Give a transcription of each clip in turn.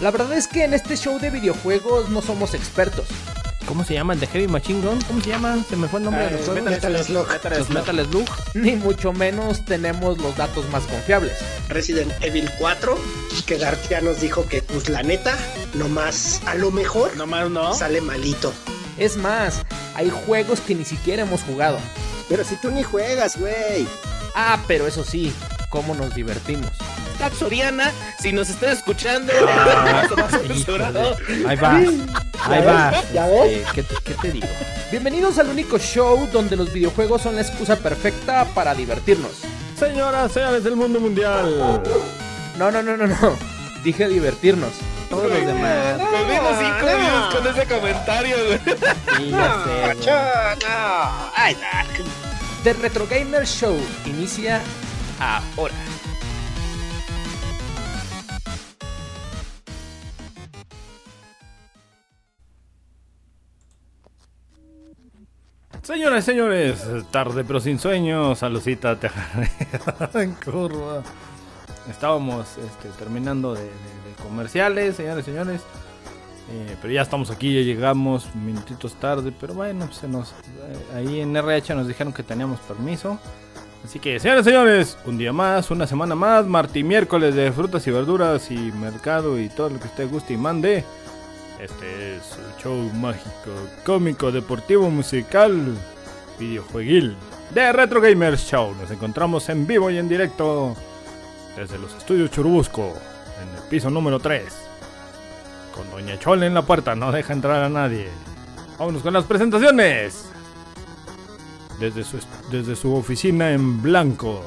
La verdad es que en este show de videojuegos no somos expertos. ¿Cómo se llama el de Heavy Machine Gun? ¿Cómo se llama? Se me fue el nombre de los juegos. Metal Slug. Los Metal Slug. Ni mucho menos tenemos los datos más confiables. Resident Evil 4, que García nos dijo que, pues la neta, nomás a lo mejor Nomás no. sale malito. Es más, hay juegos que ni siquiera hemos jugado. Pero si tú ni juegas, güey. Ah, pero eso sí, cómo nos divertimos. Tax Soriana, si nos están escuchando, Ah. Ahí va. Ahí va. ¿Ya ves? Eh, ¿qué, te, qué te digo? Bienvenidos al único show donde los videojuegos son la excusa perfecta para divertirnos. Señoras, señores del mundo mundial. No, no, no, no, no. Dije divertirnos. Todos los demás. Nos vimos cinco views con ese comentario, güey. No. Ay. The Retro Gamer Show inicia ahora. Señoras y señores, tarde pero sin sueño, saludcita tejanera en curva. Estábamos este, terminando de, comerciales, señores señores. Eh, pero ya estamos aquí, ya llegamos minutitos tarde, pero bueno, pues se nos, eh, ahí en RH nos dijeron que teníamos permiso. Así que, señores señores, un día más, una semana más, martes y miércoles de frutas y verduras y mercado y todo lo que usted guste y mande. Este es el show mágico, cómico, deportivo, musical, videojueguil de Retro Gamers Show. Nos encontramos en vivo y en directo desde los estudios Churubusco, en el piso número 3. Con Doña Chole en la puerta, no deja entrar a nadie. Vámonos con las presentaciones. Desde su, desde su oficina en blanco,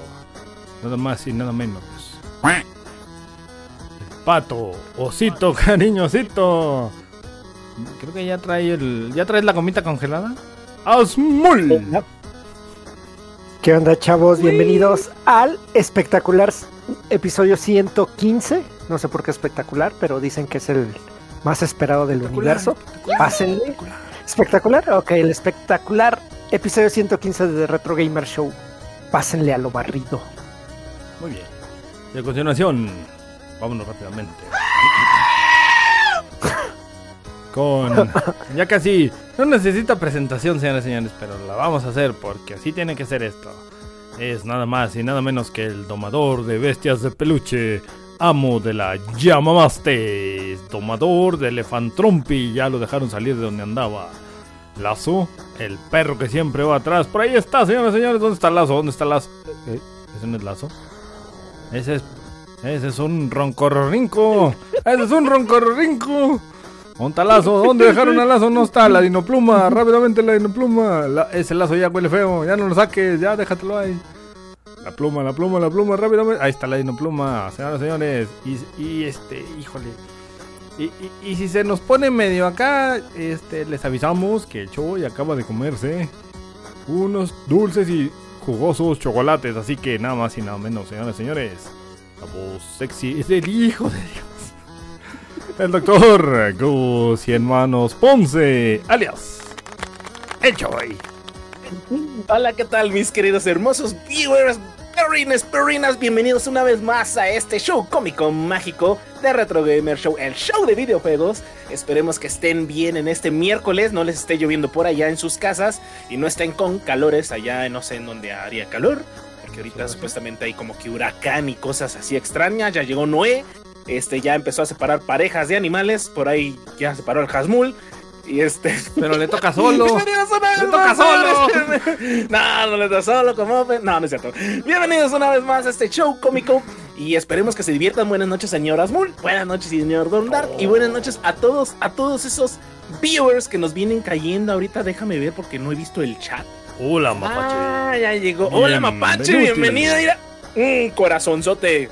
nada más y nada menos. Pato, osito, cariñosito. Creo que ya trae el. ¿Ya traes la gomita congelada? ¡Asmul! ¿Qué onda, chavos? Bienvenidos al espectacular episodio 115. No sé por qué espectacular, pero dicen que es el más esperado del universo. Pásenle. ¿Espectacular? Ok, el espectacular episodio 115 de The Retro Gamer Show. Pásenle a lo barrido. Muy bien. Y a continuación, vámonos rápidamente. Con. Ya casi. No necesita presentación, señores y señores, pero la vamos a hacer porque así tiene que ser esto. Es nada más y nada menos que el domador de bestias de peluche. Amo de la Yamamastes. Domador de Elefantrompi. Ya lo dejaron salir de donde andaba. Lazo, el perro que siempre va atrás. Por ahí está, señores y señores. ¿Dónde está Lazo? ¿Dónde está Lazo? Eh, ¿Ese no es Lazo? Ese es. Ese es un roncorrinco. Ese es un roncorrinco. ¿Dónde Lazo? ¿Dónde dejaron a Lazo? No está. La dinopluma. Rápidamente la dinopluma. La- ese Lazo ya huele feo. Ya no lo saques. Ya déjatelo ahí. La pluma, la pluma, la pluma. Rápidamente. Ahí está la dinopluma. Señoras y señores. Y, y este, híjole. Y, y- y si se nos pone medio acá, este, les avisamos que el Choy acaba de comerse unos dulces y jugosos chocolates. Así que nada más y nada menos, señoras y señores. La voz sexy es el hijo de Dios. El doctor Gus y hermanos Ponce, alias El Choy. Hola, ¿qué tal, mis queridos hermosos viewers? Perrines, perrinas, bienvenidos una vez más a este show cómico mágico de Retro Gamer Show, el show de videojuegos. Esperemos que estén bien en este miércoles, no les esté lloviendo por allá en sus casas y no estén con calores allá, no sé en dónde haría calor, porque ahorita supuestamente hay como que huracán y cosas así extrañas. Ya llegó Noé, este ya empezó a separar parejas de animales, por ahí ya separó el Hasmul. Y este. Pero le toca solo. Bienvenidos una vez ¡Le toca más, solo! No, no le toca solo, como. No, no es cierto. Bienvenidos una vez más a este show cómico. Y esperemos que se diviertan. Buenas noches, señor Asmul. Buenas noches, señor Don Dark. Y buenas noches a todos, a todos esos viewers que nos vienen cayendo ahorita. Déjame ver porque no he visto el chat. Hola, mapache. Ah, ya llegó. Hola, mapache. Bienvenido. Mira. Un corazonzote.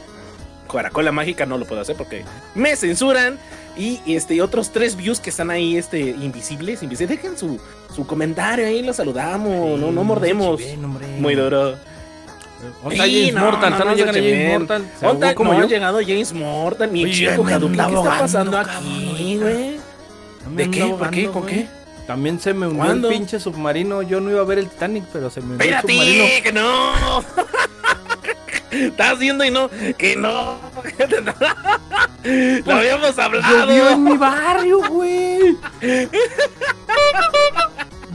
Coracola mágica no lo puedo hacer porque me censuran. Y este, y otros tres views que están ahí, este, invisibles, invisibles. Dejen su, su comentario ahí, los saludamos, no, no mordemos. Bien. Muy duro. ¿Dónde está Sí, James no, Mortal? no, ¿Está no no llegan a James. Mortal? ¿Se ¿Dónde ahogó como no ha llegado James Mortal? Mi chico Hadouken, ¿qué está pasando aquí, güey? ¿De qué? ¿Por qué? ¿Con qué? También se me hundió el pinche submarino. Yo no iba a ver el Titanic, pero se me hundió el submarino. ¡Que no! Estás viendo y no, que no. Lo habíamos hablado. Llovió en mi barrio, güey.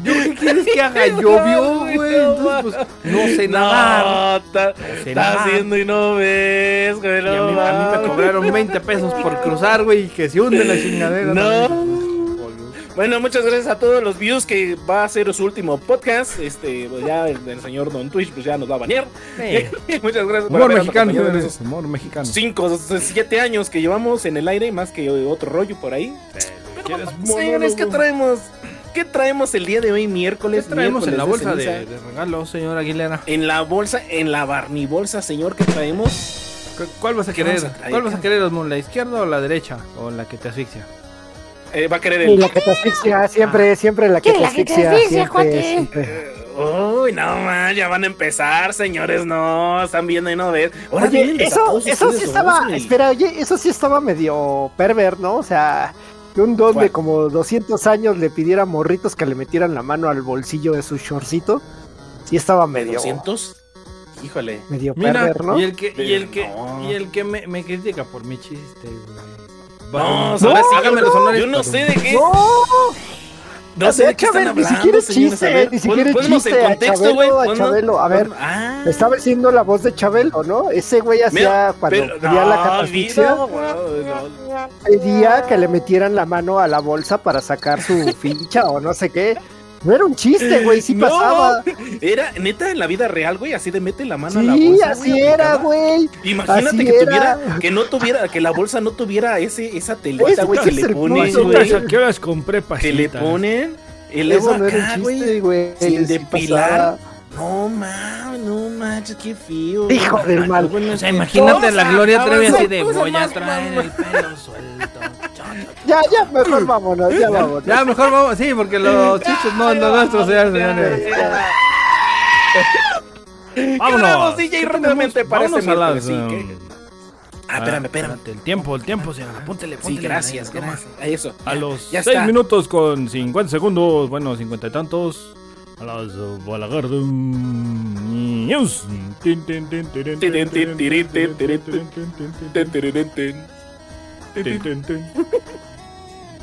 ¿Yo qué quieres que haga? Llovió, güey. Entonces, pues, no sé nadar. No, nadar. viendo y no ves, güey. A, no mí, a mí me cobraron 20 pesos por cruzar, güey, y que se hunde la chingadera. No. también. Bueno, muchas gracias a todos los views que va a ser su último podcast. Este, pues ya el, el señor Don Twitch pues ya nos va a banear. Sí. muchas gracias Humor mexicano, esos Humor mexicano. 5, 7 años que llevamos en el aire, más que otro rollo por ahí. ¿Quieres Señores, ¿qué traemos? ¿Qué traemos el día de hoy, miércoles? ¿Qué traemos en la bolsa de, regalo, señor Aguilera? En la bolsa, en la Barney bolsa, señor, ¿qué traemos? ¿Cu- ¿Cuál vas a ¿Qué querer? a? ¿Cuál vas a querer, Osmond? ¿La izquierda o la derecha? ¿O la que te asfixia? Eh, va a querer Y el. la que te asfixia, siempre, siempre la que ¿Qué, te la que te asfixia, siempre. Uy, no man, ya van a empezar, señores, no, están viendo y no ven. Ahora Oye, eso, eso sí estaba, espera, oye, eso sí estaba medio perver, ¿no? O sea, que un don de como 200 años le pidiera a morritos que le metieran la mano al bolsillo de su shortcito. Sí estaba medio, 200? Híjole. medio Mira, perver, ¿no? y el que, y el que, No. y el que me, me critica por mi chiste, güey. No, Va- ¿sabes qué? hágame yo, los honores. yo no sé de qué. ¡No! No sé de qué Chabelo, están ni siquiera es señores, chiste, a ver, ni siquiera es chiste, a contexto, güey. Chabelo, a Chabelo, a ver. ah. Estaba haciendo la voz de Chabelo, ¿no? Ese güey hacía cuando pero- la no, catafixia, no, no, no. pedía que le metieran la mano a la bolsa para sacar su ficha o no sé qué. No era un chiste, güey, sí No, pasaba. Era neta en la vida real, güey, así de mete la mano a la Sí, bolsa. así güey, era, güey. Imagínate Así que era. tuviera, que no tuviera, que la bolsa no tuviera ese, esa telita, güey, que le ponen, güey. ¿A qué horas compré Que pasitas? le ponen el Eso no era acá, un güey. chiste, güey. sin sí depilar. pasaba. No mames, no manches, qué feo. Hijo del mal. O sea, imagínate la Gloria Trevi así de voy a traer mamá". el pelo suelto. Ya, ya, mejor vámonos, ya vámonos. Ya, mejor vamos, sí, porque los chistes no, no nuestros, señores, señores. Vámonos, Vámonos. DJ, ¿Qué rápidamente para este miércoles, um. Ah, espérame, espérame. El tiempo, el tiempo, señor. Apúntele, Sí, gracias, gracias. A Eso. A los Ya 6 está. minutos con 50 segundos, bueno, 50 y tantos. A las uh, Balagardo News.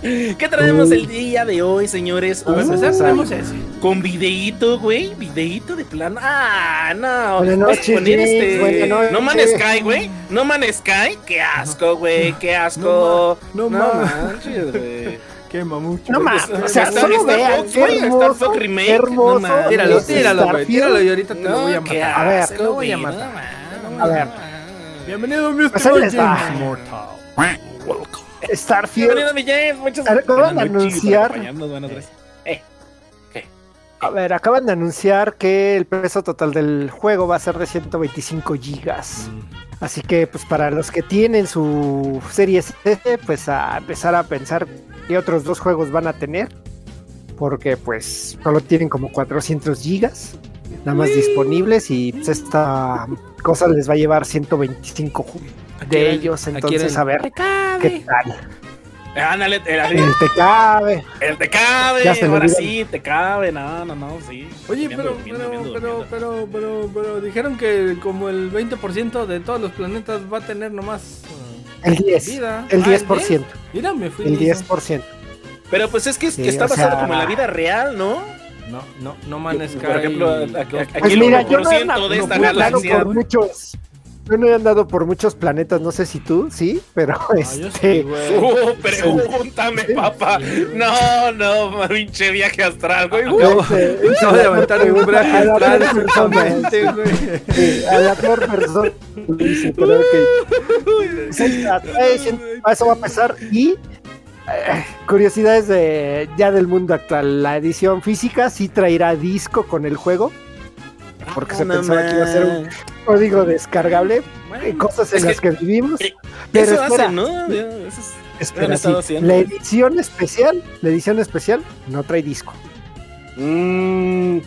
¿Qué traemos el día de hoy, señores? Para Un- empezar, tenemos ese. Con videíto, güey. Videíto de plano. Ah, no. Buenas Vas a noches, poner este. buenas noches. No Man Sky, güey. No Man Sky. Qué asco, güey. Qué asco. No no ma- manches, güey. Quema mucho. No mames, o sea, Star- solo Star vean Fox, güey, Star hermoso, Fox Remake, qué hermoso. no. Tíralo, tíralo, güey. Tíralo y ahorita te lo voy a No, qué matar. A ver, asco, te lo voy a no matar. mames. A ver. Bienvenido, Mr. Pues. James Mortal. Welcome. Starfield, Bienvenido, mi James. Muchas Acaban de buenas noches por anunciar- acompañarnos, buenas gracias. Eh, a ver, acaban de anunciar que el peso total del juego va a ser de 125 gigas. Así que, pues, para los que tienen su serie S, pues a empezar a pensar qué otros dos juegos van a tener. Porque, pues, solo tienen como 400 gigas nada más disponibles y pues esta cosa les va a llevar 125 ju- de ellos. Entonces, a ver Te qué cabe. tal. Ándale, el, El te cabe. el te cabe, Ya se me ahora olvidó. sí, te cabe, no, no, no, sí. Oye, Durmiendo, pero, durmiendo, pero, durmiendo, pero, durmiendo. pero, pero, pero, dijeron que como el 20% de todos los planetas va a tener nomás uh, El 10. vida. El Ah, 10%. Mira, me fui El listo. 10%. Pero pues es que, Sí, que está basado sea- como en la vida real, ¿no? No, no, no man Sky. Por ejemplo, aquí- aquí Pues el mira, yo no he 1% andado de esta por- galaxia. por muchos. Yo no he andado por muchos planetas, no sé si tú, sí, pero Ah, yo sí, este. güey. Uh, pregúntame, papá. No, no, pinche viaje astral, güey. Acabo, este, acabo de aventar un a la astral justamente, güey. sí, a la peor persona. dice, pero ok. Sí, Eso va a pasar. Y eh, curiosidades de ya del mundo actual. La edición física sí traerá disco con el juego. Porque se No, pensaba que iba a ser un código descargable. Bueno, cosas en las que vivimos. eh, Pero Eso espera, hacen, ¿no? Ya, eso es- espera, sí. La edición especial, la edición especial no trae disco. Mm,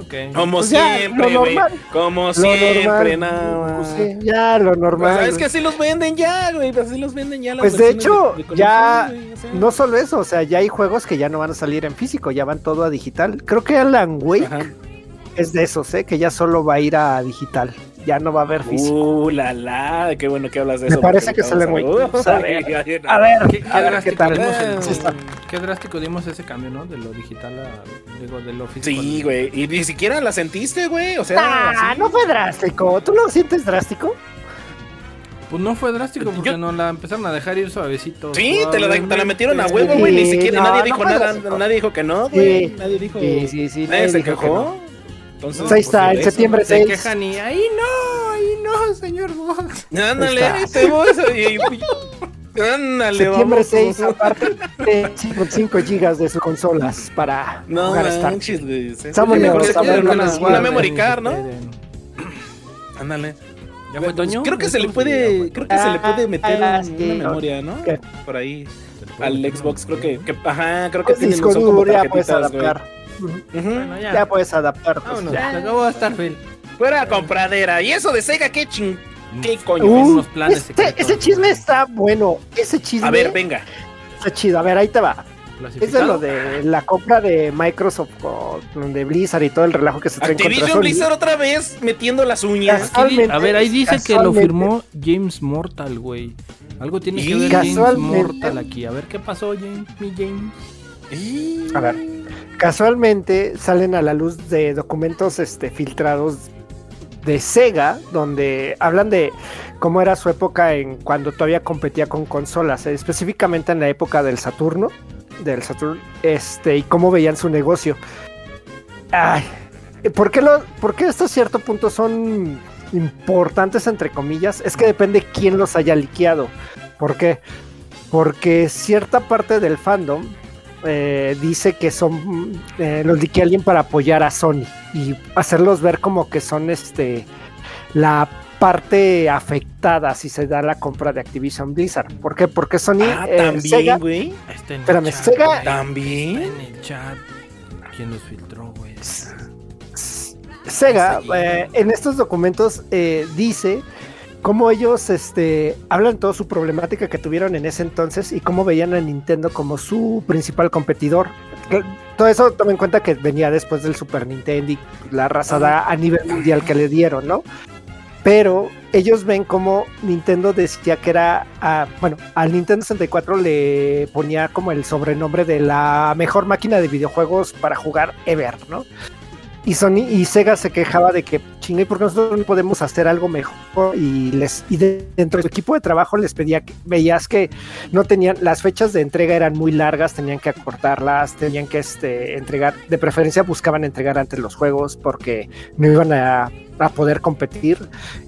ok. como Pues ya, siempre, lo güey. normal. Como Lo siempre, normal, nada pues más. sí, ya lo normal. Pues, es que así los venden ya, güey. Así los venden ya. las Pues de hecho, ya güey, o sea. No solo eso, o sea, ya hay juegos que ya no van a salir en físico, ya van todo a digital. Creo que Alan Wake Ajá. Es de esos, ¿eh? Que ya solo va a ir a digital. Ya no va a haber físico. Uh, la la, qué bueno que hablas de Me eso. parece porque que sale vamos muy- Uh, a ver, A ver, ¿Qué, a ver qué drástico tal. qué drástico dimos ese cambio, ¿no? De lo digital a digo, de lo físico. Sí, güey. Y ni siquiera la sentiste, güey. O sea, Ah, así. no fue drástico. ¿Tú lo sientes drástico? Pues no fue drástico porque Yo- nos la empezaron a dejar ir suavecito. Sí, te la, te la metieron a huevo, güey. Ni Sí, siquiera no, nadie no dijo nada. drástico. Nadie dijo que no, güey. Sí. Nadie dijo. Sí, sí, sí. Nadie se dijo no. Entonces, Pues ahí está, pues, en eso. septiembre Se 6. quejan y ahí no, ahí no, señor Vox. Ándale, Está. ahí te voy. Ándale, Septiembre vamos. 6, aparte de 5 gigas de sus consolas para No jugar a Star. con una- memory card, ¿no? Ándale. ¿Ya fue Toño? Creo que se le puede, sí, ya creo que se le puede meter Ah, un- sí, una memoria, ¿no? ¿Qué? Por ahí. Al Xbox creo que, que ajá, creo que Con tienen disco duro ya puedes tarjetitas, güey. Bueno, ya. Ya puedes adaptar. pues, Vámonos, ya. se acabó Starfield. Fuera compradera. Y eso de Sega, qué ching. ¿Qué coño? Uh, unos planes este- secretos, ese chisme está bueno. Ese chisme A ver, venga. está chido. A ver, ahí te va. Es de ¿Clasificado? lo de la compra de Microsoft con de Blizzard y todo el relajo que se trae Activision. Blizzard otra vez metiendo las uñas. A ver, ahí dice que lo firmó James Mortal, güey. Algo tiene que ver James Mortal aquí. A ver qué pasó, James, mi James. Y- A ver. Casualmente salen a la luz de documentos este, filtrados de Sega, donde hablan de cómo era su época en cuando todavía competía con consolas, eh, específicamente en la época del Saturno, del Saturn, este, y cómo veían su negocio. Ay, ¿por qué, lo, ¿por qué cierto punto son importantes, entre comillas? Es que depende quién los haya liqueado. ¿Por qué? Porque cierta parte del fandom eh, dice que son eh, los liquea alguien para apoyar a Sony y hacerlos ver como que son este la parte afectada si se da la compra de Activision Blizzard. ¿Por qué? Porque Sony, Ah, eh, también, güey. Espérame, chat, Sega-. También. Está en el chat. ¿Quién los filtró, güey? Sega eh, en estos documentos eh, dice cómo ellos este, hablan toda su problemática que tuvieron en ese entonces y cómo veían a Nintendo como su principal competidor. Todo eso toma en cuenta que venía después del Super Nintendo y la arrasada a nivel mundial que le dieron, ¿no? Pero ellos ven como Nintendo decía que era, bueno, al Nintendo 64 le ponía como el sobrenombre de la mejor máquina de videojuegos para jugar ever, ¿no? Y Sony y Sega se quejaba de que chingue porque nosotros no podemos hacer algo mejor y les y de- dentro de su equipo de trabajo les pedía que veías que no tenían las fechas de entrega eran muy largas, tenían que acortarlas, tenían que este entregar de preferencia buscaban entregar antes los juegos porque no iban a, a poder competir,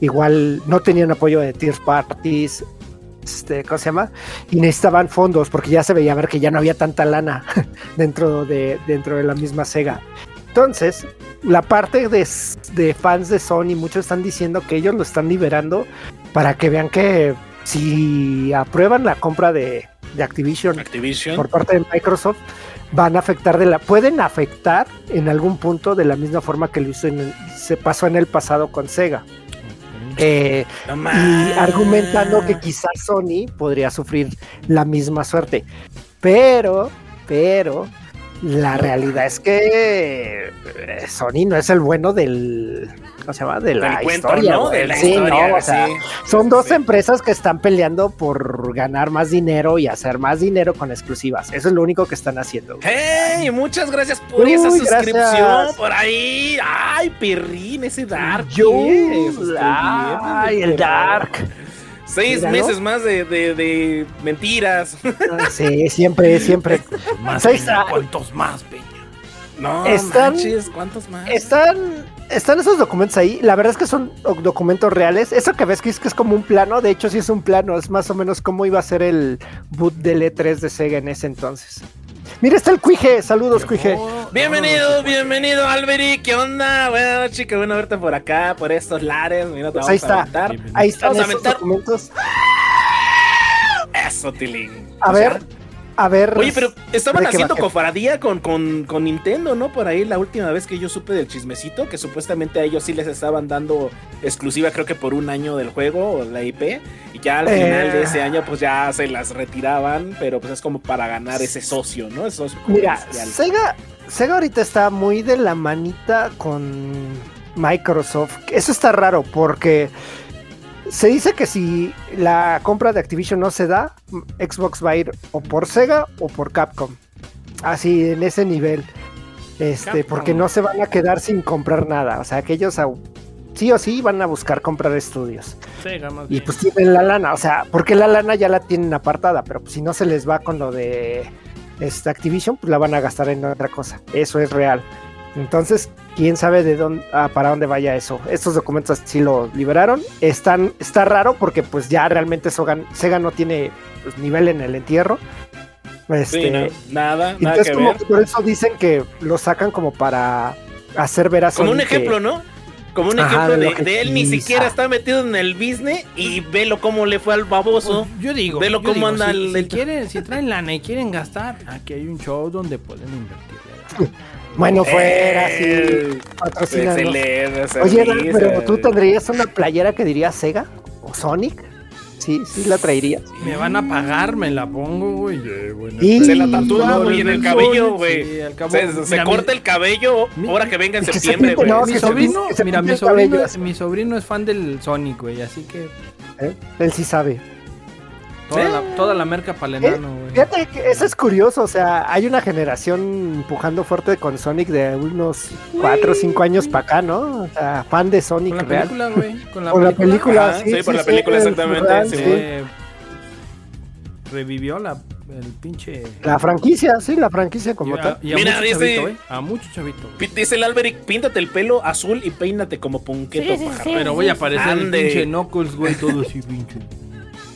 igual no tenían apoyo de tier parties este, ¿cómo se llama? Y necesitaban fondos porque ya se veía ver que ya no había tanta lana dentro de, dentro de la misma Sega. Entonces, la parte de, de fans de Sony, muchos están diciendo que ellos lo están liberando para que vean que si aprueban la compra de, de Activision Activision. por parte de Microsoft, van a afectar de la, pueden afectar en algún punto de la misma forma que lo hizo en el- se pasó en el pasado con Sega. Eh, No y argumentando que quizás Sony podría sufrir la misma suerte. Pero, pero, la realidad es que eh, Sony no es el bueno del. ¿Cómo se llama? De la cuento, historia. ¿no? güey. De la Sí, historia, no, o sea, sí. son dos Sí. empresas que están peleando por ganar más dinero y hacer más dinero con exclusivas. Eso es lo único que están haciendo. ¡Hey! Muchas gracias por Uy, esa suscripción. gracias. Por ahí. ¡Ay, perrín! Ese Dark. Yo, ay, el. Dark. Seis Míralo. meses más de, de, de mentiras. Sí, siempre, siempre. Más, está. ¿Cuántos más, Peña? No, Están- manches, ¿cuántos más? Están, están esos documentos ahí. La verdad es que son documentos reales. Eso que ves que es, que es como un plano, de hecho sí es un plano. Es más o menos cómo iba a ser el boot del E3 de Sega en ese entonces. Mira, está el Cuije. Saludos, Cuije. Bienvenido, bienvenido, Alberi. ¿Qué onda? Noches, qué bueno verte por acá, por estos lares. Mira, te Pues vamos ahí a está. Ahí están Vamos a esos aventar. documentos. Eso, Tilín. A O ver, sea, a ver. Oye, pero estaban ¿de qué haciendo cofradía con, con, con Nintendo, ¿no? Por ahí la última vez que yo supe del chismecito, que supuestamente a ellos sí les estaban dando exclusiva, creo que por un año del juego, o la IP, y ya al Eh. final de ese año, pues ya se las retiraban, pero pues es como para ganar ese socio, ¿no? Ese socio Mira, comercial. Sega, Sega ahorita está muy de la manita con, Microsoft. Eso está raro porque se dice que si la compra de Activision no se da, Xbox va a ir o por Sega o por Capcom. Así en ese nivel. Este, Capcom. porque no se van a quedar sin comprar nada. O sea, que ellos sí o sí van a buscar comprar estudios. Sega, más Y bien. pues tienen la lana, o sea, porque la lana ya la tienen apartada, pero pues, si no se les va con lo de este, Activision, pues la van a gastar en otra cosa. Eso es real. Entonces, quién sabe de dónde, ah, para dónde vaya eso. Estos documentos sí lo liberaron. Están, está raro porque pues ya realmente Soga- Sega no tiene pues, nivel en el entierro. Este, Sí, no, nada, nada entonces que como ver. que por eso dicen que lo sacan como para hacer ver a Como un que- ejemplo, ¿no? Como un Ajá, ejemplo de él ni siquiera está metido en el business y velo cómo le fue al baboso. Pues, yo digo, Velo yo cómo digo, anda si, el- si quieren, si traen lana y quieren gastar, aquí hay un show donde pueden invertir. Bueno, fuera, sí, Eh, patrocínanos. Excelente. Oye, Dan, pero tú tendrías una playera que diría Sega o Sonic. Sí, sí la traerías. Me van a pagar, me la pongo, güey. Eh, bueno, Y- Se la tatúa, güey, en el cabello, güey. sí, Se, se mira, mi- corta el cabello ahora que venga en que septiembre, güey. no, Mi que sobrino, se mira, mi cabello sobrino, mi sobrino es fan del Sonic, güey, así que ¿eh? Él sí sabe. toda, Sí. la, toda la merca para el enano, güey. Fíjate que eso es curioso, o sea, hay una generación empujando fuerte con Sonic de unos 4 o 5 años para acá, ¿no? O sea, fan de Sonic Con la real. película, güey. Con la Con la película. sí, sí, por sí, la sí, película, el exactamente, real, sí, sí. Eh, revivió la, el pinche... La franquicia, sí, la franquicia como y a, tal. y a Mira, mucho dice- chavito, ¿eh? A mucho chavito. Dice el Alberic, píntate el pelo azul y peínate como punqueto pajarraco. Pero voy a parecer el pinche Knuckles, güey, todo así, pinche.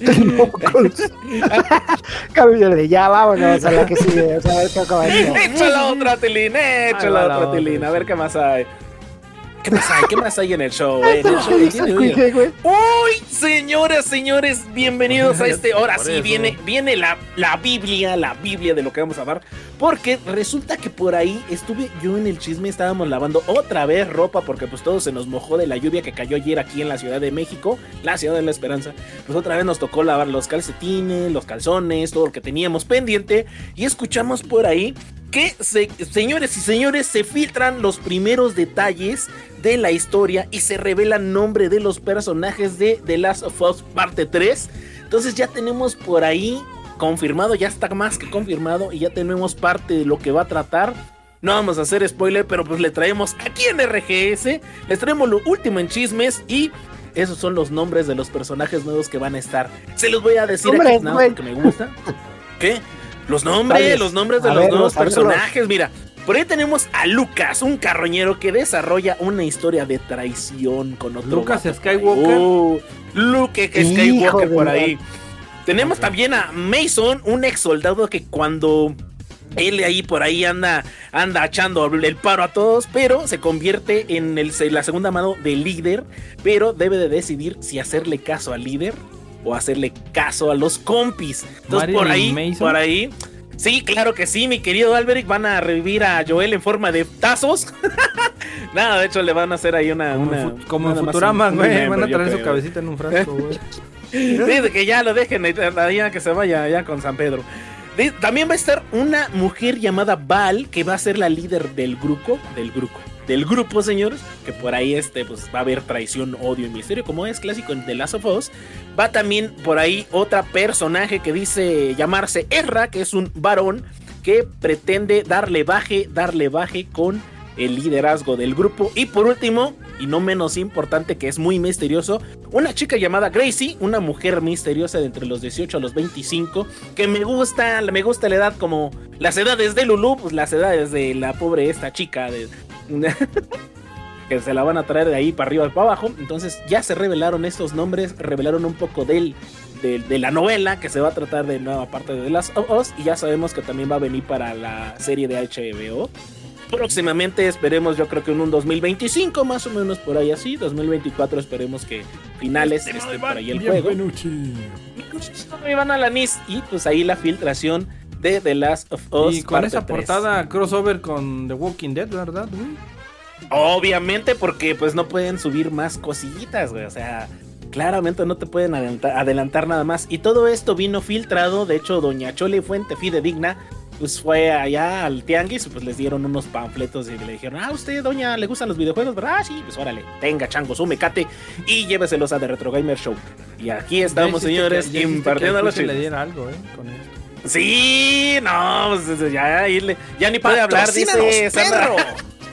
Cámbiale, ya vámonos a la que sigue. O sea, a ver qué acaba esto. Échala otra, Tilín, échala Ahí va la otra, otra, Tilín. A ver qué más hay. ¿Qué más hay? ¿Qué más hay en el show? eh? En el show. Uy, señoras, señores, bienvenidos a este. Ahora sí viene, viene la, la Biblia, la Biblia de lo que vamos a hablar. Porque resulta que por ahí estuve yo en el chisme, estábamos lavando otra vez ropa, porque pues todo se nos mojó de la lluvia que cayó ayer aquí en la Ciudad de México, la Ciudad de la Esperanza. Pues otra vez nos tocó lavar los calcetines, los calzones, todo lo que teníamos pendiente. Y escuchamos por ahí que, se- señores y señores, se filtran los primeros detalles de la historia y se revela el nombre de los personajes de The Last of Us parte 3. Entonces ya tenemos por ahí confirmado, ya está más que confirmado y ya tenemos parte de lo que va a tratar. No vamos a hacer spoiler, pero pues le traemos aquí en RGS, les traemos lo último en chismes y esos son los nombres de los personajes nuevos que van a estar. Se los voy a decir aquí güey. porque me gusta. ¿Qué? Los nombres, los nombres de A los nuevos personajes. Mira, por ahí tenemos a Lucas, un carroñero que desarrolla una historia de traición con otro. Lucas vato. Skywalker. Uh, Luke Skywalker por ahí. Tenemos también a Mason, un ex soldado que cuando él ahí por ahí anda, anda echando el paro a todos, pero se convierte en el, la segunda mano del líder, pero debe de decidir si hacerle caso al líder o hacerle caso a los compis. Entonces por ahí, Mason. por ahí. Sí, claro que sí, mi querido Alberic. Van a revivir a Joel en forma de tazos. Nada, de hecho le van a hacer ahí una. Como, una- en Fu- como en nada más Futurama, güey. Van a traer su cabecita en un frasco, güey. De que ya lo dejen allá que se vaya allá con San Pedro. También va a estar una mujer llamada Val, que va a ser la líder del grupo, del grupo, del grupo, señores, que por ahí este, pues va a haber traición, odio y misterio, como es clásico en The Last of Us. Va también por ahí otra personaje que dice llamarse Erra, que es un varón que pretende darle baje, darle baje con el liderazgo del grupo. Y por último, y no menos importante, que es muy misterioso, una chica llamada Gracie, una mujer misteriosa de entre los 18 a los 25, que me gusta, me gusta la edad como las edades de Lulu, pues las edades de la pobre esta chica de... que se la van a traer de ahí para arriba y para abajo. Entonces ya se revelaron estos nombres, revelaron un poco del, de, la novela que se va a tratar de nueva parte de Last of Us y ya sabemos que también va a venir para la serie de HBO. Próximamente esperemos, yo creo que en un 2025, más o menos por ahí así. 2024 esperemos que finales esté por ahí el juego. Y van a la NIS y pues ahí la filtración de The Last of Us. Y con esa 3. portada crossover con The Walking Dead, ¿verdad, güey? Obviamente porque pues no pueden subir más cosillitas, güey. O sea, claramente no te pueden adelantar, adelantar nada más. Y todo esto vino filtrado. De hecho, Doña Chole Fuente Fidedigna pues fue allá al tianguis, pues les dieron unos panfletos y le dijeron, ah, usted, doña, ¿le gustan los videojuegos? ¿Verdad? Ah, sí, pues órale, tenga chango, su mecate y lléveselos a The Retro Gamer Show. Y aquí estamos, señores, impartiendo los le diera algo, ¿eh? Con esto. Sí, no, pues ya, ya ni puede hablar, dice perro.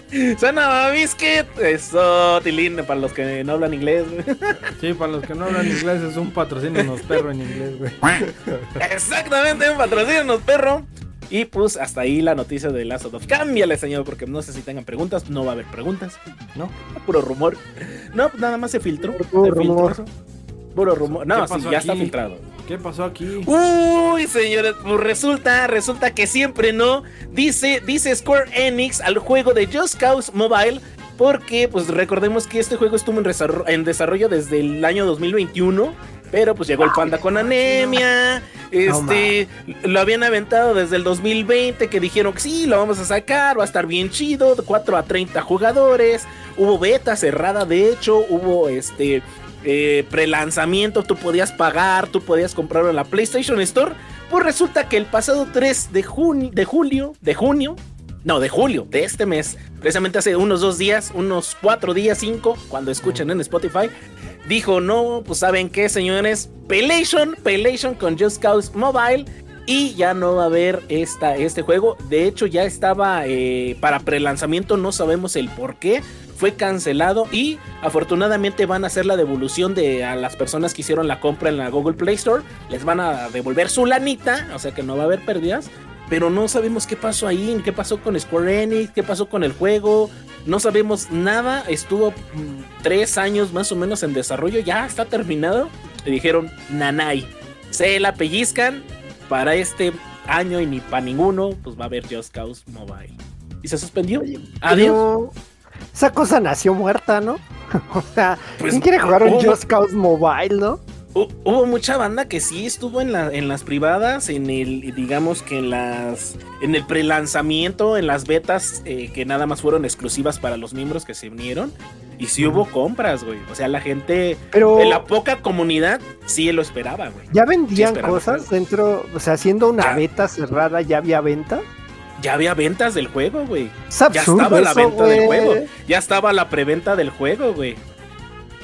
Sana Biscuit, eso, Tilín, para los que no hablan inglés, Sí, para los que no hablan inglés es un patrocinio perro en inglés, güey. Exactamente, un patrocinio perro. Y pues hasta ahí la noticia de Last of Us. Cámbiale, señor, porque no sé si tengan preguntas. No va a haber preguntas. No, puro rumor. No, nada más se filtró. Puro rumor. Puro rumor. No, sí, ya está filtrado. ¿Qué pasó aquí? Uy, señores, pues resulta, resulta que siempre no. Dice, dice Square Enix al juego de Just Cause Mobile. Porque, pues recordemos que este juego estuvo en desarrollo desde el año 2021 pero pues llegó el panda con anemia. Este, lo habían aventado desde el 2020, que dijeron que sí, lo vamos a sacar, va a estar bien chido, de 4 a 30 jugadores. Hubo beta cerrada, de hecho, hubo este eh, prelanzamiento, tú podías pagar, tú podías comprarlo en la PlayStation Store. Pues resulta que el pasado 3 de, junio, de julio, de junio, no, de julio, de este mes, precisamente hace unos dos días, unos cuatro días, cinco, cuando escuchen en Spotify, dijo, no, pues saben qué, señores, Pelation, Pelation con Just Cause Mobile. Y ya no va a haber esta, este juego. De hecho, ya estaba eh, para prelanzamiento. No sabemos el por qué. Fue cancelado. Y afortunadamente van a hacer la devolución de a las personas que hicieron la compra en la Google Play Store. Les van a devolver su lanita. O sea que no va a haber pérdidas pero no sabemos qué pasó ahí, qué pasó con Square Enix, qué pasó con el juego, no sabemos nada, estuvo mm, tres años más o menos en desarrollo, ya está terminado, le dijeron, nanay, se la pellizcan para este año y ni para ninguno, pues va a haber Just Cause Mobile. Y se suspendió. Adiós. Esa cosa nació muerta, ¿no? o sea, pues, ¿quién quiere jugar un Just Cause Mobile, no? Hubo mucha banda que sí estuvo en, la, en las privadas, en el, digamos que en las, en el prelanzamiento, en las betas eh, que nada más fueron exclusivas para los miembros que se unieron. Y sí hubo compras, güey. O sea, la gente, Pero, en la poca comunidad, sí lo esperaba, güey. ¿Ya vendían cosas dentro? O sea, haciendo una beta cerrada, ¿ya había venta? ya había ventas del juego, güey. Ya estaba la venta del juego. Ya estaba la preventa del juego, güey.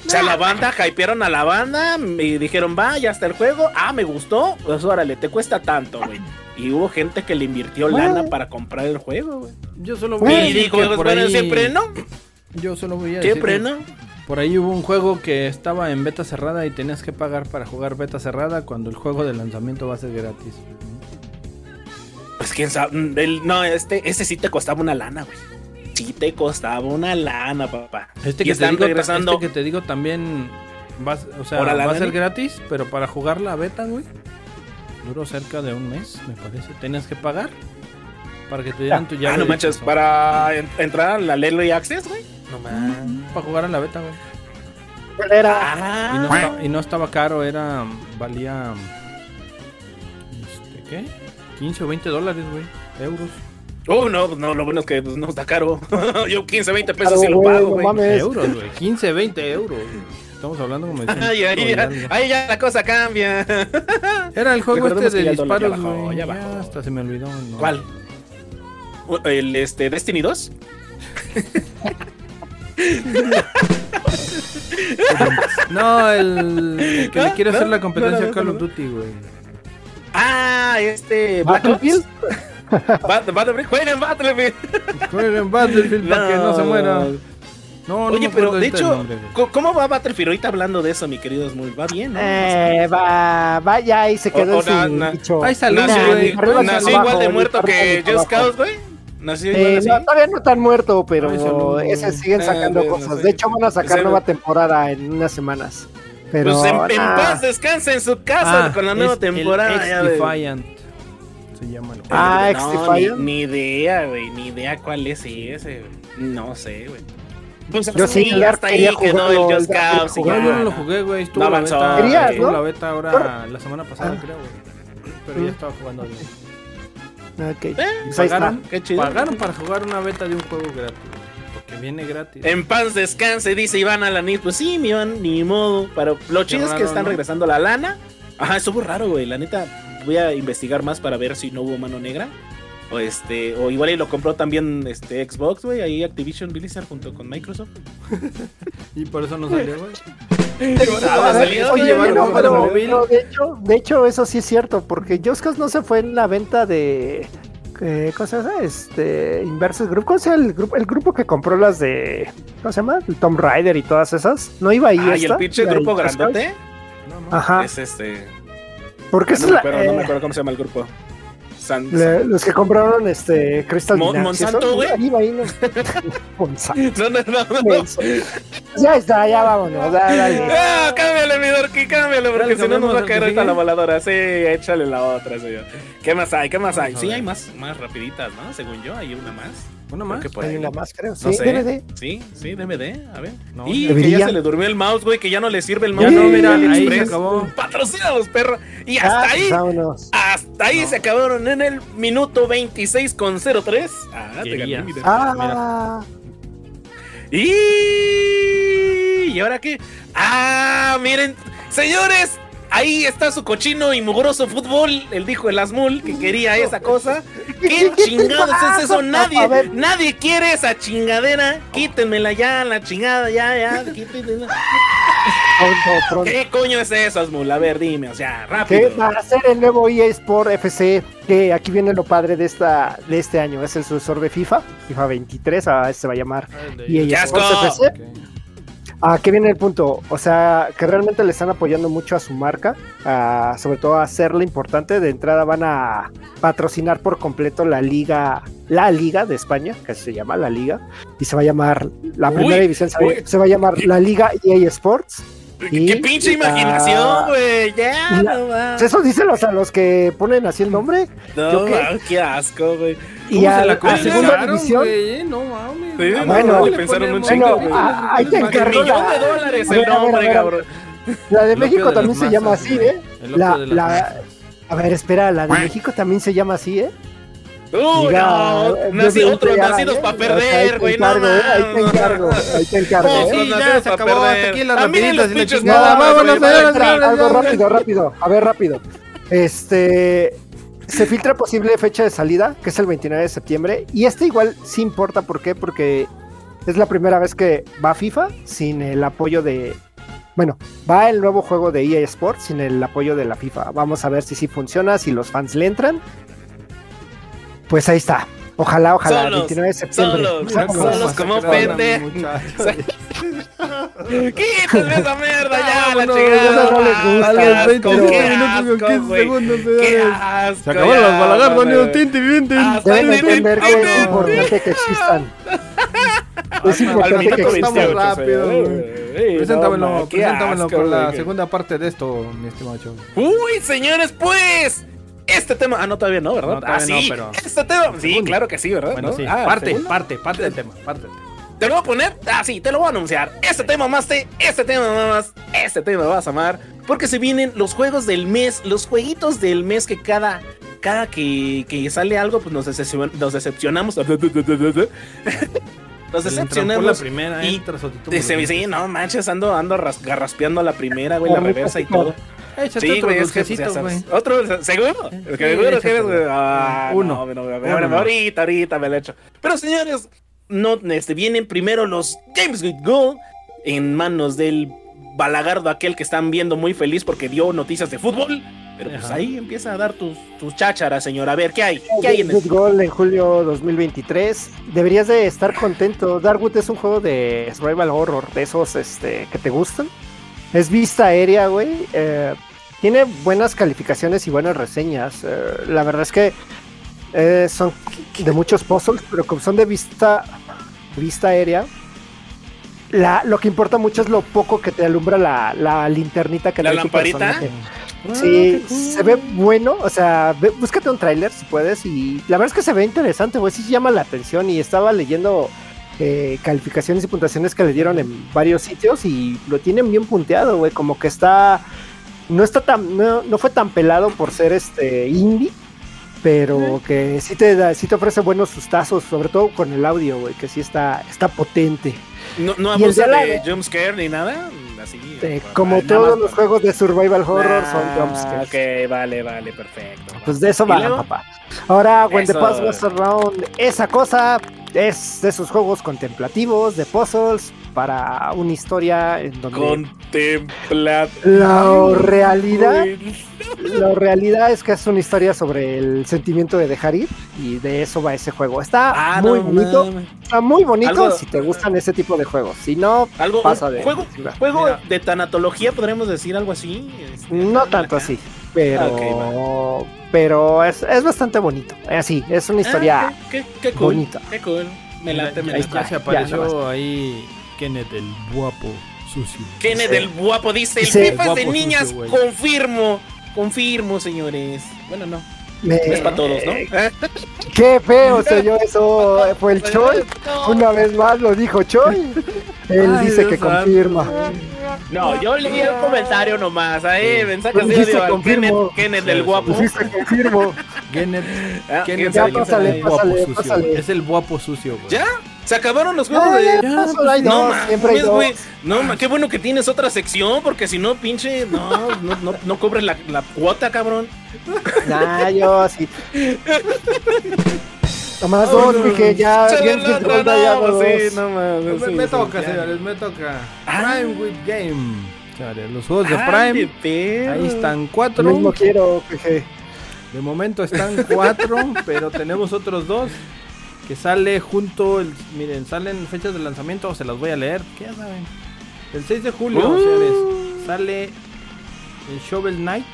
O sea, la banda hypearon a la banda y dijeron, va, ya está el juego. Ah, me gustó. Pues órale, te cuesta tanto, güey. Y hubo gente que le invirtió lana para comprar el juego, güey. Yo solo voy a decir. Y dijo, pues, bueno, siempre no. Yo solo voy a decir. Siempre no. Por ahí hubo un juego que estaba en beta cerrada y tenías que pagar para jugar beta cerrada cuando el juego de lanzamiento va a ser gratis. Pues quién sabe. no, este, este sí te costaba una lana, güey sí te costaba una lana, papá. Este que, te digo, este que te digo también va, o sea, va a ser gratis, pero para jugar la beta, güey, duró cerca de un mes, me parece. Tenías que pagar para que te dieran tu llave. Ah, no manches, para entrar a la Lelo y Access, güey. No manches. Para jugar a la beta, güey. Era. Ah. Y, no estaba, y, no estaba, caro, era. Valía. Este, ¿Qué? 15 o 20 dólares, güey. Euros. Oh, no, no, lo bueno es que pues, no está caro. Yo 15, 20 pesos sí lo pago, güey. euros, güey. 15, 20 euros. Estamos hablando como Ay, ahí, ya, ahí ya la cosa cambia. Era el juego este de disparos, güey. Ya, ya hasta se me olvidó. No. ¿Cuál? ¿El este, Destiny 2? no, el, que le quiere hacer la competencia a Call of Duty, güey. Ah, este. ¿Battlefield? Battlefield, jueguen Battlefield. Jueguen Battlefield para que no se muera. No, Oye, pero de hecho, ¿cómo va Battlefield? Ahorita hablando de eso, mi querido Smul, ¿va bien? ¿no? Eh, va, va ya y se quedó sin na, salud, güey. Nació igual de muerto que Just Cause, güey. Nació igual eh, no, todavía no tan muerto, pero ese siguen ah, sacando cosas. De hecho, van a sacar nueva temporada en unas semanas. Pero, pues en, en paz descansa en su casa ah, con la nueva temporada. El Defiant llama Ah, no, ni, idea, güey. Ni idea cuál es ese, No sé, güey. Pues yo sí, hasta ahí quedó el Just Cause. Yo no lo jugué, güey. Estuvo, la beta, Querías, estuvo la beta ahora la semana pasada, ah. creo, güey. Pero ya estaba jugando bien. Ok. Eh, pues pagaron, qué chido. pagaron para jugar una beta de un juego gratis. Porque viene gratis. En paz descanse, dice Iván Alanis. Pues sí, mi Iván, ni modo. Pero lo chido es que están regresando la lana. Ajá, estuvo raro, güey. La neta, voy a investigar más para ver si no hubo mano negra. O este, o igual y lo compró también este Xbox, güey, ahí Activision Blizzard junto con Microsoft. Y por eso no salió, güey. De hecho, de hecho, eso sí es cierto, porque Just Cause no se fue en la venta de eh, ¿cómo se llama? Este Inversus Group, ¿cómo se llama el grupo? El grupo que compró las de ¿cómo se llama? El Tomb Raider y todas esas. No iba ahí Ah, y el pinche grupo grandote. No, no. Ajá. Es este. Porque ah, no, me es la- acuerdo, no me eh, acuerdo cómo se llama el grupo. San, le- los que compraron este Crystal Mon- Dynamics, Monsanto, güey. ahí va, ahí no. Monsanto. No, no, no, no. Ya está, ya vámonos. dale. Ah, cámbiale, mi Dorky, cámbiale, porque si no nos va a caer ahorita la voladora. Sí, échale la otra, señor. ¿Qué más hay? ¿Qué más hay? Sí, hay más, más rapiditas, ¿no? Según yo, hay una más. ¿Una más? Por Hay ahí. una más, creo. Sí, No sé. DVD. Sí, sí, DVD, a ver. No, y que ya se le durmió el mouse, güey, que ya no le sirve el mouse. Ya no, mira, ahí se acabó. Patrocina a los perros. Y hasta Ah, ahí, vámonos. hasta ahí se acabaron en el minuto 26 con 03. Ah, te gané, mira. Ah, Y... ¿Y ahora qué? Ah, miren, señores, ahí está su cochino y mugroso fútbol. Él dijo el Asmul que quería esa cosa. ¿Qué chingados es eso? A Nadie, nadie quiere esa chingadera. Quítenmela ya, la chingada, ya, ya. quítenmela. ¿Qué coño es eso, Asmul? A ver, dime, o sea, rápido. va a ser el nuevo EA Sport FC, que aquí viene lo padre de esta de este año, es el sucesor de FIFA, FIFA 23, ah, se va a llamar EA ¡Qué asco! FC. ¿A qué viene el punto? O sea, que realmente le están apoyando mucho a su marca, a- sobre todo a hacerla importante. De entrada van a patrocinar por completo la liga, la liga de España, que se llama la liga, y se va a llamar, la Uy, primera división se, va- uy. se va a llamar la liga EA Sports. ¡Qué pinche ah, imaginación, güey! Ya, la- no va. Eso dicen los, a los que ponen así el nombre. No, ¿yo qué? qué asco, güey. Y ¿Cómo a, se la a segunda división, güey? eh? No mames. Sí, Ah, bueno, ¿cómo le pensaron un chingo, Bueno, güey. ah, ahí te Un encargo millón la- de dólares el nombre, ver. cabrón. la de México también se llama así. ¿eh? La, la- a ver, espera, la de México también se llama así, ¿eh? Uy, Diga, no, nací otros ya, nacidos ¿eh? para perder, güey, no encargo, ¿eh? Ahí te encargo, ahí te encargo, No, ¿eh? Sí, ya se acabó perder. hasta aquí las rapiditas y la chingada. no, Vámonos, algo rápido, rápido. A ver, rápido. Este. Se filtra posible fecha de salida, que es el 29 de septiembre. Y este igual sí importa, ¿por qué? Porque es la primera vez que va FIFA sin el apoyo de. Bueno, va el nuevo juego de EA Sports sin el apoyo de la FIFA. Vamos a ver si sí funciona, si los fans le entran. Pues ahí está. Ojalá, ojalá, Solos, 29 de septiembre. solos, Vámonos. solos como Masacraron, pende. muchachos. Quítame esa mierda ya, la Vámonos, chingada. ya no les gusta, A Qué los asco, 25 qué minutos con asco, 15 güey. segundos, Qué señores. asco. Se acabaron las. Tinti, tinti. Deben entender que es 29. importante que existan. Es importante minuto que Estamos existan. 28, rápido, señor. güey. Ey, Preséntamelo, preséntamelo asco, con la segunda parte de esto, mi estimado. Uy, señores, pues. Este tema. Ah, no, todavía no, ¿verdad? No, todavía ah, sí. no, pero- Este tema. Sí, claro que sí, ¿verdad? Bueno, ¿No? sí, Ah, parte, parte, parte del tema, parte del tema. ¿Te lo voy a poner? Ah, sí, te lo voy a anunciar. Este tema más te, este tema más, este tema vas a amar. Porque se vienen los juegos del mes, los jueguitos del mes que cada, cada que, que sale algo, pues nos, nos decepcionamos. Nos entrampó la decepcionamos. primera, y Dice, Murguía. sí, no manches, ando, ando ras- garraspeando la primera, güey, la reversa y todo. Échate Sí, otro güey, es que pues, güey. Otro, ¿seguro? Que que eres. Ah, Uno. no, no, no, Uno ahora- más. ahorita, ahorita me lo echo. Pero señores, no, este, vienen primero los Games with Gold en manos del balagardo aquel que están viendo muy feliz porque dio noticias de fútbol. Pero pues ahí empieza a dar tus, tus chácharas, señor. A ver, ¿qué hay? ¿Qué hay en Good el... Goal en julio 2023. Deberías de estar contento. Darkwood es un juego de survival horror, de esos este, que te gustan. Es vista aérea, güey. Eh, tiene buenas calificaciones y buenas reseñas. Eh, la verdad es que eh, son de muchos puzzles, pero como son de vista, vista aérea, la, lo que importa mucho es lo poco que te alumbra la, la linternita que ¿La trae tu lamparita? personaje. Ah, Sí, se ve bueno, o sea, ve- búscate un tráiler si puedes y la verdad es que se ve interesante, güey, sí llama la atención y estaba leyendo eh, calificaciones y puntuaciones que le dieron en varios sitios y lo tienen bien punteado, güey, como que está, no está tan, no, no fue tan pelado por ser este indie pero que sí te da, sí te ofrece buenos sustazos, sobre todo con el audio, güey, que sí está, está potente. No, no abusa de de jumpscare ni nada. Así. Eh, por- como nada todos los juegos de survival horror son jumpscares. Ok, vale, vale, perfecto. Pues de eso ¿Y va, papá. Ahora, When the. Past Was Around, esa cosa es de esos juegos contemplativos, de puzzles, para una historia en donde Contempla. la realidad, la realidad es que es una historia sobre el sentimiento de dejar ir y de eso va ese juego. Está Ah, muy no bonito, está muy bonito Algo- si te gustan ese tipo de juegos. Si no, Algo, pasa de juego, juego de tanatología, podríamos decir algo así. Este, No tanto acá. así, pero, pero es, es bastante bonito. Así, es una historia Ah, qué, qué- qué cool. bonita. Qué cool. Me late, me ya, late. ya se ya, apareció ahí Kenneth el guapo sucio. Kenneth el guapo dice: el Sí. Es de niñas. sucio, confirmo. Confirmo, señores. Bueno, no. Me- es para todos, ¿no? Qué feo se eso. Fue el Choi. Una vez más lo dijo Choi. Él Ay, dice Dios que santo. confirma. No, yo leí el comentario nomás. Ahí, Pues dice digo, al confirmo. Kenneth, Kenneth el Sí, guapo. Pusiste confirmo. Kenneth, Ah, Kenneth ya el pásale, guapo pásale, sucio. pásale. güey. Es el guapo sucio, güey. ¿Ya? ¿Se acabaron los juegos Ay, de.? ya, solo hay No, dos, siempre hay dos. güey. No, ma, qué bueno que tienes otra sección, porque si no, pinche, no, no, no, no cobres la, la cuota, cabrón. Nah, yo así. Nomás dos, dije, ya. Bien la ya no, pues sí, no mames, me, sí, me sí, toca, ya. señores, me toca. Ah. Prime with Game. Señores, los juegos de Ay, Prime. Ahí están Lo cuatro. mismo quiero, jeje. De momento están cuatro, pero tenemos otros dos que sale junto. El, miren, salen fechas de lanzamiento, se las voy a leer, que ya saben. El 6 de julio, Uh. señores, sale el Shovel Knight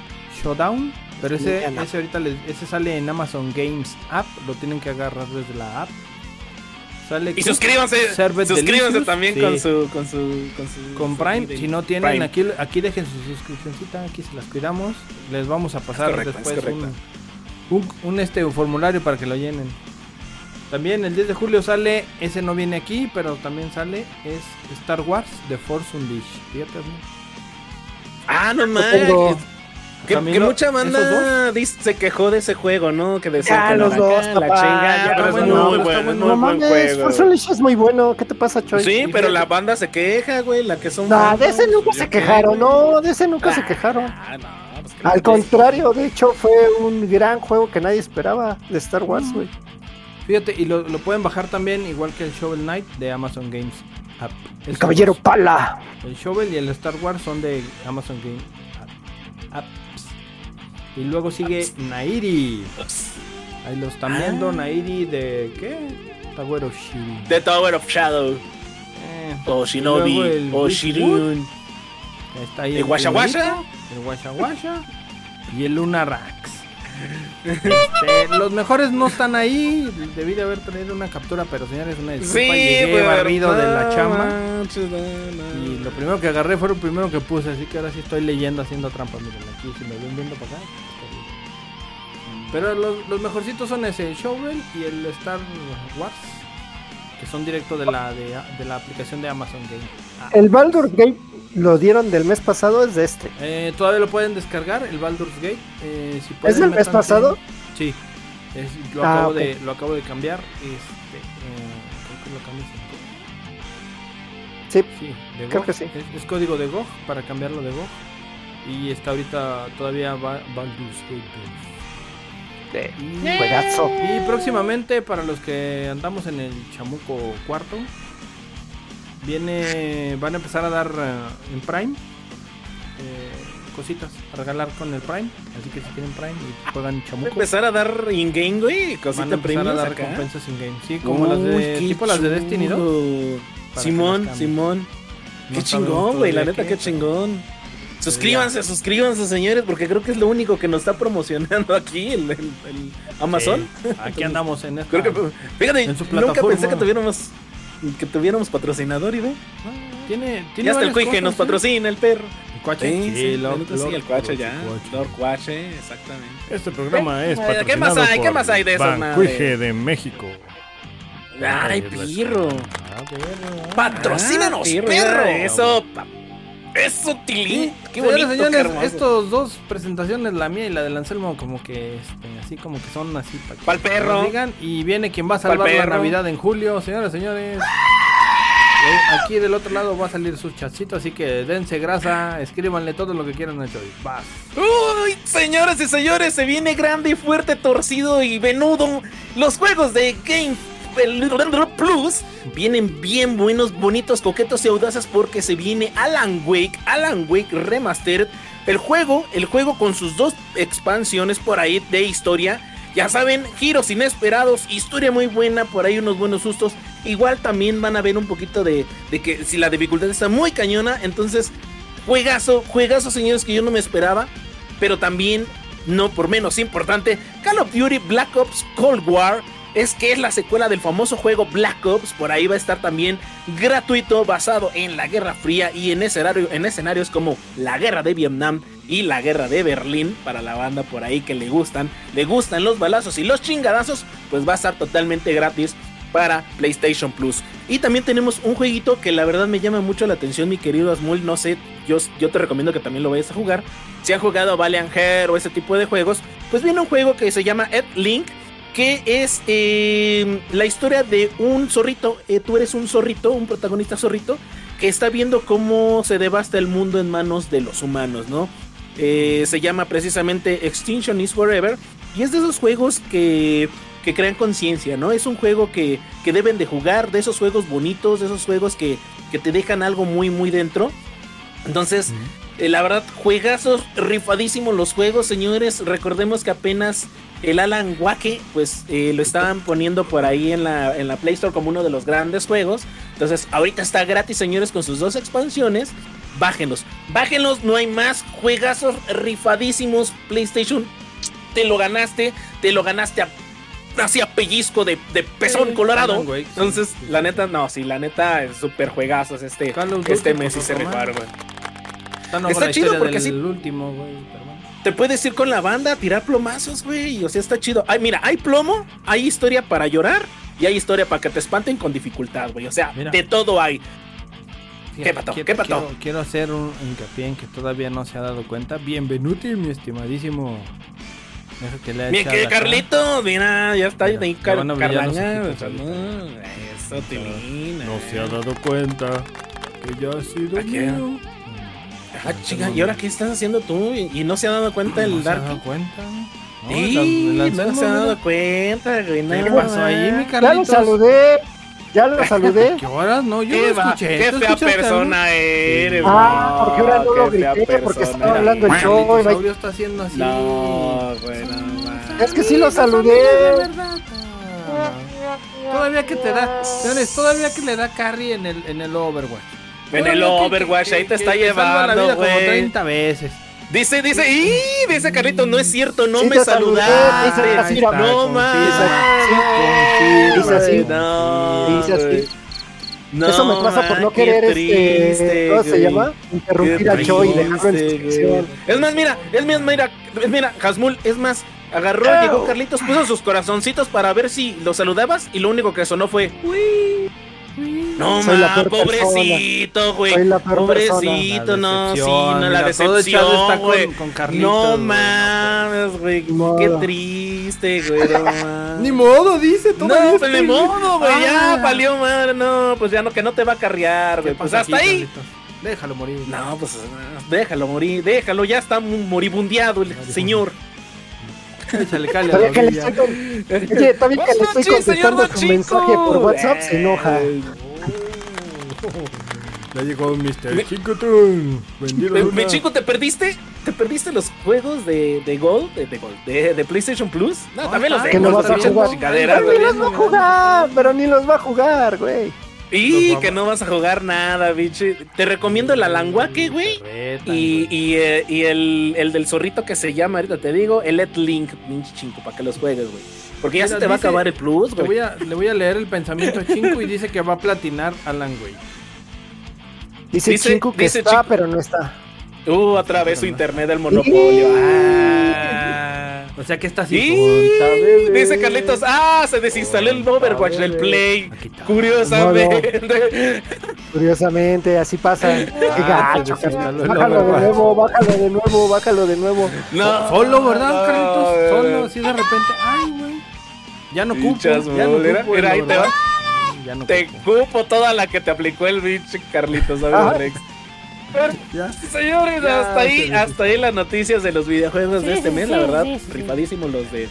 Showdown. Pero ese, ese ahorita les- ese sale en Amazon Games App, lo tienen que agarrar desde la app. Sale Y con- suscríbanse, suscríbanse Delicious, también sí. con su, con su, con su, con Prime. Si no tienen, Prime. aquí, aquí dejen su suscripcióncita, aquí se las cuidamos. Les vamos a pasar correcto, después un, un, un, este un formulario para que lo llenen. También el 10 de julio sale, ese no viene aquí, pero también sale, es Star Wars The Force Unleashed. Fíjate, ¿no? Ah, no mames. Que, que mucha banda dice- se quejó de ese juego, ¿no? Que decía Ya, que los la- dos, la papá, chingada, ya, pero es bueno, muy bueno, bueno. es muy No buen mames, juego. Force Unleashed es muy bueno. ¿Qué te pasa, Choi? Sí, pero la banda se queja, güey, la que son Nah, fans, de ese ¿no? nunca se ¿yo qué, quejaron, güey? no, de ese nunca se quejaron. Ah, no, pues que Al no- contrario, de hecho, fue un gran juego que nadie esperaba de Star Wars, güey. Fíjate, y lo, lo pueden bajar también, igual que el Shovel Knight de Amazon Games App. El Caballero. Pala. El Shovel y el Star Wars son de Amazon Game App- Apps. Y luego sigue Nairi. Ahí lo están viendo, Ah. Nairi de ¿qué? Tower of Shiri. The Tower of Shadow, Eh, o Shinobi, el o. Shirun. está ahí ¿El Washa Washa? primerito, El Washa. Y el Lunarax. Este, los mejores no están ahí. Debí de haber traído una captura, pero señores, una disculpa. Llegué pero barrido de la chamba. Y lo primero que agarré fue lo primero que puse, así que ahora sí estoy leyendo haciendo trampas. Miren, aquí si me ven viendo para acá. está bien. Pero los, los mejorcitos son ese, el Shovel y el Star Wars, que son directo de la de, de la aplicación de Amazon Game. Ah, El Baldur's Gate lo dieron del mes pasado, es de este. eh, todavía lo pueden descargar, el Baldur's Gate. eh, si ¿Es pueden, del mes pasado? Sí, es- lo, Ah, acabo de, lo acabo de cambiar. Este, eh, creo que lo cambié Sí, Sí, de Creo que sí. Es, es código de GOG para cambiarlo de GOG. Y está ahorita todavía Ba- Baldur's Gate 2. Y, juegazo. y próximamente, para los que andamos en el chamuco cuarto, viene van a empezar a dar eh, en Prime eh, cositas a regalar con el Prime. Así que si tienen Prime y juegan chamuco, empezar a dar in-game, güey, van a cosita empezar a dar acá. recompensas in game. Sí, como las de qué tipo las de Destiny 2. chulo. Para Simón. Simón. No qué chingón, güey, la neta, qué qué, chingón. Suscríbanse, suscríbanse, señores, porque creo que es lo único que nos está promocionando aquí el, el- el Amazon. Sí, aquí andamos en esta. Creo que, fíjate, en su nunca pensé que tuviéramos que tuviéramos patrocinador y ve. Tiene, tiene Ya hasta el Cuije nos ¿eh? patrocina, el perro. ¿El Cuache? Sí, Lord- el Cuache Lord- ya. Cuache. Lord Cuache, exactamente. Este programa es ¿Qué patrocinado más hay? ¿Qué por más hay de eso? Bancuije de México. Ay, pirro. Ah, perro. ¡Patrocínanos, Ah, perro! Eso, pa- Eso, Tilín. Qué Señores, bonito, señores, qué hermoso. estos dos presentaciones, la mía y la del Anselmo, como que este, así como que son así para que Pa'l perro. digan. Y viene quien va a salvar la. Navidad en julio, señores, señores. Y Aquí del otro lado va a salir su chatcito, así que dense grasa, escríbanle todo lo que quieran hecho. y Vas. Uy, señores y señores, se viene grande, fuerte, torcido y venudo. Los juegos de Game Plus vienen bien buenos, bonitos, coquetos y audaces porque se viene Alan Wake, Alan Wake Remastered. El juego, el juego con sus dos expansiones por ahí de historia. Ya saben, giros inesperados, historia muy buena, por ahí unos buenos sustos. Igual también van a ver un poquito de, de que si la dificultad está muy cañona, entonces juegazo, juegazo señores que yo no me esperaba pero también, no por menos importante, Call of Duty Black Ops Cold War. Es que es la secuela del famoso juego Black Ops. Por ahí va a estar también gratuito, basado en la Guerra Fría y en, en escenarios como la Guerra de Vietnam y la Guerra de Berlín. Para la banda por ahí que le gustan, le gustan los balazos y los chingadazos, pues va a estar totalmente gratis para PlayStation Plus. Y también tenemos un jueguito que la verdad me llama mucho la atención, mi querido Asmul. No sé, yo, te recomiendo que también lo vayas a jugar. Si han jugado Valiant Heart o ese tipo de juegos, pues viene un juego que se llama Ed Link, que es eh, la historia de un zorrito. Eh, tú eres un zorrito, un protagonista zorrito, que está viendo cómo se devasta el mundo en manos de los humanos, ¿no? Eh, se llama precisamente Extinction is Forever. Y es de esos juegos que, que crean conciencia, ¿no? Es un juego que, que deben de jugar, de esos juegos bonitos, de esos juegos que, que te dejan algo muy, muy dentro. Entonces, eh, la verdad, juegazos, rifadísimos los juegos, señores. Recordemos que apenas el Alan Wake, pues eh, lo estaban poniendo por ahí en la, en la Play Store como uno de los grandes juegos. Entonces, ahorita está gratis, señores, con sus dos expansiones. Bájenlos, bájenlos, no hay más juegazos rifadísimos. PlayStation, te lo ganaste, te lo ganaste a, así a pellizco de, de pezón Sí, colorado. Alan Wake, sí, Entonces, sí. la neta, no, sí, la neta es súper juegazos este, este Duty, mes sí pues, se rifaron, güey. Está, no chido porque del sí- último, güey. Te puedes ir con la banda a tirar plomazos, güey. O sea, está chido. Ay, mira, hay plomo, hay historia para llorar y hay historia para que te espanten con dificultad, güey. O sea, Mira. de todo hay. ¿Qué pato? Quiero, ¿Qué pato? Quiero, quiero hacer un hincapié en que todavía no se ha dado cuenta. Bienvenuti, mi estimadísimo. Que le Mira, que Carlito, mira, ya está Mira, ahí car los Carlaña, no, Eso, Tilín. No se ha dado cuenta que ya ha sido mío. Ah, chica, ¿y ahora qué estás haciendo tú? ¿Y y no se ha dado cuenta ¿No el se ha dado cuenta? No, Sí, el- el no se ha dado cuenta, güey. ¿Qué no, pasó ahí, mi Ya lo Carlitos? saludé. Ya lo saludé. ¿Qué horas? No, yo Qué, no va- escuché. qué ¿Tú fea persona eres. Ah, güey. porque ahora no lo qué grité, porque estaba hablando el show. Carlitos Audio está haciendo así. No, güey, no. Es que sí lo saludé. De verdad. Todavía que te da, todavía que le da carry en el, en el Overwatch. En el Overwatch, que- ahí te que- está llevando, como güey. 30 veces. Dice, dice, ¡y! Dice Carlito, no es cierto, no Sí me saludaste. dice así, Ahí está, no mames. Dice así. No, Dice así. Eso me pasa por no querer, este, ¿cómo se llama? Interrumpir a Qué Cho y dejarlo en. Es más, mira, es más, mira, mira, Hasmul, es más, agarró, llegó Carlitos, puso sus corazoncitos para ver si lo saludabas y lo único que sonó fue, no Soy ma, pobrecito, güey. Pobrecito, no, sí, no, la todo decepción, está güey. con, con Carlitos. No güey, mames, güey. Qué triste, güey. No, mames. Ni modo, dice. No, todavía pues ni modo, güey. Ah. Ya valió madre. No, pues ya no, que no te va a carrear, ¿Qué güey. Pues hasta aquí, ahí. Carlitos? Déjalo morir. No, pues déjalo morir, déjalo. Ya está moribundeado el señor. Échale cale a que le orilla. estoy, con- Oye, todavía que le estoy contestando Chico. mensaje por WhatsApp, se enoja. Ya llegó Mr. Vendido Me, chico, ¿te perdiste? ¿Te perdiste los juegos de, de Gold? De, de Gold, de, de PlayStation Plus? No, también los de Que no Gold, vas a jugar. ni los va a jugar, pero ni los va a jugar, güey. Y que no vas a jugar nada, bicho. Te recomiendo el Alanguaque, güey. Retan, Y, y, eh, y el, el del zorrito que se llama, ahorita te digo, el Let Link, pinche chingo, para que los juegues, güey. Porque ya Mira, se te va a acabar el plus, Le güey. voy, a, le voy a leer el pensamiento a Chinko y dice que va a platinar Alan Wake. Dice, Dice- que dice está, pero no está. Uh, otra vez su internet del monopolio. Ah. O sea que está así. Y dice Carlitos, ah, se desinstaló el Overwatch del Play. Curiosamente. Curiosamente, así pasa. Qué Ah, gacho, Bájalo de nuevo, bájalo de nuevo, bájalo de nuevo. No, Solo, ¿verdad, Carlitos? Solo, así de repente. Ay, güey. Ya no cupo. Ya no cupo. el ahí te. Ya no Te cupo. cupo toda la que te aplicó el pinche Carlitos, ¿sabes, Ajá. Ya. Señores, Ya, hasta ahí, sí, hasta ahí las noticias de los videojuegos de este sí, mes, sí, la verdad, sí, sí. rifadísimos los de,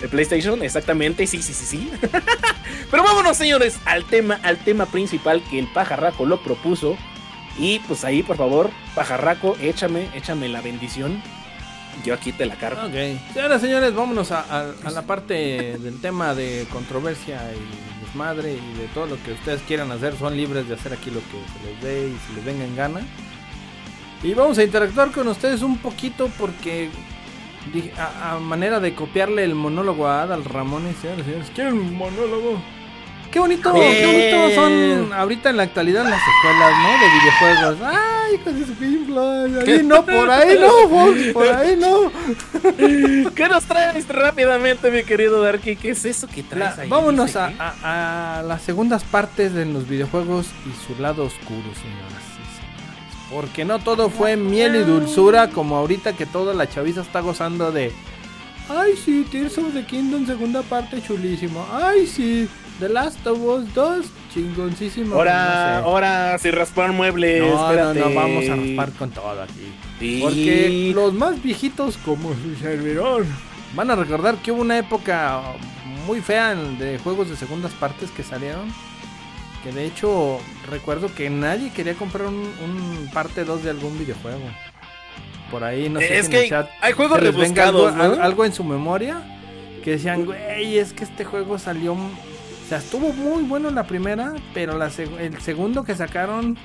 de PlayStation, exactamente, sí, sí, sí, sí. Pero vámonos, señores, al tema, al tema principal que el pajarraco lo propuso. Y pues ahí, por favor, pajarraco, échame, échame la bendición. Yo aquí te la cargo. Ok. Señoras, señores, vámonos a, a- a la parte del tema de controversia y desmadre y de todo lo que ustedes quieran hacer. Son libres de hacer aquí lo que se les dé y se les venga en gana. Y vamos a interactuar con ustedes un poquito porque a, a manera de copiarle el monólogo a Adal Ramón y señores, señores, ¿quieren un monólogo? Qué bonito, qué bonito son ahorita en la actualidad las escuelas, ¿no? De videojuegos. Ay, hijos de su Ahí no, por ahí no, Fox, por ahí no. ¿Qué nos traes rápidamente, mi querido Darky? ¿Qué es eso que La- traes ahí? vámonos a, a- a las segundas partes de los videojuegos y su lado oscuro, señoras. Porque no todo fue miel y dulzura como ahorita que toda la chaviza está gozando de... Ay sí, Tears of the Kingdom segunda parte chulísimo. Ay sí, The Last of Us 2 chingoncísimo. Ahora, No sé. ahora, si raspar muebles, No, espérate. no, vamos a raspar con todo aquí. Sí. Porque los más viejitos como su servidor van a recordar que hubo una época muy fea de juegos de segundas partes que salieron. Que de hecho recuerdo que nadie quería comprar un, un parte 2 de algún videojuego. Por ahí no sé es si que en el chat hay juegos algo, rebuscados, ¿no? al- algo en su memoria que decían, güey, es que este juego salió... O sea, estuvo muy bueno la primera, pero la seg- el segundo que sacaron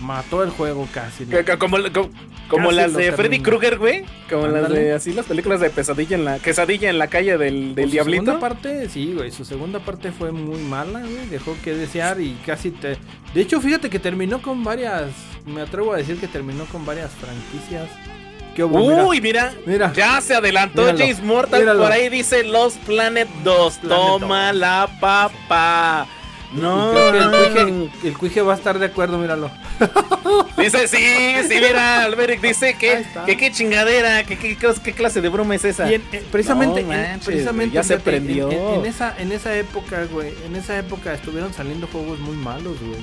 mató el juego casi. ¿no? Como, como, como Casi las de Freddy. Krueger, güey. Como las de así las películas de pesadilla en la quesadilla en la calle del, del Pues su diablito. segunda parte, sí, güey, su segunda parte fue muy mala, güey, dejó que desear y casi te... De hecho, fíjate que terminó con varias, me atrevo a decir que terminó con varias franquicias. ¿Qué hubo? Mira, Uy, mira, mira. ya se adelantó Míralo, James Mortal. míralo. Por ahí dice Lost Planet 2. Planet Toma 2. la papa. Y No, creo que el cuije, el cuije va a estar de acuerdo, míralo. Dice, sí, sí, mira, Alberic dice que, que qué chingadera, que qué, clase de broma es esa. Y en- eh, precisamente, No en- manches, precisamente ya se fíjate, prendió. En, en esa, en esa época, güey, en esa época estuvieron saliendo juegos muy malos, güey.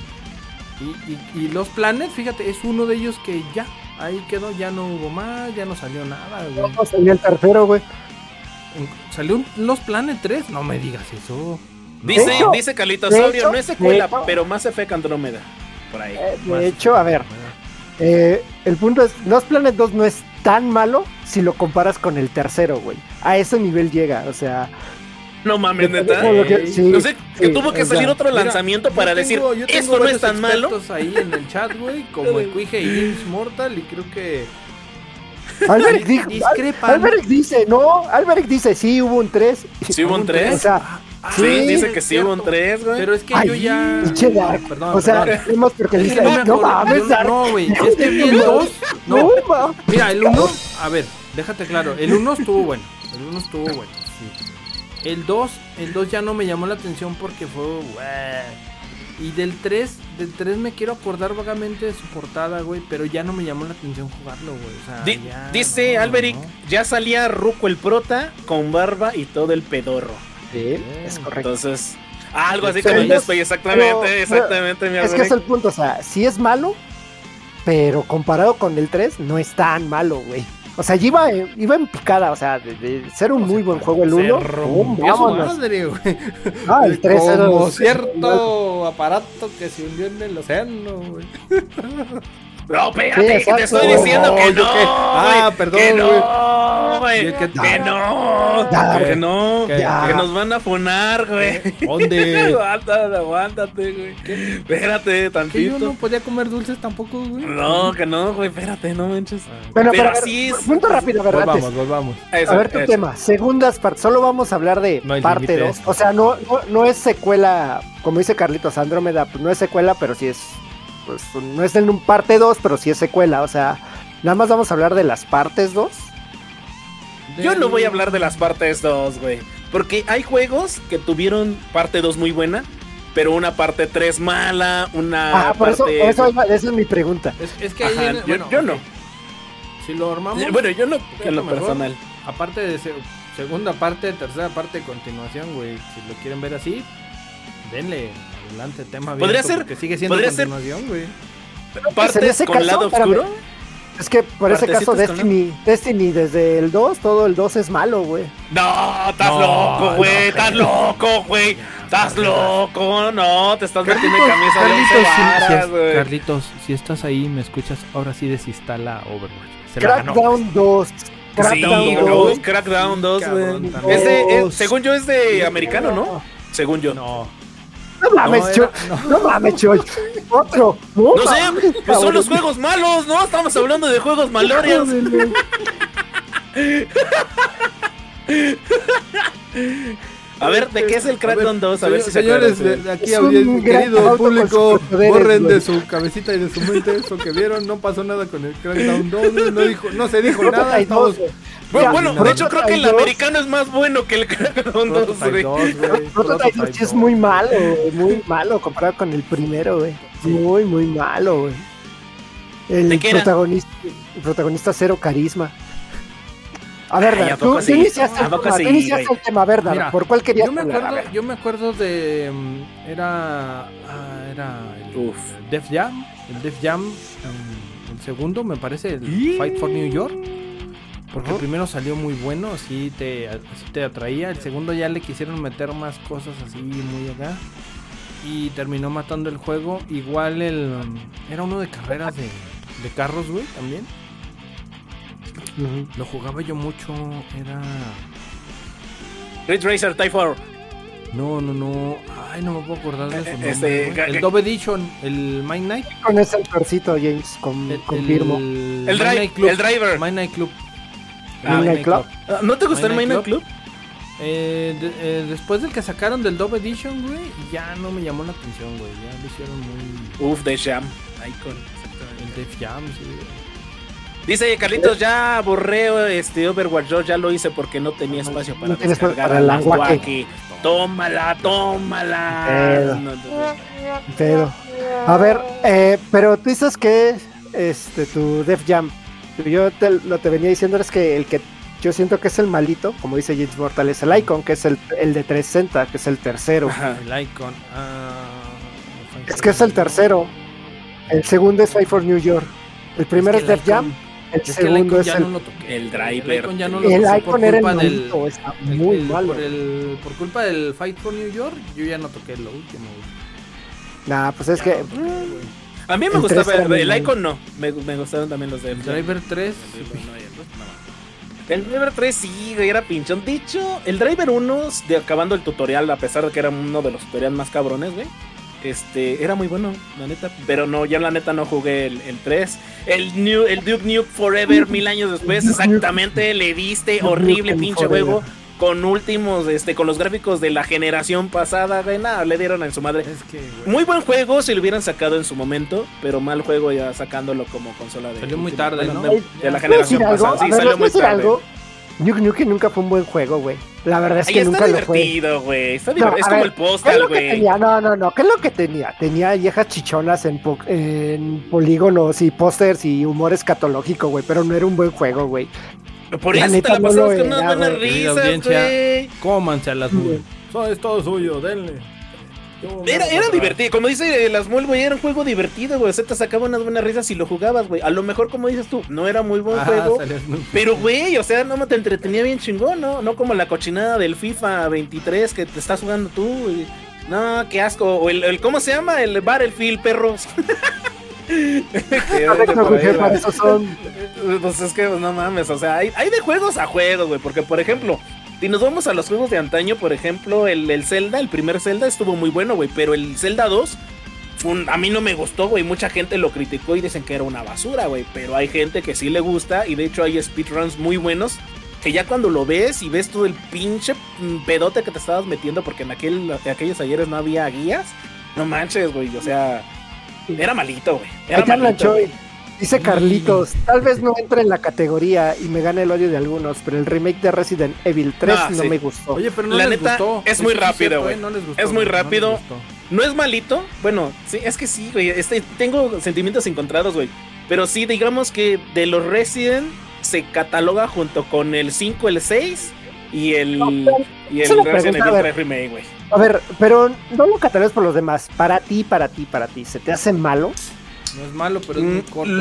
Y, y- y los Planet, fíjate, es uno de ellos que ya, ahí quedó, ya no hubo más, ya no salió nada, güey. No, salió el tercero, güey. Salió un Los Planet 3, no me digas eso. dice, hecho, dice Carlitos Saurio, hecho, no es secuela, hecho. pero más Effect Andrómeda. Por ahí. Eh, de hecho, a ver, eh, el punto es, Lost Planet 2 no es tan malo si lo comparas con el tercero, güey. A ese nivel llega, o sea... No mames, neta. Que- sí, No sé, que sí, tuvo que o sea, salir otro Mira, lanzamiento para tengo- decir, esto no es tan malo. ahí en el chat, güey, como el Cuije y James Mortal, y creo que Alberic, dijo- discrepan. Al- Alberic dice, no, Alberic dice, sí, hubo un 3. Sí hubo un tres. O sea, Sí, Sí, dice que sí hubo un cierto. 3, güey. Pero es que ay, yo ya. Dark. Perdón, o sea, perdón. vemos porque Es dice, que no no mames. No, güey. Es que vi el 2. No, No, mira, el 1. A ver, déjate claro. El 1 estuvo bueno. El 1 estuvo bueno. El 2. El 2 ya no me llamó la atención porque fue. Y del 3. Del 3 me quiero acordar vagamente de su portada, güey. Pero ya no me llamó la atención jugarlo, güey. O sea, Di- ya, dice no, Alberic, no. ya salía Ruco el prota con barba y todo el pedorro. Sí, es correcto. Entonces, algo así como el ellos- Desplay, exactamente, pero- exactamente, mi Es que es el punto, o sea, sí es malo, pero comparado con el 3 no es tan malo, güey. O sea, iba, eh, iba en picada, o sea, de, de ser un muy buen juego el Se 1. rompió su madre, güey. Ah, el 3 era- Como cierto aparato que se hundió en el océano, güey. No, Sí, espérate, que te estoy diciendo que no. Ah, perdón, Que no, güey. Que- Que no. Ya, Que no. Ya. Que nos van a funar, güey. ¿Dónde? Aguántate, aguántate, güey. Espérate Que yo tantito. no podía comer dulces tampoco, güey. No, que no, güey, espérate, no manches. Bueno, Pero pero, así es. punto rápido, a ver, antes. Volvamos, volvamos. Eso, A ver tu eso. tema, segundas partes, solo vamos a hablar de No parte límite 2. esto. O sea, no, no, no es secuela, como dice Carlitos Andrómeda, pues no es secuela, pero sí es, pues no es en un parte 2, pero sí es secuela. O sea, nada más vamos a hablar de las partes 2. Yo no voy a hablar de las partes 2, güey. Porque hay juegos que tuvieron parte 2 muy buena. pero una parte 3 mala, una Ah, por eso, parte... eso esa es mi pregunta. Es, es que ahí Ajá, viene- yo- bueno, yo ok. no. Si lo armamos, Bueno, yo no, en lo lo mejor. personal. aparte de se- segunda parte, tercera parte, continuación, güey. Si lo quieren ver así, denle adelante tema abierto, Podría ser- porque sigue siendo podría ser- güey. Partes ese con caso, lado espérame. oscuro. Es que por ese caso Destiny, Destiny desde el 2, todo el 2 es malo, güey. No, estás No, loco, güey, no, estás loco, güey. Estás loco, no, te estás metiendo en Carlitos, camisa de once Carlitos, si- varas, si- güey. Carlitos, si estás ahí, me escuchas, ahora sí desinstala Overwatch. Se. Crackdown 2. Sí, Crackdown no, 2. Crackdown 2, Cabrón, güey. Es de- según yo es de americano, ¿no? Según yo. No, No mames, Choy. No mames, Choy. Otro. No, No sé, pues son los juegos malos, ¿no? Estamos hablando de juegos malorios. A ver, ¿de qué es el Crackdown 2? A ver si se señores, acuerdan, de, aquí querido público, borren güey. de su cabecita y de su mente eso que vieron. No pasó nada con el Crackdown 2, güey, no, dijo, no se dijo nada. Prototype Estamos 2, güey. Bueno, Ya, bueno, de hecho creo que el Prototype 2, americano es más bueno que el Crackdown 2, Prototype güey. 2, güey. Prototype 2 sí es muy malo, muy malo comparado con el primero, güey. Muy, muy malo, güey. El protagonista cero carisma. A ver, Ay, ¿a Dar, poco tú, sí? tú iniciaste, ¿A el tema, tú iniciaste güey? el tema, a ver, Dar, Mira, ¿por cuál querías Yo me hablar? Acuerdo, yo me acuerdo de mm, era ah, era el Uf. Def Jam, el Def Jam mm, el segundo me parece el Fight for New York. Porque el primero salió muy bueno, así te, así te atraía. El segundo ya le quisieron meter más cosas así muy acá. Y terminó matando el juego. Igual el. um, Era uno de carreras de, de carros, güey, también. Lo jugaba yo mucho. Era. Ridge Racer Type 4. No, no, no. Ay, no me puedo acordar de su Eh, nombre. este, güey. el Dove Edition, el Mind Night. Con ese autorcito, James, con, El, confirmo. El, El, Mind drive, Night Club. el driver. Mind Night Club. Ah, Mind Night Club. Ah, ¿No te gustó el Midnight Midnight Club? Eh, de- eh, después del que sacaron del Dove Edition, güey, ya no me llamó la atención, güey. Ya lo hicieron muy. Uf, de Jam. Icon. El Def Jam, sí. Dice Carlitos, ya borré este Overwatch 2, ya lo hice porque no tenía No, espacio no para espacio descargar para la. Wacky. Tómala, tómala. No, no, no. Pedo. A ver, eh, pero tú dices que este tu Def Jam, yo te, lo te venía diciendo es que el que yo siento que es el malito, como dice James Mortal, es el Icon, que es el, el de 360, que es el tercero. Ajá. El Icon. Ah, Es que es el tercero. El segundo es Fight for New York. El primero es, que Def Jam, el Es que el segundo Icon es ya el. no lo toqué. el driver. El Icon ya no lo el toqué Icon por era el culpa del. malito, está el- muy el- malo. Por, el, por culpa del Fight for New York, yo ya no toqué lo último, güey. Nah, pues es que. A mí me El gustaba, el. Icon no. Me, me gustaron también los de El Driver 3. El Driver 3 sí, güey, era pinchón. Dicho, el Driver 1, de acabando el tutorial, a pesar de que era uno de los tutoriales más cabrones, güey. Este, era muy bueno, la neta. Pero no, ya la neta no jugué el, el 3. El, New, el Duke Nuke Forever, mil años después, exactamente. Le diste horrible pinche juego. Con últimos, este, con los gráficos de la generación pasada, güey. Nada, le dieron en su madre. Es que, güey. Muy buen juego si lo hubieran sacado en su momento, pero mal juego ya sacándolo como consola de. Salió muy tarde, ¿no? De, la ¿Puedo decir generación pasada. A Sí, ver, salió ¿les puedo muy decir tarde. algo? Nuke Nukem nunca fue un buen juego, güey. La verdad es Ahí que está nunca lo fue. divertido, güey. Está No, es como ver, el ¿Qué es postal, lo que güey. No, no, no. ¿Qué es lo que tenía? Tenía viejas chichonas en, po- en polígonos y pósters y humor escatológico, güey. Pero no era un buen juego, güey. Por La eso te la no pasabas lo con era. Querida risas, audiencia, güey. Cómanse a las nubes. Eso es todo suyo, denle. Era, era divertido, como dice eh, las Mol, güey, era un juego divertido, güey. O sea, te sacaba unas buenas risas si lo jugabas, güey. A lo mejor, como dices tú, no era muy buen Ajá, juego. Pero, güey, o sea, no me te entretenía bien chingón, ¿no? No como la cochinada del FIFA 23 que te estás jugando tú, güey. No, qué asco. O el, el- ¿cómo se llama? El Battlefield, perros. Para güey. eso son. Pues es que no mames, o sea, hay, hay de juegos a juegos, güey. Porque, por ejemplo, si nos vamos a los juegos de antaño, por ejemplo, el, el Zelda, el primer Zelda estuvo muy bueno, güey. Pero el Zelda 2, fue un- a mí no me gustó, güey. Mucha gente lo criticó y dicen que era una basura, güey. Pero hay gente que sí le gusta y de hecho hay speedruns muy buenos. Que ya cuando lo ves y ves todo el pinche pedote que te estabas metiendo, porque en aquel, aquellos ayeres no había guías, no manches, güey. O sea, era malito, güey. Era malito. Choy. Dice Carlitos, tal vez no entre en la categoría y me gane el odio de algunos, pero el remake de Resident Evil 3 Ah, no sí. me gustó. Oye, pero no La les neta, gustó. es muy rápido, güey. No les gustó, Es muy no rápido. No es malito. Bueno, sí, es que sí, güey. Este, tengo sentimientos encontrados, güey. Pero sí, digamos que de los Resident se cataloga junto con el 5, el 6 y el, y esa el Resident Evil ver. 3 Remake, güey. A ver, pero no lo catalogues por los demás. Para ti, para ti, para ti. ¿Se te hace malo? No es malo, pero es muy Mm, corto.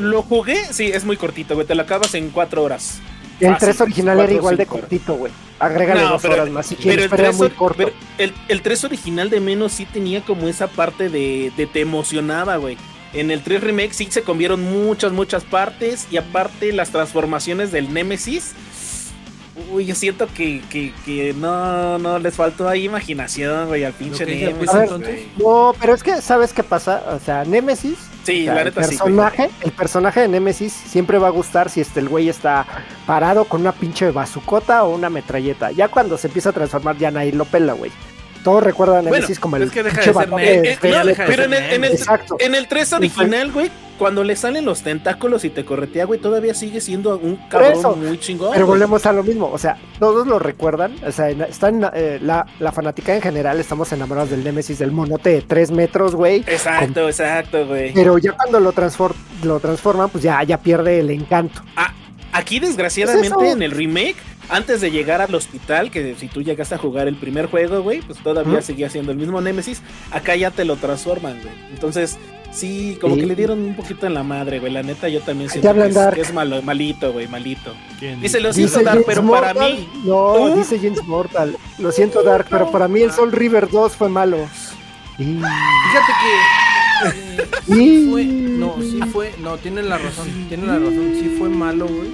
Lo, jugué, sí, es muy cortito, güey. Te lo acabas en 4 horas. El Fácil, 3 original cuatro era igual de cortito, güey. Agrégale No, dos pero- horas más si Pero quieres, el pero, era 3, muy corto. pero el, el 3 original de menos sí tenía como esa parte de, de te emocionaba, güey. En el 3 Remake sí se comieron muchas, muchas partes. Y aparte las transformaciones del Nemesis. Uy, yo siento que, que, que no, no les faltó ahí imaginación, güey, al pinche el Nemesis. No, pero es que, ¿sabes qué pasa? O sea, Nemesis, Sí, o sea, la el neta sí. güey. personaje, el personaje de Nemesis siempre va a gustar si este el güey está parado con una pinche bazucota o una metralleta. Ya cuando se empieza a transformar ya nadie lo pela, güey. Todos recuerdan a Bueno, Nemesis como el es que deja pinche de ser batote Ne- de Eh, Pero no, de en el, en el- en el 3 original, güey, cuando le salen los tentáculos y te corretea, güey, todavía sigue siendo un cabrón muy chingón. Pero volvemos a lo mismo, o sea, todos lo recuerdan, o sea, están eh, la, la fanática en general, estamos enamorados del Nemesis, del monote de 3 metros, güey. Exacto, exacto, güey. Pero ya cuando lo, transfor- lo transforman, pues ya, ya pierde el encanto. Aquí, desgraciadamente, Pues en el remake, antes de llegar al hospital, que si tú llegaste a jugar el primer juego, güey, pues todavía Ujú. seguía siendo el mismo Nemesis, acá ya te lo transforman, güey. Entonces, sí, como Sí. que le dieron un poquito en la madre, güey. La neta, yo también siento que es, Dark. que es malo, malito, güey, malito. ¿Quién Dice, lo siento, Dice Dark, James pero para mí... No, dice James Mortal. Lo siento, Dark, pero para mí el Soul River 2 fue malo. Y... Fíjate que. eh, y- fue, no, sí fue, no, tienen la razón, tienen la razón, sí fue malo, güey.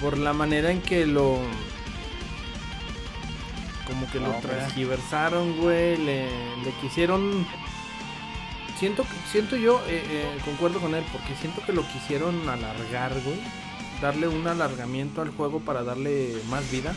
Por la manera en que lo. Como que lo No, transgiversaron, güey. Le, le quisieron. Siento, siento yo, eh, eh, concuerdo con él, porque siento que lo quisieron alargar, güey. Darle un alargamiento al juego para darle más vida.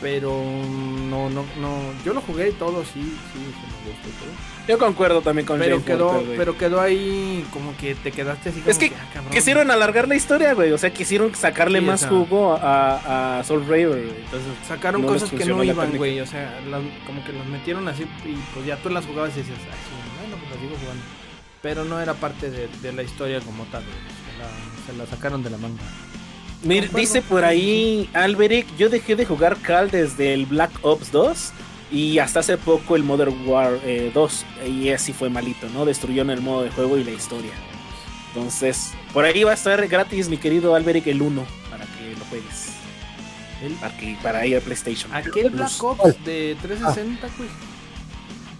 Pero no, no, no. Yo lo jugué y todo, sí, sí, sí me gustó todo. Yo concuerdo también con Pero quedó, pero quedó ahí como que te quedaste así como Es que ah. Quisieron alargar la historia, güey. O sea, quisieron sacarle Sí, más jugo a, a Soul Raver, güey. Entonces, sacaron no cosas que no iban, güey, o sea, las- como que las metieron así y pues ya tú las jugabas y decías, ay, sí, bueno, pues sigo jugando. Pero no era parte de, de la historia como tal. Se la, se la sacaron de la manga. Mir, dice por ahí Alberic, yo dejé de jugar Cal desde el Black Ops 2 y hasta hace poco el Modern War eh, 2 y así fue malito, ¿no? Destruyeron el modo de juego y la historia. Entonces, por ahí va a estar gratis mi querido Alberic el 1 para que lo juegues. El- Para, que, para ir a PlayStation. aquel Plus. Black Ops de 360, güey.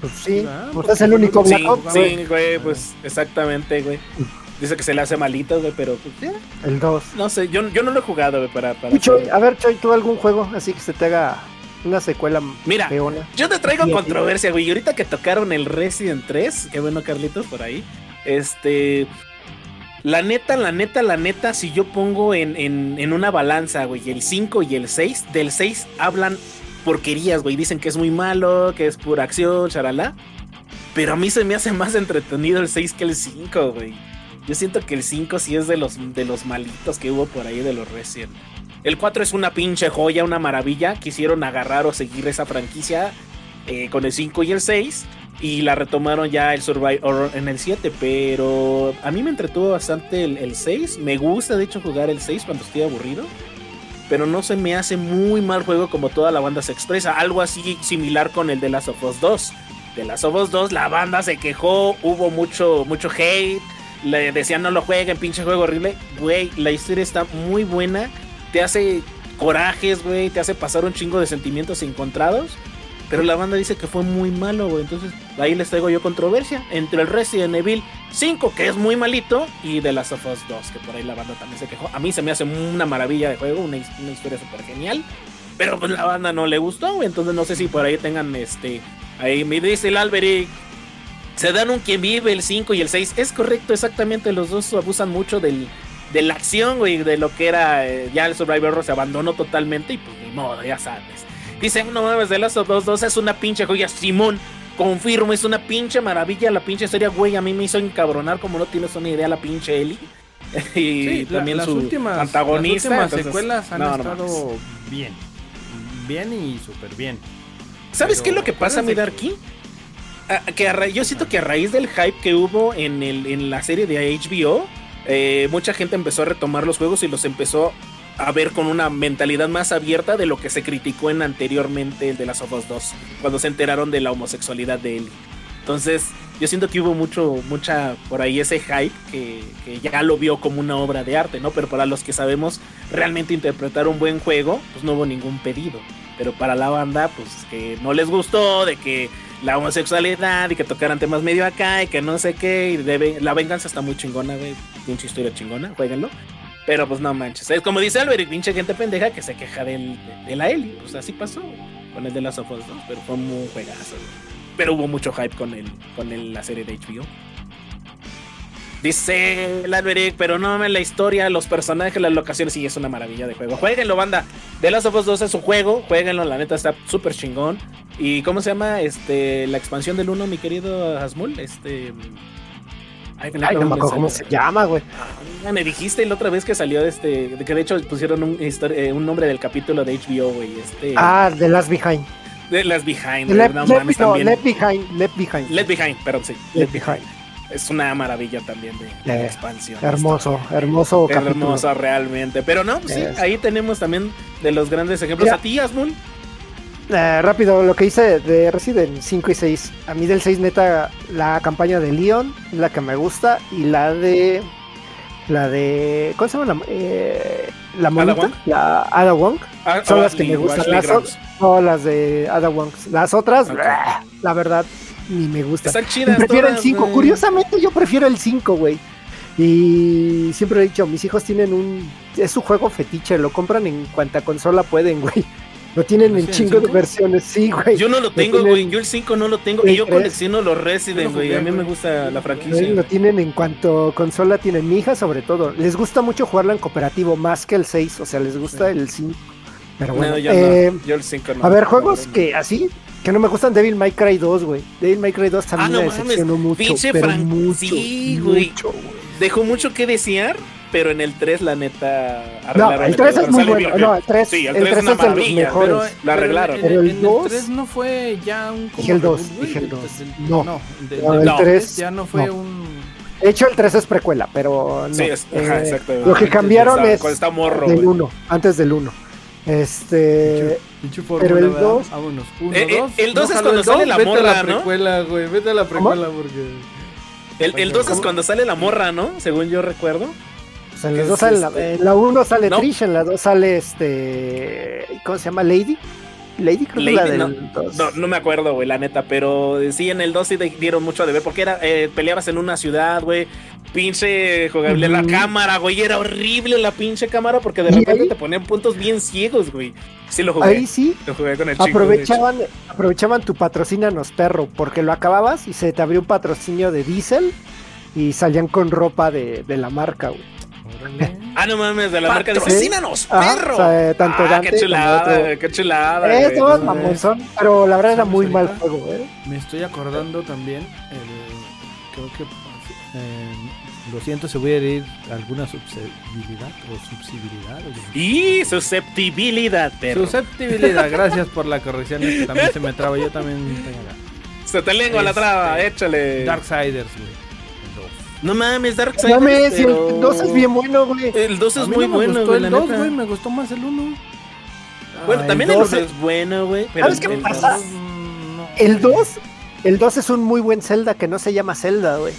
Pues sí, Ah, pues es el único lo- Black Sí, Ops, güey. sí, güey, pues exactamente, güey. Dice que se le hace malito, güey, pero pues, El 2. no sé, yo, yo no lo he jugado, güey, para... para Choy, a ver, Choy, ¿tú algún juego así que se te haga una secuela Mira, peona? Yo te traigo sí. controversia, güey. Y ahorita que tocaron el Resident 3, qué bueno, Carlitos, por ahí. Este. La neta, la neta, la neta, si yo pongo en, en- en una balanza, güey, el 5 y el 6, del 6 hablan porquerías, güey. Dicen que es muy malo, que es pura acción, charalá. Pero a mí se me hace más entretenido el 6 que el 5, güey. Yo siento que el 5 sí es de los, de los malitos que hubo por ahí de los Resident. El 4 es una pinche joya, una maravilla. Quisieron agarrar o seguir esa franquicia eh, con el 5 y el 6. Y la retomaron ya el Survivor en el 7. Pero a mí me entretuvo bastante el, el 6. Me gusta de hecho jugar el 6 cuando estoy aburrido. Pero no se me hace muy mal juego como toda la banda se expresa. Algo así similar con el de Last of Us 2. De Last of Us 2 la banda se quejó, hubo mucho, mucho hate. Le decían no lo jueguen, pinche juego horrible. Güey, la historia está muy buena. Te hace corajes, güey. Te hace pasar un chingo de sentimientos encontrados. Pero la banda dice que fue muy malo, güey. Entonces ahí les traigo yo controversia entre el Resident Evil 5, que es muy malito, y The Last of Us 2, que por ahí la banda también se quejó. A mí se me hace una maravilla de juego, una, una historia súper genial. Pero pues la banda no le gustó, güey. Entonces no sé si por ahí tengan este. Ahí me dice el Alberic. Se dan un quien vive el 5 y el 6. Es correcto, exactamente. Los dos abusan mucho del, de la acción, güey. De lo que era. eh, ya el Survivor se abandonó totalmente. Y pues ni modo, ya sabes. Dicen, no mames, de Last of Us 2 es una pinche joya. Simón, confirmo, es una pinche maravilla la pinche historia, güey. A mí me hizo encabronar como no tienes una idea la pinche Ellie. y Sí, la- también las su últimas, antagonista. las últimas entonces, secuelas han no, estado bien. Bien y súper bien. ¿Sabes Pero qué es lo que pasa, mi Darky? Ah, que a ra- yo siento que a raíz del hype que hubo en, el, en la serie de HBO, eh, mucha gente empezó a retomar los juegos y los empezó a ver con una mentalidad más abierta de lo que se criticó en anteriormente el de las Us 2, cuando se enteraron de la homosexualidad de Ellie. Entonces, yo siento que hubo mucho, mucha por ahí ese hype que, que ya lo vio como una obra de arte, ¿no? Pero para los que sabemos realmente interpretar un buen juego, pues no hubo ningún pedido. Pero para la banda, pues que no les gustó, de que la homosexualidad y que tocaran temas medio acá y que no sé qué, y de- la venganza está muy chingona, güey. Pinche historia chingona, jueguenlo. Pero pues no manches. Es como dice Albert, pinche gente pendeja que se queja del, de, la Ellie. Pues así pasó con el de las Us 2, pero fue un juegazo. Pero hubo mucho hype con, el, con la serie de HBO. Dice el Alberic, pero no mames la historia, los personajes, las locaciones, sí, es una maravilla de juego. Jueguenlo, banda. The Last of Us 2 es un juego, jueguenlo, la neta está súper chingón. ¿Y cómo se llama este la expansión del 1, mi querido Asmul? Este. Ay, Ay, no me acuerdo cómo se llama, güey. Ah, me dijiste la otra vez que salió de este. Que de hecho pusieron un, eh, un nombre del capítulo de HBO, güey. Este. Ah, The Last Behind. de las Behind. Left, no Left- mames, no. Left Behind, Left Behind. Left Behind, perdón, sí. Left Behind. Es una maravilla también de, de Eh, expansión. Hermoso, hermoso capítulo. Hermosa realmente. Pero no, pues sí, Es. ahí tenemos también de los grandes ejemplos. A ti, Asmul. Eh, rápido, lo que hice de Resident 5 y 6. A mí del 6, neta, la campaña de Leon es la que me gusta. Y la de. La de. ¿Cómo se llama? La, eh, la monita, Wong? La Ada Wong. Ah, Son las que me gustan. Las, ot- no, las de Ada Wong. Las otras, la verdad, ni me gustan. Están chidas. Prefiero el todas, 5. güey. Curiosamente, yo prefiero el 5, güey. Y siempre he dicho, mis hijos tienen un. Es su juego fetiche, lo compran en cuanta consola pueden, güey. Lo tienen en ¿Resident chingo de 5? versiones, sí, güey. Yo no lo tengo, tienen- güey. Yo el 5 no lo tengo. Y yo 3. colecciono los Resident, lo güey. jugué, A mí me güey. gusta la Güey, franquicia. Lo tienen en cuanto consola tienen. Mi hija, sobre todo, les gusta mucho jugarlo en cooperativo más que el 6. O sea, les gusta el 5. Pero bueno, No, yo eh, no. Yo el 5 no. a ver, juegos No, que así, que no me gustan. Devil May Cry 2, güey. Devil May Cry 2 Ah, también no me mames, decepcionó mucho. pinche pero mucho, sí, güey. mucho, güey. Dejó mucho que desear, pero en el 3, la neta. No, arreglaron el 3 pedo, es muy bueno. No, el 3, Sí, el el 3 es 3 una es los maravilla, mejores. Pero, La arreglaron. En, Pero el el dos- 3 no fue ya un. como Dije el dos, reboot, güey, dije el del- dos. del- No. No, de- No, el dos tres, ya no fue no. un. De hecho, el 3 es precuela, pero no. Sí, es, ajá, Eh, exacto. Lo que cambiaron Está- es Cuando está morro, del güey. 1, antes del 1. Este. Pero el ¿verdad? dos- Vámonos. Uno, Eh, eh, el dos es jaló cuando el sale la vete a morra, la ¿no? precuela, güey. Vete a la precuela porque. El, el 2 es ¿Cómo? cuando sale la morra, ¿no? Según yo recuerdo. Sea, en ¿Qué las dos sale la, este? en la 1 sale No. Trish, en la 2 sale este. ¿Cómo se llama? Lady. Lady, creo que es la Lady, del. No, no me acuerdo, güey, la neta, pero sí, en el 2 sí dieron mucho de ver, porque era, eh, peleabas en una ciudad, güey, pinche jugable, la Ujú. cámara, güey, era horrible la pinche cámara, porque de repente ahí- te ponían puntos bien ciegos, güey. Sí lo jugué, Ahí sí, lo jugué con el chico. aprovechaban, aprovechaban tu patrocínanos perro, porque lo acababas y se te abrió un patrocinio de Diesel y salían con ropa de, de la marca, güey. Ah, no mames, de la marca de Patro- ¡Patrocínanos, Ajá, perro! o sea, tanto ah, Dante qué como chulada, otro. güey, qué chulada. Eh, estaba no, mamozón, pero la verdad era ¿Sabes muy mal juego, ¿eh? Me estoy acordando también. El, creo que. eh, lo siento, se voy a herir alguna susceptibilidad o subsibilidad. o- Y susceptibilidad, perro. Susceptibilidad, gracias por la corrección. Es que también se me traba. Yo también tengo acá. Se te lengua la Este, traba, échale. Darksiders, güey. No mames, No Darksiders, mames, si pero... el 2 es bien bueno, güey. El 2 A es muy no bueno, gustó güey, el la 2, neta. güey. Me gustó más el 1. Bueno, Ah, también el el 2 2 es bueno, güey. ¿Sabes qué el pasa? dos- El 2, el 2 es un muy buen Zelda que no se llama Zelda, güey.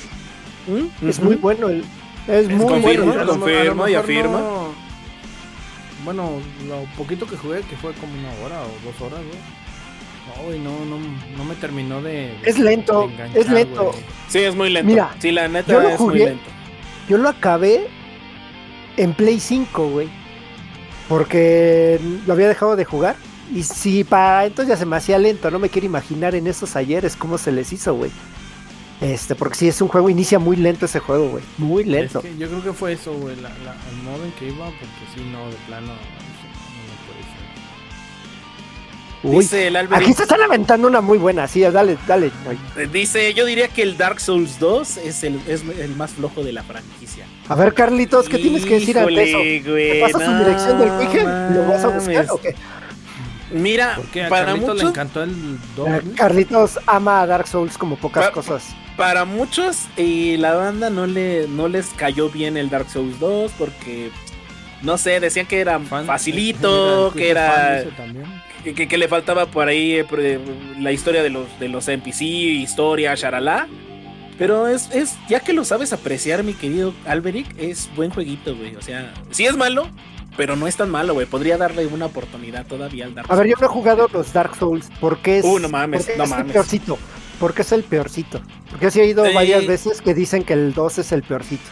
¿Mm? Es Ujú. muy bueno, el, es muy confirmo, bueno. A lo- a lo confirmo y afirmo. no- Bueno, lo poquito que jugué, que fue como una hora o dos horas, güey. No, güey, no, no, no me terminó de. Es lento, de enganchar, es lento. güey. Sí, es muy lento. Mira, sí, la neta yo lo es muy jugué. lento. Yo lo acabé en Play 5, güey. Porque lo había dejado de jugar. Y si para entonces ya se me hacía lento, no me quiero imaginar en esos ayeres cómo se les hizo, güey. Este, porque sí es un juego, inicia muy lento ese juego, güey. Muy lento. Es que yo creo que fue eso, güey, la, la- el modo en que iba, porque si no, de plano, Uy, Dice el Albert. aquí se están aventando una muy buena, sí, dale, dale. Eh, Dice, yo diría que el Dark Souls 2 es el, es el más flojo de la franquicia. A ver, Carlitos, ¿qué tienes que decir ante eso? ¿Te pasas su no dirección del Wiki? ¿Lo vas a buscar mames. o qué? Mira, Porque a para Carlito le muchos, encantó el 2. Eh, Carlitos ama a Dark Souls como pocas Pa- cosas. para muchos y la banda no le no les cayó bien el Dark Souls 2 porque no sé, decían que era facilito, que era que, que- que le faltaba por ahí eh, pre- la historia de los de los NPC, historia, charalá. Pero es, es, ya que lo sabes apreciar, mi querido Alberic, es buen jueguito, güey. O sea, sí es malo, pero no es tan malo, güey. Podría darle una oportunidad todavía al Dark A ver, yo Souls. no he jugado los Dark Souls. ¿Por qué es, Uh, no mames, por qué no es mames. el peorcito? ¿Por qué es el peorcito? Porque sí he Eh, varias veces que dicen que el 2 es el peorcito.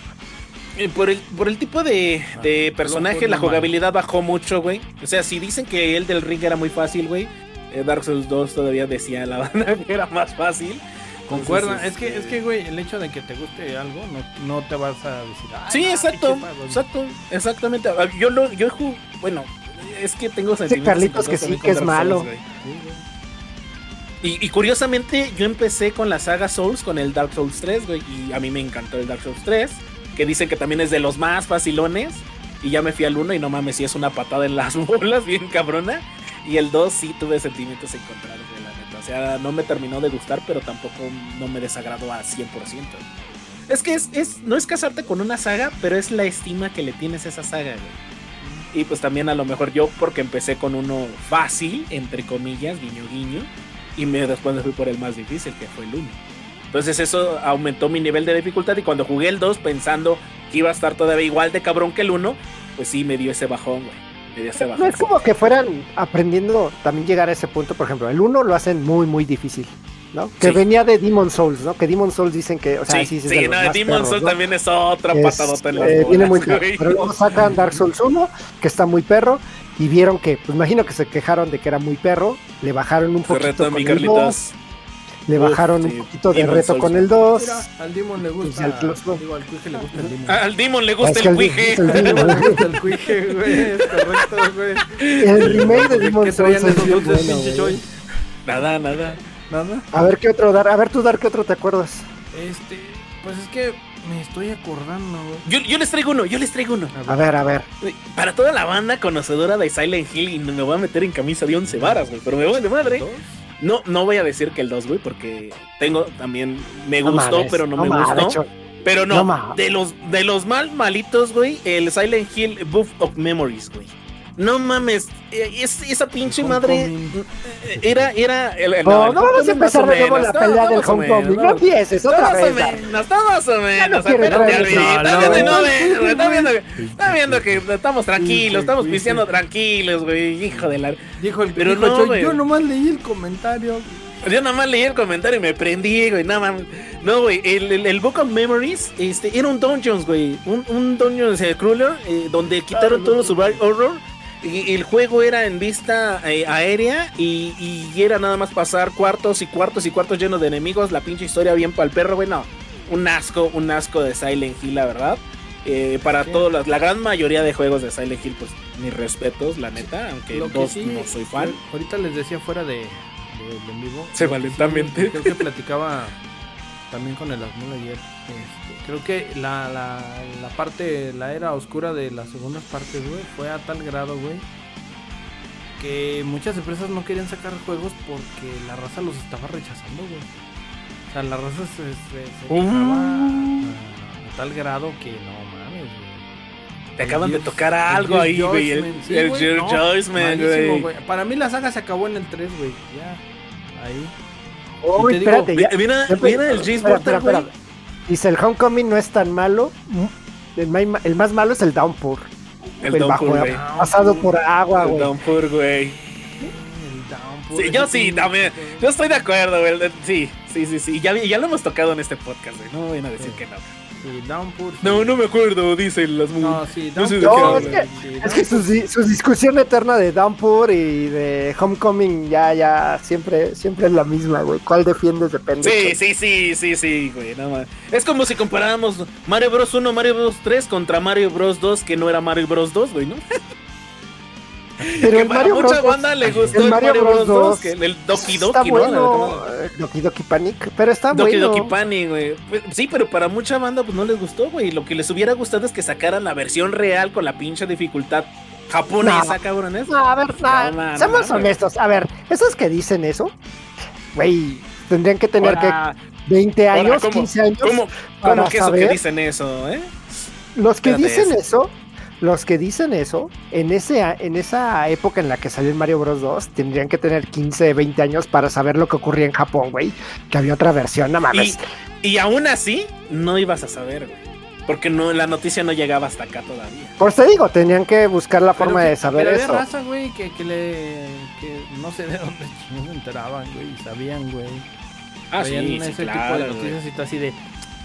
Eh, Por el, por el tipo de, de Ah, personaje, la jugabilidad bajó mucho, güey. O sea, si dicen que el del ring era muy fácil, güey. eh, Dark Souls 2 todavía decía la banda que era más fácil. Concuerda, Entonces, es que, es que, güey, el hecho de que te guste algo, no, no te vas a decir. "Ay, Sí, no, exacto, pinche juego". exacto, exactamente. Ah, Yo lo, yo bueno, es que tengo sentimientos Carlitos que sí, que es malo. Souls. Y, y curiosamente, yo empecé con la saga Souls, con el Dark Souls 3, güey, y a mí me encantó el Dark Souls 3, dicen que también es de los más facilones, y ya me fui al 1 y no mames, si es una patada en las bolas, bien cabrona, y el 2 sí tuve sentimientos encontrados, güey, la neta, o sea, no me terminó de gustar, pero tampoco no me desagradó a 100%. Es que es, es, no es casarte con una saga, pero es la estima que le tienes a esa saga, güey. Y pues también a lo mejor yo, porque empecé con uno fácil, entre comillas, guiño guiño, y me, después me fui por el más difícil, que fue el 1. Entonces eso aumentó mi nivel de dificultad y cuando jugué el 2 pensando que iba a estar todavía igual de cabrón que el 1, pues sí me dio ese bajón, güey. Me dio ese No es como que fueran aprendiendo también llegar a ese punto. Por ejemplo, el 1 lo hacen muy, muy difícil. ¿no? Que Sí. venía de Demon Souls, ¿no? Que Demon Souls dicen que, o sea, sí, sí, sí, de no, Demon perros, Souls ¿no? también es otra Es, patadota en las eh, muy perro. Pero luego sacan Dark Souls 1, que está muy perro, y vieron que, pues imagino que se quejaron de que era muy perro, le bajaron un poquito retó con mi el 2, Le Uf, bajaron sí, un poquito de Demon reto Souls. con el 2. Mira, al Demon le gusta. Pues, al Plus- digo, al Cuije le gusta el Demon. Al Demon le gusta Es que el Al. Demon le gusta el Cuije, güey. Es correcto, güey. El remake de Demon ¿Qué Souls es bien bueno? Nada, nada. Nada. A ver qué otro dar, a ver tú dar qué otro te acuerdas. Este, pues es que me estoy acordando. Yo, yo les traigo uno, yo les traigo uno. A ver, a ver. Para toda la banda conocedora de Silent Hill, y me voy a meter en camisa de 11 varas, güey, pero me voy de madre. ¿Dos? No, no voy a decir que el 2, güey, porque tengo también. Me No gustó, mames, pero no, me mames, gustó. Pero no, de los de los mal malitos, güey, el Silent Hill Buff of Memories, güey. No mames, es- esa pinche madre eh, era era el, el- No, el no vamos a empezar de nuevo la pelea del más o Homecoming. No empieces otra Más o vez. Menos, está más o menos. está No, viendo, no, no, no. que- está viendo que estamos tranquilos, estamos cuije. tranquilos, güey, hijo de la... Dijo el Pero dijo no, yo nomás leí el comentario. Yo nada más leí el comentario y me prendí, güey, nada más. No, güey, el, el, el Book of Memories este, era un Dungeons, güey. Un, un Dungeons eh, Crawler eh, donde quitaron todo Survival Horror. Y, el juego era en vista eh, aérea y, y era nada más pasar cuartos y cuartos y cuartos llenos de enemigos. La pinche historia bien pa'l perro, güey. No, un asco, un asco de Silent Hill, la verdad. Eh, para Sí. todas las, la gran mayoría de juegos de Silent Hill, pues mis respetos, la neta, aunque Lo el que 2 sí, no soy fan. Ahorita les decía fuera de, de, vivo. Se que valentamente. sí, creo que platicaba también con el Asmul ayer. este, creo que la, la, la parte, la era oscura de las segundas partes, güey, fue a tal grado, güey, que muchas empresas no querían sacar juegos porque la raza los estaba rechazando, güey. O sea, la raza se, se, se Uh. a, a tal grado que no mames, güey. Te El acaban de tocar el algo ahí, güey. El, sí, el no, Judgment, malísimo, güey. Para mí la saga se acabó en el 3, güey. Ya. Ahí. Uy, te digo, espérate, ya. Mira, ya- mira el Porter, espera, güey. Dice el Homecoming no es tan malo. El, más malo es el Downpour. El El, bajo Downpour, güey. pasado por agua, El güey. Downpour, güey. El Downpour, Sí, yo sí, también. Yo estoy de acuerdo, güey. Sí, sí, sí, sí. Ya, ya lo hemos tocado en este podcast, güey. No vayan a decir Sí. que no. Sí, Downpour. sí. No, no me acuerdo, dicen las mu- No, sí, No sé de sí, hablan. sí, Es que su, su discusión eterna de Downpour y de Homecoming ya, ya, siempre, siempre es la misma, güey. ¿Cuál defiendes? Depende. Sí, sí, sí, sí, sí, güey. No, más. es como si comparáramos Mario Bros 1, Mario Bros 3 contra Mario Bros 2, que no era Mario Bros 2, güey, ¿no? Pero que el para Mario mucha Bros. banda le gustó el, Mario, Mario Bros. Bros. 2, que el Doki está Doki, ¿no? bueno. eh, Doki Doki Panic, pero está Doki bueno. Doki Panic, güey. Pues, Sí, pero para mucha banda pues no les gustó, güey. Lo que les hubiera gustado es que sacaran la versión real con la pinche dificultad japonesa, No. cabrones. No, a ver, no, seamos honestos. A ver, esos que dicen eso, güey, tendrían que tener Ahora, que 20 ahora, años, ¿cómo- 15 años. ¿Cómo, cómo que eso que dicen eso, eh? Los que Espérate, dicen eso, los que dicen eso, en, ese, a- en esa época en la que salió el Mario Bros. 2, tendrían que tener 15, 20 años para saber lo que ocurría en Japón, güey. Que había otra versión, no mames. Y, y aún así, no ibas a saber, güey. Porque no, la noticia no llegaba hasta acá todavía. Por eso te digo, tenían que buscar la forma de saber pero había eso. raza, güey, que, que le. que no sé de dónde no se enteraban, güey, y sabían, güey. Ah, Traían sí, ese sí, tipo claro, de noticias y tú así de.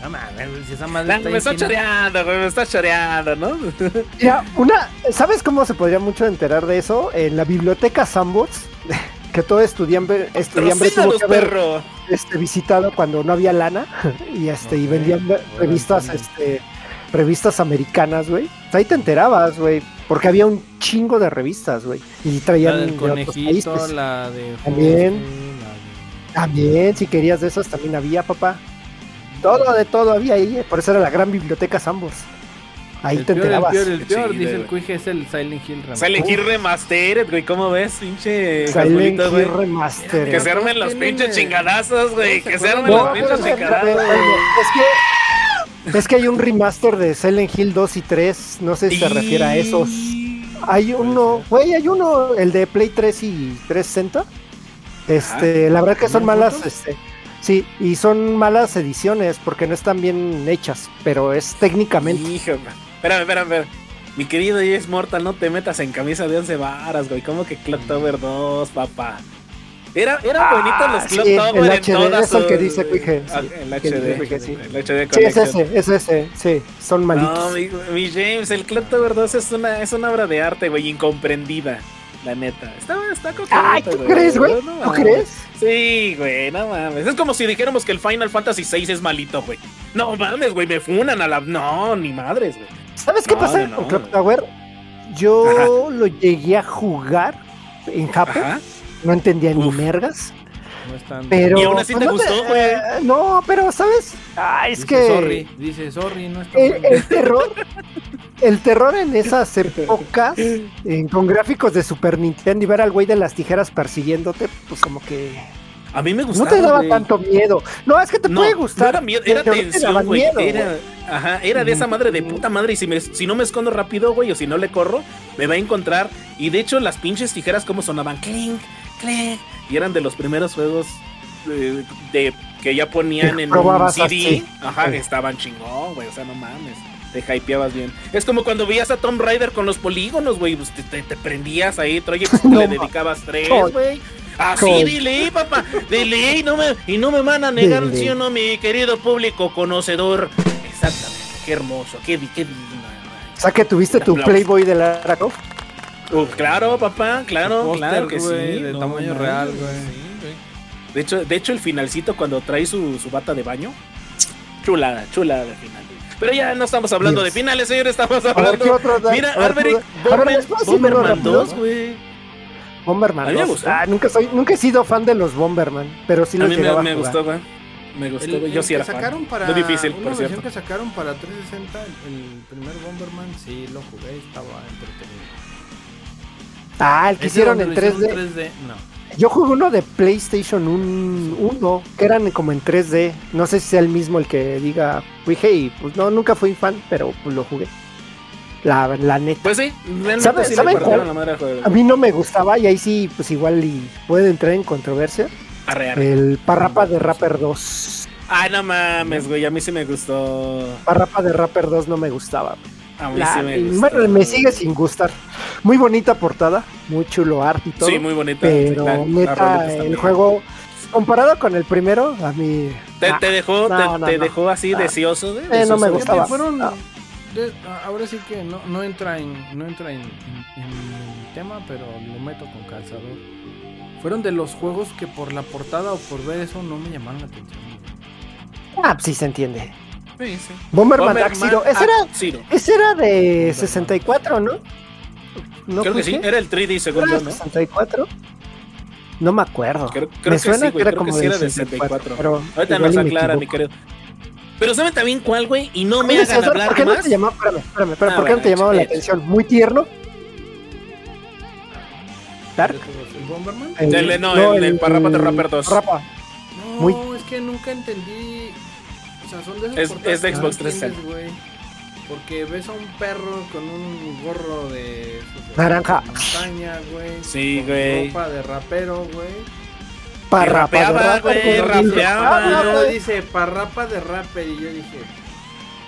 No mames, esa madre está me está en China". choreando, güey, me está choreando, ¿no? Mira, una, ¿sabes cómo se podría mucho enterar de eso? En la biblioteca Sandbox, que todo estudiante, estudiante tuvo que haber este, visitado cuando no había lana y este y vendían revistas este revistas americanas, güey. Ahí te enterabas, güey, porque había un chingo de revistas, güey, y La traían del de otros conejito, países. la de. También. Jorge, la de- También, si querías de esas también había, papá. Todo de todo había ahí, eh, por eso era la gran biblioteca Sambos. Ahí el te peor, el enterabas. peor, el peor, chido, dice el cuije, es el Silent Hill Remastered. Silent Hill Remastered, güey, ¿cómo ves, pinche Silent güey? Hill Remastered. Que se armen los pinches chingadazos, güey. Que se armen los pinches chingadazos, es que es que hay un remaster de Silent Hill 2 y 3, no sé si se refiere a esos. Hay uno, güey, hay uno, el de Play 3 y 360. Este, la verdad que son ¿También malas, este, sí, y son malas ediciones porque no están bien hechas, pero es técnicamente. Espérame, espérame, espérame. Mi querido James Mortal, no te metas en camisa de 11 varas, güey. ¿Cómo que Clock Tower 2, papá? Era, era bonito los Ah, Clock sí, el Tower en HD, todas es el sus- que dice Ah, sí, el HD, Cuije, sí. el HD Sí, es ese, es ese, sí, son malitos. No, mi, mi James, el Clock Tower 2 es una, es una obra de arte, güey, incomprendida. La neta. Está, está coqueto, Ay, ¿tú crees, güey? No ¿Tú crees? Sí, güey, no mames. Es como si dijéramos que el Final Fantasy VI es malito, güey. No mames, güey, me funan a la. No, ni madres, güey. ¿Sabes qué No, pasa no, con no, Clock güey. Tower? Yo lo llegué a jugar en Japón, no entendía ni mergas, No pero... ¿Y aún así te no gustó, güey? eh, no, pero ¿sabes? Ah, es Dice que... Sorry, dice sorry, no está El, el terror, el terror en esas épocas, en- con gráficos de Super Nintendo y ver al güey de las tijeras persiguiéndote, pues como que A mí me no gustaba. te daba güey. tanto miedo. No, es que te No, puede no gustar. era miedo, era no te tensión, güey. miedo, Era, ajá, era de esa madre de Mm. puta madre. Y si, me, si no me escondo rápido, güey, o si no le corro, me va a encontrar. Y de hecho, las pinches tijeras, como sonaban, clink, Y eran de los primeros juegos eh, de, que ya ponían en un CD. Ajá, que estaban chingón, güey. O sea, no mames. Te hypeabas bien. Es como cuando veías a Tomb Raider con los polígonos, güey. Pues te, te- te prendías ahí, Troye, pues, No le dedicabas tres, güey. Así, Coy. dile, papá. Dile, y no me, y no me van a negar, Dile. ¿sí o no, mi querido público conocedor? Exactamente. Qué hermoso, qué, di- qué divino. O sea que tuviste tu. Playboy de Lara Croft. Uh, claro, papá, claro, Póster, claro que güey, sí. de no tamaño mames, real, güey. sí. De hecho, de hecho, el finalcito cuando trae su, su bata de baño, chulada, chulada de final. Pero ya no estamos hablando Dios. de finales, señor, estamos A ver, ¿qué hablando. otro? da- Mira, a ver, Alberic, ¿qué- a ver, Bomber- ¿les puedo decir uno Bomberman rápido? 2, güey. Bomberman A mí me 2. gustó. Ah, nunca, soy, nunca he sido fan de los Bomberman, pero sí A los mí me, me a gustó, güey. Me gustó, El- güey. Yo el sí era sacaron fan. para Muy difícil, una por versión cierto. que sacaron para 360, el, el primer Bomberman, sí lo jugué, estaba entretenido. Ah, el que hicieron en lo hicieron 3D. 3D, no. Yo jugué uno de PlayStation 1, que eran como en 3D. No sé si sea el mismo el que diga, dije, y pues no, nunca fui fan, pero pues lo jugué. La, la neta. Pues sí, ¿Sabe- sí cuál? la madre. A mí no me gustaba y ahí sí, pues igual y puede entrar en controversia. Arre, arre. El Parrapa de Rapper 2. Ay, no mames, güey. A mí sí me gustó. Parrapa de Rapper 2 no me gustaba. A mí La- sí me gustó. bueno, me sigue sin gustar. Muy bonita portada, muy chulo arte y todo. Sí, muy bonita. pero La- neta, el juego, comparado con el primero, a mí. ¿Te, te dejó, No, te, no, te no. dejó así deseoso, güey? Eh, no me gustaba. Fueron. Ah. de- ahora sí que no, no entra en no entra en, en- en el tema, pero lo meto con calzador. Fueron de los juegos que por la portada o por ver eso no me llamaron la atención. Ah, pues sí se entiende. Sí, sí. Bomberman, Bomberman Zero. Ese era, Dark Zero. ese era de 64, ¿no? ¿No creo que sí, era el 3D según yo, ¿Era ¿no? 64? No me acuerdo. Creo, creo me que suena sí, que era creo que como sí del era de 64, 64. pero Ahorita nos aclara, mi querido. Pero ¿saben también cuál, güey? Y no me hagan hablar ¿Por qué no más. te llamaba? Espérame, espérame, espérame. Ah, ¿Por qué no te bueno, llamaba la hecho. atención? ¿Muy tierno? ¿Dark? ¿El Bomberman? El- Del- no, el- el Parrapata Rapper 2. Rapa. No, Muy- es que nunca entendí. O sea, son de esas Es- de Xbox entiendes, 360. güey. Porque ves a un perro con un gorro de. esos de Naranja. Montaña, güey. Sí, con güey. Ropa de rapero, güey. Parrapa, rapeaba, de rapa, güey, rapeaba. Ah, dice parrapa de rapper. Y yo dije,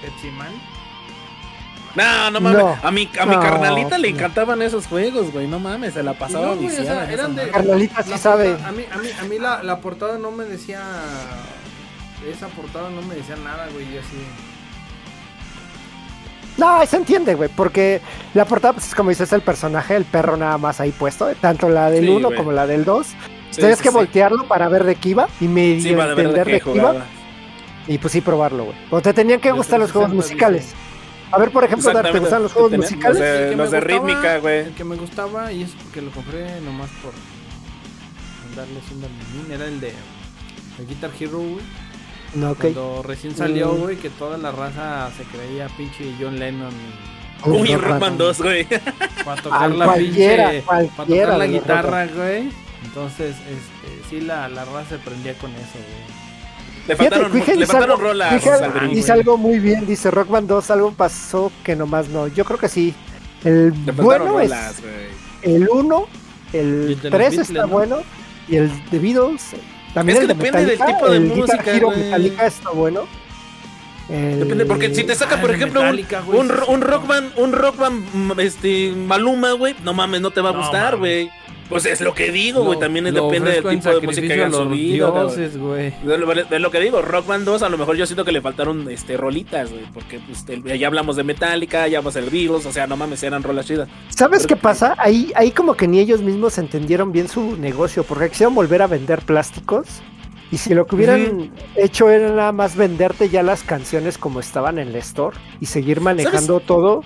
Pepsi Man. No, no mames. No. A mi, a mi No. carnalita le encantaban esos juegos, güey. No mames, se la pasaba no, güey, o sea, eran de-. Carnalita sí La sabe. portada- a mí, a mí, a mí la, la portada no me decía. Esa portada no me decía nada, güey. Y así. No, se entiende, güey, porque la portada, pues es como dices, el personaje, el perro nada más ahí puesto, tanto la del Sí, 1 güey. como la del 2. Sí, Tienes sí, que sí. voltearlo para ver de qué iba y medio Sí, de entender de de qué iba y pues sí probarlo, güey. O te tenían que De gustar los juegos 360 musicales. A ver, por ejemplo, ¿te gustan los juegos musicales? Los de, los me de rítmica, güey. El que me gustaba, y es porque lo compré nomás por darle un era el de el Guitar Hero, güey. No, ok. Cuando recién salió, Mm. güey, que toda la raza se creía pinche John Lennon y Uy, Rockman no. 2, güey. para tocar Al la cualquiera, pinche para tocar la guitarra, güey. Entonces, este, sí la, la raza se prendía con eso, güey. Le Fíjate, faltaron, Quique le dice faltaron algo- dice güey. algo muy bien, dice Rockman 2, algo pasó que nomás no. Yo creo que sí. El Le bueno es rolas, güey. el 1, Y el el de los 3 Beatles, está ¿no? bueno y el de Beatles también Es que de depende del tipo de música, Hero. Metallica está bueno. El- Depende, porque si te saca, Ah, por ejemplo, un, Metallica, güey, un, un no. rockman, un rockman, mm, este, Maluma, güey, no mames, no te va a No gustar, güey. Pues es lo que digo, güey, también depende del tipo de música que hayan los subido, güey. De lo, que digo, Rockman 2, a lo mejor yo siento que le faltaron este rolitas, güey, porque pues, el- ya hablamos de Metallica, ya hablamos del Beatles, o sea, no mames, eran rolas chidas. ¿Sabes Pero- qué pasa? Ahí, ahí como que ni ellos mismos entendieron bien su negocio, porque quisieron volver a vender plásticos. Y si lo que hubieran hecho era nada más venderte ya las canciones como estaban en la store y seguir manejando todo,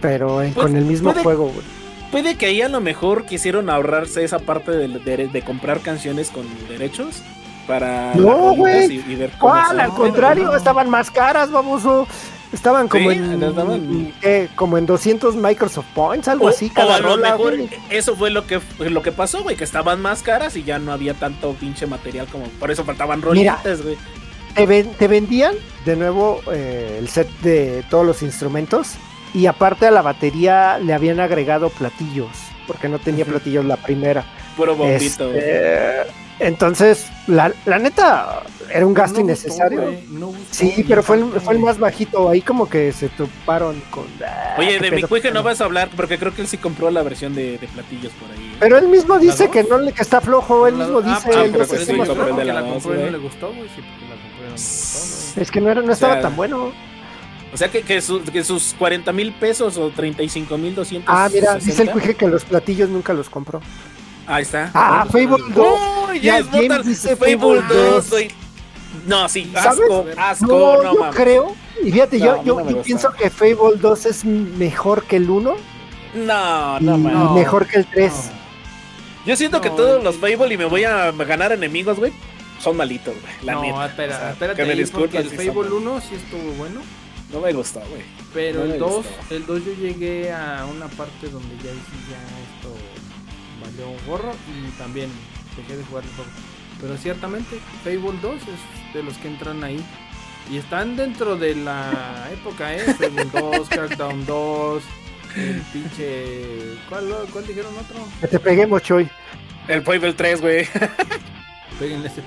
pero en- Pues, con el mismo puede- juego, güey. Puede que ahí a lo mejor quisieron ahorrarse esa parte de, de- de comprar canciones con derechos para No, güey. y, y ver cómo ¿Cuál? son. Al contrario, no. estaban más caras, baboso. Estaban como Sí, en estaban- ¿qué? como en 200 Microsoft Points, algo O, así, o cada a lo rola, mejor güey. eso fue lo que lo que pasó, güey, que estaban más caras y ya no había tanto pinche material como por eso faltaban rolitas, güey. te, ven- te vendían de nuevo eh, el set de todos los instrumentos y aparte a la batería le habían agregado platillos, porque no tenía platillos la primera. Puro bombito. Este, entonces, la, la neta, era un gasto No innecesario. güey, no gustó. sí, pero fue el, fue el más bajito. Ahí como que se toparon con... ah, Oye, de mi pedo. cuije no vas a hablar porque creo que él sí compró la versión de, de platillos por ahí. Pero él mismo dice dos? que no le que está flojo, él La- mismo ah, dice... ah, él pero no sé sí, la la compró y le gustó, güey. Sí, porque la compré y no me gustó, güey. Es que no, era, no O sea, estaba tan bueno. O sea que, que, su- que sus 40 mil pesos o 35 mil 200. Ah, mira, dice el cuije que los platillos nunca los compró. Ahí está. Ah, Fable 2. Uy, Ya, ya es James Mortal dice Fable Fable 2, 2. güey. No, sí, ¿Sabes? asco, asco, No, no, yo mames. creo. Y fíjate, No, yo, yo, no me yo pienso que Fable 2 es mejor que el 1 No, no. No. mejor que el 3. Yo siento que todos los Fable y me voy a ganar enemigos, güey, son malitos, güey. La no, neta. espera, O sea, espérate que me porque disculpen el si Fable 1 sí estuvo bueno, No me gustó, güey. pero No el 2, gustó. el 2 yo llegué a una parte donde ya sí ya esto valió un gorro y también dejé de jugar el juego. Pero ciertamente, Fable 2 es de los que entran ahí. Y están dentro de la época, ¿eh? Fable 2, Crackdown 2, el pinche... ¿Cuál, cuál dijeron otro? Que te peguemos, Choy. El Fable 3, güey. Péguenle ese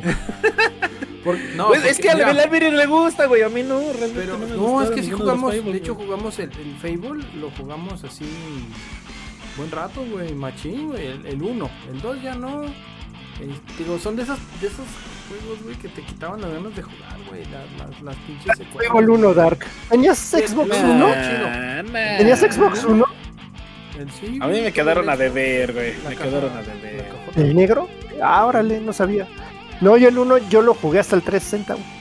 pendejo. Por- no, Pues, es porque, que a mira, al Alvin le gusta, güey. A mí no, realmente Pero no me no, es que si ninguno de jugamos, Fable, de hecho jugamos el, el Fable, lo jugamos así buen rato, güey, machín, güey, el 1, el 2 ya no. Eh, digo, son de esas de esos juegos, güey, que te quitaban las ganas de jugar, güey, las, las, las pinches secuelas. Fable 1 Dark. ¿Tenías Xbox la- 1? Nah, nah. ¿Tenías Xbox 1? El- sí, A mí me quedaron a de deber, güey. Me caja- quedaron a deber. ¿El negro? Ah, órale, no sabía. No, yo el 1 yo lo jugué hasta el 360. güey.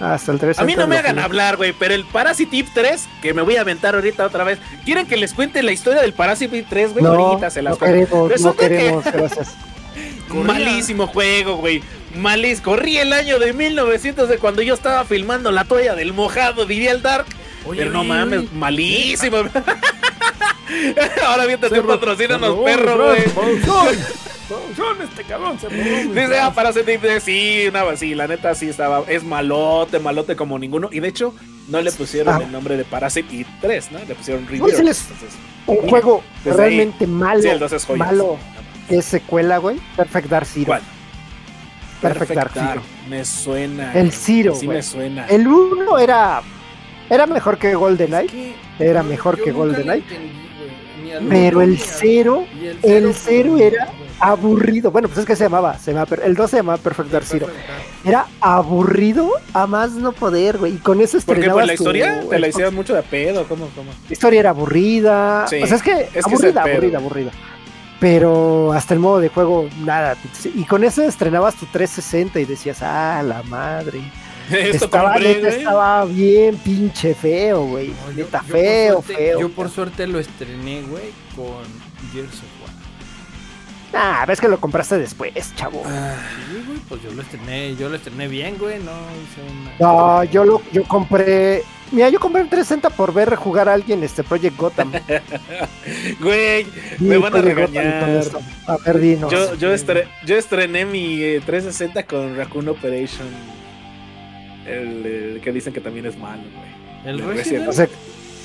Hasta el 3. A mí no me hagan jugué. hablar, güey, pero el Parasite Eve 3, que me voy a aventar ahorita otra vez. ¿Quieren que les cuente la historia del Parasite Eve 3, güey? No, ahorita se las no queremos, no Resulta que- queremos, gracias. Malísimo juego, güey. Malís. Corrí el año de 1900 de cuando yo estaba filmando la toalla del mojado, diría el Dark. Oye, pero no oye, mames, oye. malísimo. Ahora viéntate un patrocínanos, perro, güey. Producción, producción, este cabrón se Dice, ah, para ese tipo de sí, una, sí, la neta sí estaba, es malote, malote como ninguno. Y de hecho, no le pusieron Ah. el nombre de Parasite y 3, ¿no? Le pusieron No, Rebirth. sí les- entonces, Un juego desde ahí. realmente malo. sí, el 2 es joya. malo. Es secuela, güey. Perfect Dark Zero. ¿Cuál? Perfect, Dark Dark. Zero. Me suena. El Zero, Sí güey. me suena. El 1 era. Era mejor que GoldenEye. Es que Era mejor yo que GoldenEye. Pero el ni al- 0 y el cero, cero pues, era güey. Aburrido. Bueno, pues es que se llamaba. Se llamaba el 2 se llamaba Perfect Dark Zero. Era aburrido a más no poder, güey. Y con eso ¿Por qué? ¿Por estrenabas la tu historia? ¿Te la hicieron mucho de pedo? ¿Cómo? ¿Cómo? La historia era aburrida. Sí, o sea, es que es que es aburrida, aburrida, aburrida. Pero hasta el modo de juego, nada. Y con eso estrenabas tu 360 y decías, ah, la madre. Esto estaba, compré, neta, estaba bien pinche feo, güey. No, Neta, yo feo, suerte- feo. Yo por suerte lo estrené, güey, con Gears. Ah, ves que lo compraste después, chavo. Sí, güey, pues yo lo estrené, yo lo estrené bien, güey, no hice una... No, yo lo, yo compré. Mira, yo compré un 360 por ver jugar a alguien este Project Gotham. Güey, Sí, me van a regañar. A ver, dinos. Yo, yo, estre- yo estrené mi eh, 360 con Raccoon Operation. El, el que dicen que también es malo, güey. El el Resident O sea,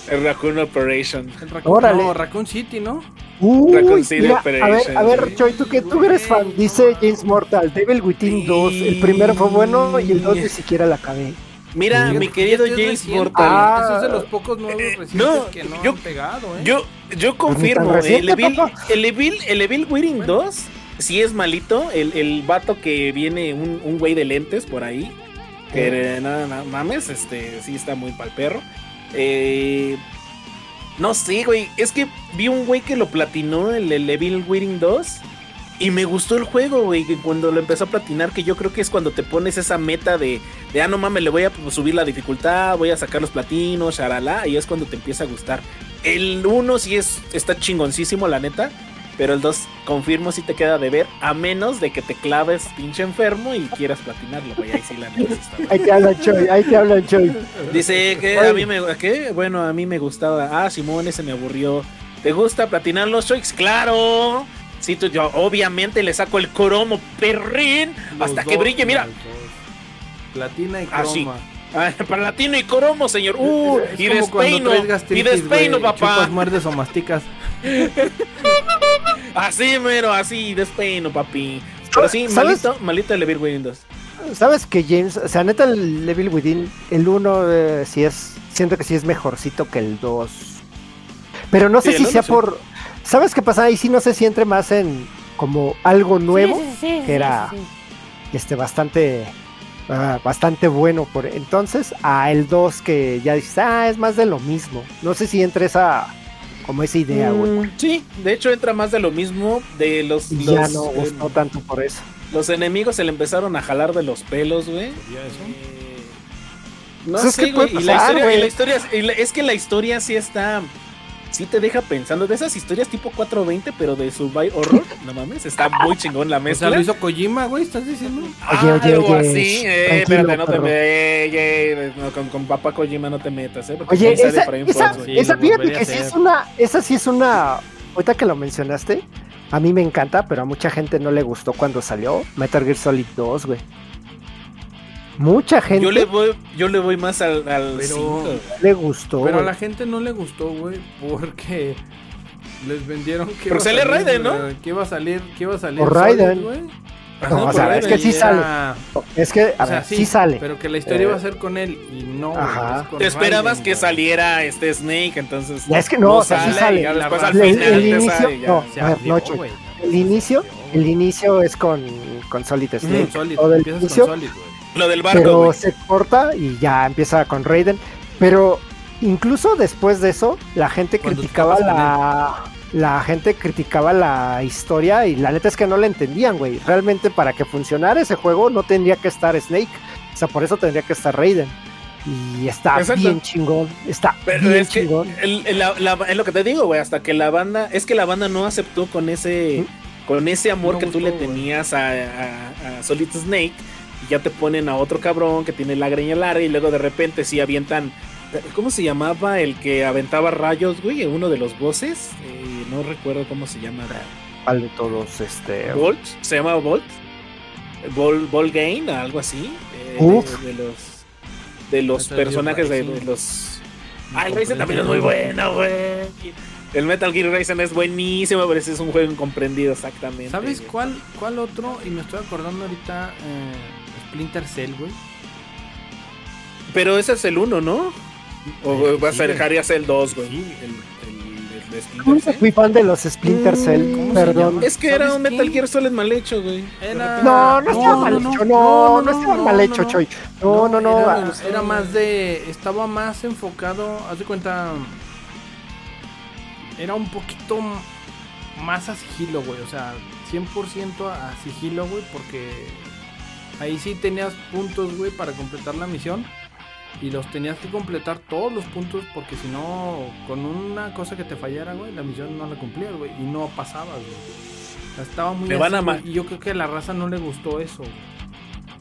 El Raccoon Operation. el Raccoon, Órale. no, Raccoon City, ¿no? uy, Raccoon City mira, a Operation, ver, a ver. Choy, tú que tú eres fan, dice James Mortal, Devil Within Sí. 2. El primero fue bueno y el 2 ni siquiera la acabé. Mira, Fíjate mi que querido este es James reciente, Mortal. Ah. Ese es de los pocos nuevos Eh, recientes no, que no yo- han pegado, ¿eh? Yo, yo confirmo, Pues ni tan el Evil, reciente, el Evil, el Evil Within 2 sí es malito. El, el vato que viene, un, un güey de lentes por ahí. Que nada, nada, mames, este, sí está muy pal perro. Eh, no sé, güey. Es que vi un güey que lo platinó el, el Evil Within 2. Y me gustó el juego, güey. Cuando lo empezó a platinar, que yo creo que es cuando te pones esa meta de, de ah, no mames, le voy a subir la dificultad, voy a sacar los platinos, charalá. Y es cuando te empieza a gustar. El 1 sí es, está chingoncísimo, la neta. Pero el 2, confirmo, si te queda de ver. A menos de que te claves pinche enfermo y quieras platinarlo, güey. Ahí sí la. Ahí te hablan, Choy, ahí te hablan, Choy. Dice que a mí me ¿qué? Bueno, a mí me gustaba. Ah, Simón, ese me aburrió. ¿Te gusta platinar los choiks? Claro. Sí, tú, yo obviamente le saco el cromo perrín Los hasta que brille, mira. Platina y Ah, croma. Ah, platino y cromo, señor. Uh, Es y despeino. Y despeino, papá. Chupas, muerdes o masticas. Así, mero, así, despeino, papi. Pero sí, ¿Sabes? malito, malito el Evil Windows. ¿Sabes que James, o sea, neta, el Devil Within, el 1 eh, sí es, siento que sí es mejorcito que el 2. Pero no sé Sí, si sea sí. por, ¿sabes qué pasa? Ahí sí no sé si entre más en como algo nuevo, que era este bastante, ah, bastante bueno por entonces, a el 2 que ya dices, ah, es más de lo mismo. No sé si entre esa, como esa idea, güey. Mm, sí, de hecho entra más de lo mismo de los, Y ya los, no eh, gustó tanto por eso. los enemigos se le empezaron a jalar de los pelos, güey. No Pues es sé, güey. Y la historia, y la historia, y la- es que la historia sí está. Sí te deja pensando. De esas historias tipo 420, pero de Survive Horror. No mames, está muy chingón la O mezcla. sea, lo hizo Kojima, güey, ¿estás diciendo? Oye, oye, Algo oye, así, shh, eh, espérate, no te perro. me, eh, eh, no, con, con papá Kojima no te metas, eh. porque Oye, esa, esa, Force, güey. Sí, esa fíjate que sí es una, esa sí es una, ahorita que lo mencionaste, a mí me encanta, pero a mucha gente no le gustó cuando salió Metal Gear Solid 2, güey. Mucha gente Yo le voy, yo le voy más al, al Pero- cinco. le gustó. Pero a güey. la gente no le gustó, güey, porque les vendieron que Porque sale Raiden, ¿no? Que iba a salir, que iba a salir Solid, Raiden. güey. No, o sea, es que sí sale. era- Es que, a o sea, ver, sí, sale. Pero que la historia Eh, iba a ser con él y no. Ajá. es con Te esperabas Raiden, que saliera este Snake, entonces. Ya es que no, o sea, sí sale. y ya después al El- el final te inicio- sale ya. no. A ardió, no, güey. El inicio, el inicio es con, con Solid Snake. Con Solid, Todo el empiezas con inicio, Solid, güey. Lo del barco, pero se corta y ya empieza con Raiden. Pero incluso después de eso, la gente Cuando criticaba la. La gente criticaba la historia y la neta es que no la entendían, güey. Realmente para que funcionara ese juego no tendría que estar Snake. O sea, por eso tendría que estar Raiden. Y está Exacto. bien chingón. Está Pero bien es que chingón. el- el- la- la- es lo que te digo, güey, hasta que la banda, es que la banda no aceptó con ese, con ese amor No que tú le tenías a, a- a Solid Snake, y ya te ponen a otro cabrón que tiene la greña larga y luego de repente sí avientan, ¿cómo se llamaba el que aventaba rayos, güey? Uno de los bosses, Eh, no recuerdo cómo se llama. ¿Cuál de todos? Este. Volt, se llama Volt, Vol, Volgain, algo así, eh, Uf. de, de los de los Metal personajes de, los Ah, el Ryzen también es muy bueno, güey. El Metal Gear Ryzen es buenísimo, pero ese es un juego incomprendido exactamente. ¿Sabes cuál, cuál otro? Y me estoy acordando ahorita, eh, Splinter Cell, güey. Pero ese es el 1, ¿no? O Eh, va a sí, güey. Harry el 2, güey. Sí. El, el, el de Splinter Nunca Cell. fui fan de los Splinter Mm, Cell, ¿cómo se perdón. Es que era ¿Sabes un Metal qué? Gear Solid mal hecho, güey. Era- No, no estaba No, mal hecho, no, no, no, no, estaba no, mal hecho, no. Choy. No, no, no. Era, ah, era más de. Estaba más enfocado. Haz de cuenta. Era un poquito más a sigilo, güey. O sea, 100% a a sigilo, güey. Porque ahí sí tenías puntos, güey, para completar la misión. Y los tenías que completar todos los puntos. Porque si no, con una cosa que te fallara, güey, la misión no la cumplías, güey. Y no pasabas, güey. O sea, Estaba muy Me van así, a Y yo creo que a la raza no le gustó eso, güey.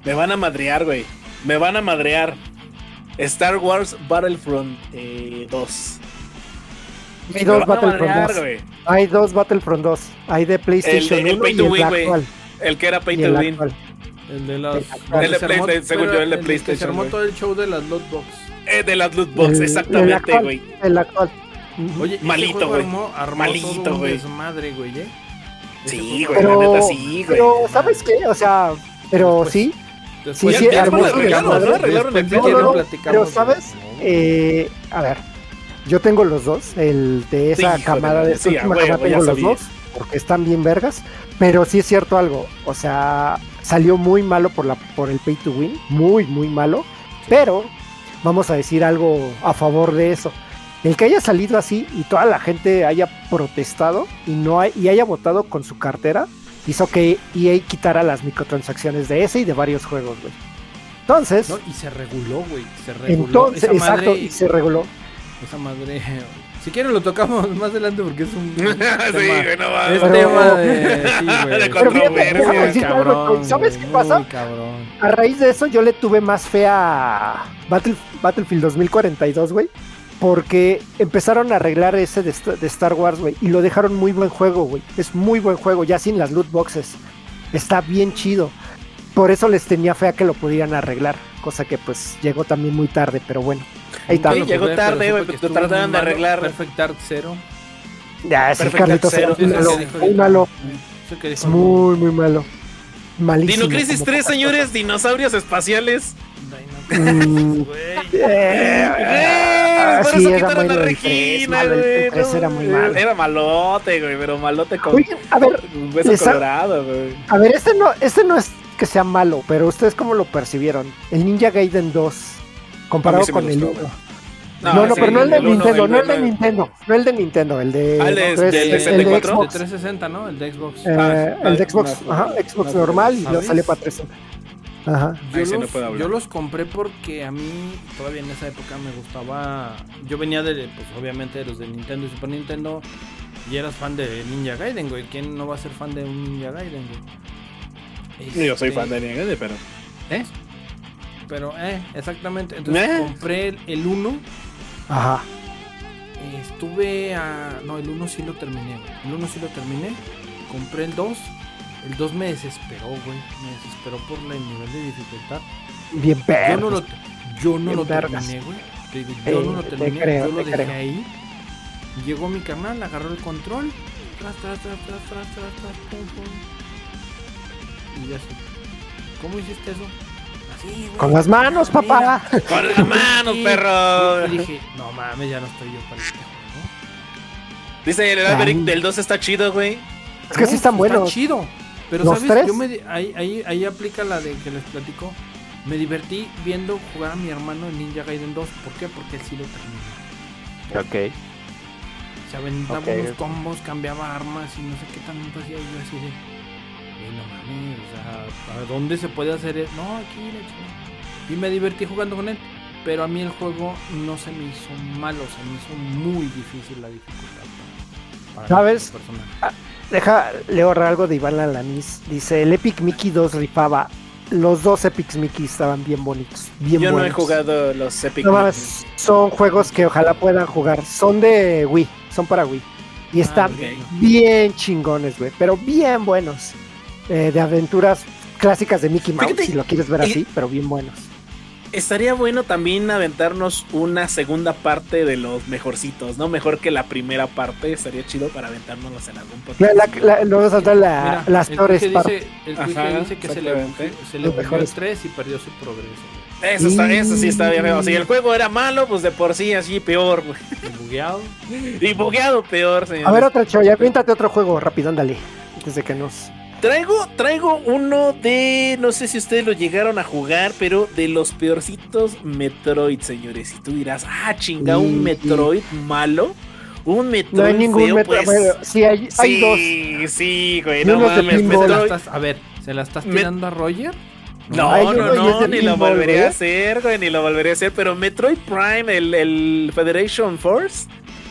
Me van a madrear, güey. Me van a madrear. Star Wars Battlefront eh, 2. Hay dos Battlefront madrear, 2. güey. Hay dos Battlefront 2. Hay de PlayStation El- el 1 Pay y to el Win, actual. El que era Pay to el Win. actual. El de las. El de se armó- según yo, el de que PlayStation, Se armó güey. todo el show de las lootbox. Eh, de las loot box, El- el exactamente, güey. El actual. Oye, Malito, güey. Armó, armó Malito, güey. desmadre, güey, ¿eh? Sí, güey, la Pero, neta sí, güey. pero, ¿sabes qué? O sea, pero Después- sí. Después sí, ya armó el pero sabes, eh, a ver, yo tengo los dos, el de esa Sí, camada de sí, esta a última camada tengo los dos, porque están bien vergas, pero sí es cierto algo, o sea, salió muy malo por la por el pay to win, muy muy malo, pero vamos a decir algo a favor de eso. El que haya salido así y toda la gente haya protestado y no hay- y haya votado con su cartera hizo que EA quitara las microtransacciones de ese y de varios juegos, güey. Entonces, No, y se reguló, güey. Se reguló. entonces, esa exacto, y se reguló. Esa madre. Si quieren lo tocamos más adelante porque es un. sí, tema- no. Es Pero- tema de. Sí. De controversia. cabrón, ¿sabes qué pasa? Cabrón. A raíz de eso yo le tuve más fe a Battle- Battlefield 2042, güey. Porque empezaron a arreglar ese de Star Wars, güey. Y lo dejaron muy buen juego, güey. Es muy buen juego, ya sin las loot boxes. Está bien chido. Por eso les tenía fe a que lo pudieran arreglar. Cosa que pues llegó también muy tarde, pero bueno. Ahí está. Sí, llegó tarde, pero güey, pero estuvo trataron de malo. arreglar. Perfect Dark Zero. Ya, ese muy Zero, malo. ese que dijo Muy malo. Es muy, muy malo. Malísimo. Dino Crisis como 3, pocas señores, dinosaurios espaciales. Mm. Güey. Eh, por sí, eso era quitaron malo a el tres, Regina, malo, güey. no, era muy malo. Era malote, güey, pero malote con Oigan, a ver, un beso colorado, güey. a ver, este no, este no es que sea malo, pero ustedes cómo lo percibieron. El Ninja Gaiden 2, comparado sí con el gustó, 1. No, No, no, sí, pero no el de el Nintendo, el no el de. Nintendo, no el de Nintendo, el de, Ah, el de- tres- del el de 64. De Xbox, 360, ¿no? El de Xbox. eh, Ah, el de ah, Xbox, no, ajá, Xbox no, normal y luego sale para 360. Ajá. Yo, sí los, yo los compré porque a mí todavía en esa época me gustaba. Yo venía de, pues obviamente de los de Nintendo y Super Nintendo. Y eras fan de Ninja Gaiden, güey. ¿Quién no va a ser fan de un Ninja Gaiden, güey? Yo soy Este, fan de Niagara, pero. ¿Eh? Pero, eh, exactamente. Entonces Eh. compré el- el 1. Ajá. Estuve a. No, el 1 sí lo terminé, güey. El 1 sí lo terminé. Compré el 2. El 2 me desesperó, güey. Me desesperó por el nivel de dificultad. Bien Yo perro. no lo, yo no lo terminé, güey. Te digo, yo Eh, no lo te terminé, creo, yo lo te dejé creo. ahí. Llegó mi carnal, agarró el control. Tras, tras, tras, tras, tras, tras, tras, pum, pum. Y ya así. ¿Cómo hiciste eso? Así, güey. Con las manos, Mira. papá. ¡Con las manos, Y- perro! Y dije, no mames, ya no estoy yo para este juego. Dice el del 2 está chido, güey. Es que sí están buenos. Está chido. Pero ¿Los sabes, tres? yo me di- ahí, ahí, ahí aplica la de que les platico. Me divertí viendo jugar a mi hermano en Ninja Gaiden 2. ¿Por qué? Porque él sí lo terminó. Ok. Se aventaba Ok. unos combos, cambiaba armas y no sé qué tanto hacía y yo así de. "Güey, no mames, o sea, ¿a dónde se puede hacer eso? No, aquí la chingada". y me divertí jugando con él. Pero a mí el juego no se me hizo malo, se me hizo muy difícil la dificultad. para- ¿Sabes? personaje. Deja, leo algo de Iván Alanis. Dice, el Epic Mickey 2 rifaba. Los dos Epic Mickey estaban bien bonitos. Bien Yo no he jugado los Epic No Mickey. son juegos que ojalá puedan jugar. Son de Wii, son para Wii. Y están Ah, ok. bien chingones, güey. Pero bien buenos. Eh, de aventuras clásicas de Mickey Mouse, Fíjate, si lo quieres ver así, pero bien buenos. Estaría bueno también aventarnos una segunda parte de los mejorcitos, ¿no? Mejor que la primera parte. Estaría chido para aventárnoslos en algún podcast. La, la, la- luego saltar Mira, las el partes. dice, el Ajá, dice que se le, se le el mejores. 3 y perdió su progreso. Eso, está, eso sí está bien. Si el juego era malo, pues de por sí así peor. güey. Y bugueado. Y bugueado peor, señor. A ver, otra choya, aviéntate otro juego rápido, ándale. Antes de que nos. Traigo, traigo uno de. No sé si ustedes lo llegaron a jugar, pero de los peorcitos Metroid, señores. Y tú dirás, ah, chinga, un Sí. Metroid malo. Un Metroid No hay ningún feo, pues. sí, hay, hay dos. sí, sí, güey, no mames, Metroid. estás- a ver, ¿se la estás Me- tirando a Roger? No, no, no, ni lo volvería güey. a hacer, güey, ni lo volvería a hacer. Pero Metroid Prime, el, el Federation Force,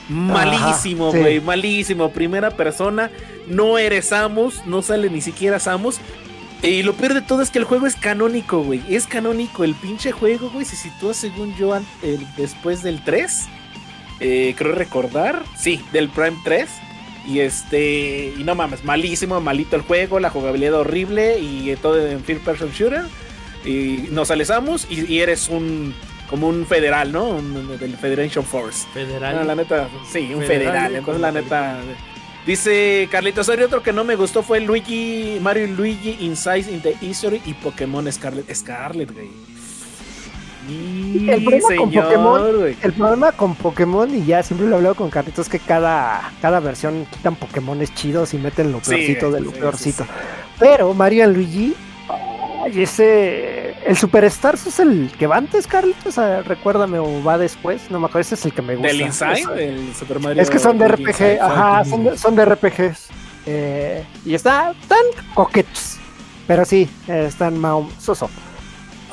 malísimo, Ajá, sí. güey, malísimo. Primera persona, no eres Samus, no sale ni siquiera Samus. Y lo peor de todo es que el juego es canónico, güey. Es canónico. El pinche juego, güey, se sitúa según yo el- después del 3. Eh, creo recordar. Sí, del Prime 3. Y este. Y no mames, malísimo, malito el juego, la jugabilidad horrible y todo en First Person Shooter. Y nos alezamos y, y eres un. Como un federal, ¿no? Un- del Federation Force. Federal. No, la neta, sí, un Federal, federal. Entonces, la neta. Dice Carlitos, otro que no me gustó fue Luigi, Mario y Luigi Inside in the History y Pokémon Scarlet. Scarlet, güey. El problema con Pokémon- güey. El problema con Pokémon, y ya siempre lo he hablado con Carlitos, es que cada, cada versión quitan Pokémones chidos y meten lo Sí, peorcito de lo sí, peorcito. Pero Mario y Luigi, ay, ese. El Superstars es el que va antes, Carlitos. O sea, recuérdame, o va después. No me acuerdo, ese es el que me gusta. Del Inside, del Super Mario. Es que son de RPG, Inside. ajá, son de, son de RPGs. Eh, y está, están coquetos. Pero sí, están mao soso.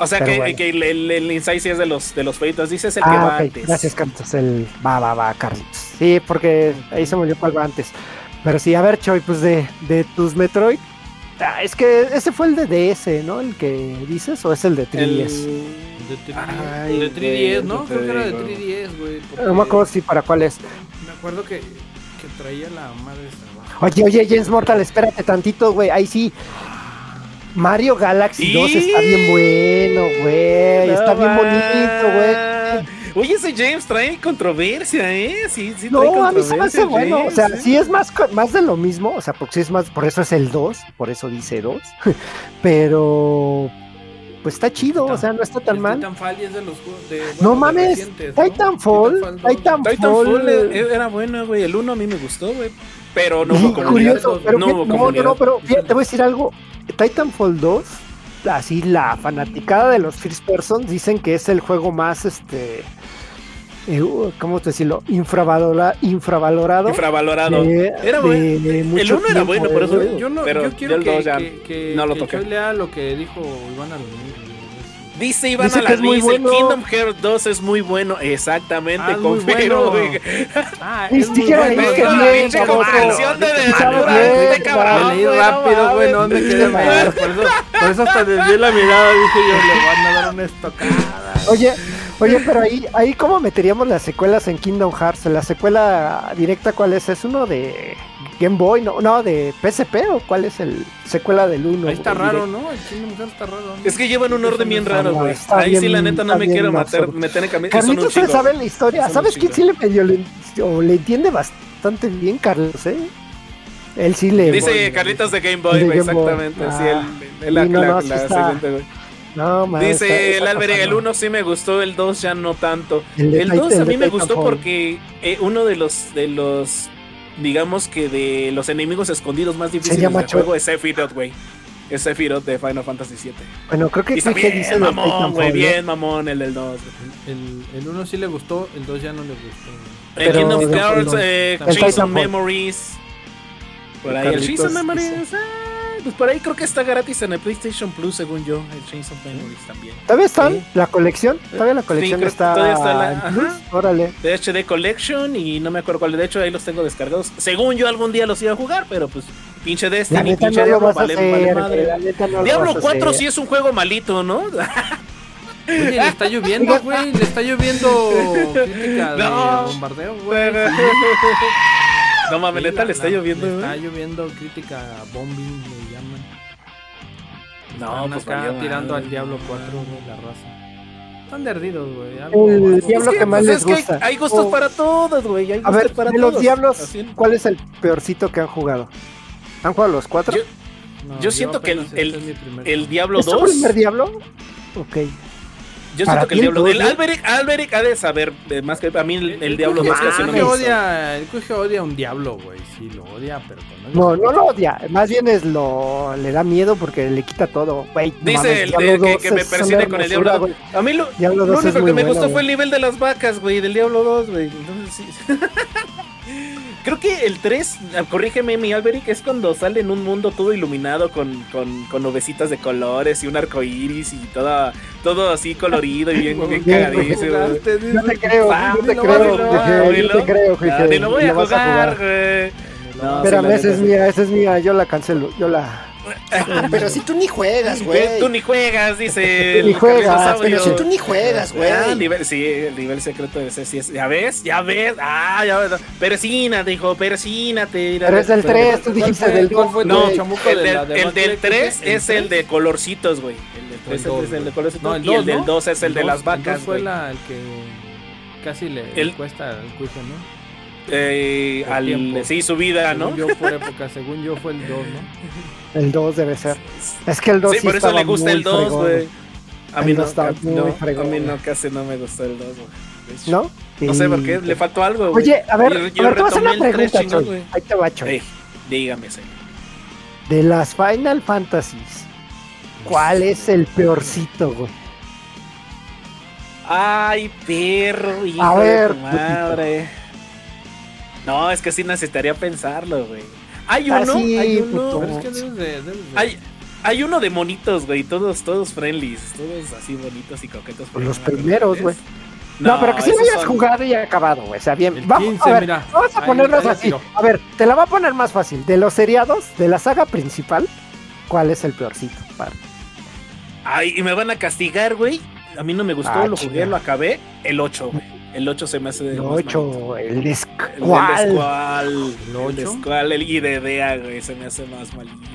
O sea que, bueno. que el, el, el Inside sí es de los, de los feitos. Dices el que Ah, va ok, antes. gracias, Carlitos. El va, va, va, Carlitos. Sí, porque ahí se me olvidó cuál va antes. Pero sí, a ver, Choy, pues de, de tus Metroid. Ah, es que ese fue el de DS, ¿no? El que dices, o es el de 3DS. El- De 3DS, Ay, de 3DS, güey, ¿no? Creo que era de digo. 3DS, güey. No me acuerdo si para cuál es. Me acuerdo que, que traía la madre esta. Oye, oye, James Mortal, espérate tantito, güey. Ahí sí. Mario Galaxy 2 está bien bueno, güey. Está bien bonito, güey. Oye, ese James trae controversia, ¿eh? Sí, sí trae No, a mí se me hace controversia, bueno. O James, sea, ¿eh? sí es más, más de lo mismo. O sea, porque sí es más, por eso es el 2, por eso dice 2. Pero, pues está chido, o sea, no está tan mal. Titanfall es de los juegos de. No bueno, de mames, recientes, ¿no? Titanfall, Titanfall. Titanfall. Titanfall eh, era bueno, güey. El 1 a mí me gustó, güey. Pero no hubo curioso, pero no no, no, no, pero fíjate, te voy a decir algo. Titanfall 2, así la fanaticada de los first persons dicen que es el juego más, este, eh, ¿cómo decirlo? Infravalora- infravalorado. Infravalorado. de- Era de bueno. El 1 era bueno, por eh, eso digo. Yo, no, pero yo quiero que, 2 ya que, que, no lo que toqué. Choy lea lo que dijo Iván. Dice Iván Dice es muy el bueno. Kingdom Hearts 2 es muy bueno. Exactamente, Ah, muy confirmo, bueno. Ah, Ni es muy siquiera bueno. bien, la de Sí, este cabrón, Me leí güey, no rápido, güey, no mames. me quedé mal. Por eso, por eso hasta desvié la mirada. Dije yo, le van a dar una estocada. Oye, oye, pero ahí, ahí cómo meteríamos las secuelas en Kingdom Hearts. La secuela directa, ¿cuál es? ¿Es uno de Game Boy? No, no de PSP o cuál es el secuela del 1? Ahí está raro, ¿no? El Kingdom Hearts está raro. ¿no? Es que llevan un orden bien raro, güey. Ahí sí, la neta, no me bien quiero meter, absurdo. meter en camino. Son un Carlitos se chingo. sabe la historia. Son ¿Sabes quién sí le medio le, o le entiende bastante bien, Carlos? ¿eh? Él sí le. Dice Carlitos de Game Boy, De güey, Game Boy. exactamente. Sí, Ah. el, el, la, Sí, no, la- no, sí la está. siguiente, güey. No, man, Dice está- el está el pasando. 1 sí me gustó, el 2 ya no tanto. El de El Tit- 2 a el mí me gustó Titanfall. porque eh, uno de los de los digamos que de los enemigos escondidos más difíciles del Choi. juego es Sephiroth, güey. Es Sephiroth de Final Fantasy VII. Bueno, creo que Y está bien dice mamón, Titanfall, güey, ¿no? bien mamón el del 2. El, el uno sí le gustó, el 2 ya no le gustó. El Kingdom Hearts, el- eh, el of. Memories. Por ahí, el of dice- Memories. ah, pues por ahí creo que está gratis en el PlayStation Plus, según yo, el Chains of Memories también. ¿Todavía están? Sí. ¿La colección? ¿Todavía la colección creo que está, todavía está la- en Plus? ajá. Órale. De HD Collection y no me acuerdo cuál. De hecho, ahí los tengo descargados. Según yo, algún día los iba a jugar, pero pues pinche Destiny, pinche no Diablo, vale, hacer, madre. no Diablo vas a 4 hacer. sí es un juego malito, ¿no? Oye, le está lloviendo, güey. Le está lloviendo crítica de No. bombardeo, güey. no mames, Sí, neta, le está la- lloviendo, güey. Está lloviendo crítica bombing. No, Están pues acá tirando al Diablo 4, güey, la raza. Están derdidos, güey. algo- El Diablo Es que más pues, les es que hay- gusta. Hay, gustos Oh. para todos, güey. Hay A gustos ver, para de los todos. diablos, Así- ¿cuál es el peorcito que han jugado? ¿Han jugado los cuatro? Yo- No, yo siento que el- el- este es El juego. Diablo ¿Es tu 2. primer diablo? Ok. Yo siento que el Diablo. El. Alberic, Alberic ha de saber eh, más que a mí el, el Diablo 2 Cuije- casi el no me Cuije gusta. odia, el odia a un diablo, güey. Sí, lo odia, pero No, no lo odia. Más bien es lo le da miedo porque le quita todo. Güey, Dice mames, el Diablo de que, 2 que me persigue con el Diablo. 2. A mí lo, Diablo lo 2 es único que me bueno, gustó fue el nivel de las vacas, güey, del Diablo 2, güey. Entonces sí. Creo que el 3, ah, corrígeme mi Alberic, es cuando sale en un mundo todo iluminado con, con, con nubecitas de colores y un arco iris y toda, todo así colorido y bien, bien Bien, cagadísimo. güey. No te creo, Ah, no te creo, no te creo, Ah, ni lo voy a jugar, güey. No, Espérame, esa es mía, esa es mía, yo la cancelo, yo la... Pero si tú ni juegas, güey. Tú ni juegas, dice. Tú ni el juegas, Pero si tú ni juegas, güey. Ah, nivel, sí, el nivel secreto de sí es. Ya ves, ya ves. Ah, ya ves. Persínate, hijo, persínate. Pero es del 3, tú dijiste del cuál 2. fue tu No, el de del, la de el del Mac 3 Electric, es el el de colorcitos, güey. El del 3 dos, es el de colorcitos. No, el y 2, el del ¿no? 2 es el de dos- las el vacas. dos fue el que casi le, le El- cuesta al Cuije, ¿no? Eh, al, sí, su vida, Según ¿no? yo por época, según yo fue el 2, ¿no? El 2 debe ser. Es que el 2 Sí, sí, por eso le gusta el 2, fregón, güey. A mí no, ca- no, a mí no, casi no me gustó el 2, güey. ¿No? No sé por qué, le faltó algo, güey. Oye, a ver, Yo- a ver, te voy a una pregunta, Choy. güey. Ahí te va, Choy. Ey, dígame, señor. De las Final Fantasies, ¿cuál es el peorcito, güey? Ay, perro, hijo A ver, de tu madre. No, es que sí necesitaría pensarlo, güey. Hay Ah, uno, hay uno. puto. Pero es que debes de, debes de- Hay, hay uno de monitos, güey, todos, todos friendlies, todos así bonitos y coquetos. Los primeros, güey. No, pero que sí lo hayas son- jugado y acabado, güey. O sea, bien. Vamos, 15, a ver, mira. vamos a la así. tiro. A ver, te la voy a poner más fácil. De los seriados, de la saga principal, ¿cuál es el peorcito? Para- Ay, y me van a castigar, güey. A mí no me gustó, Ah, lo jugué, lo acabé. El 8, güey. El 8 se me hace de El más malito. 8, el El. Squall, ¿El el ocho? de Squall, el IDDA, güey, se me hace más malito, güey.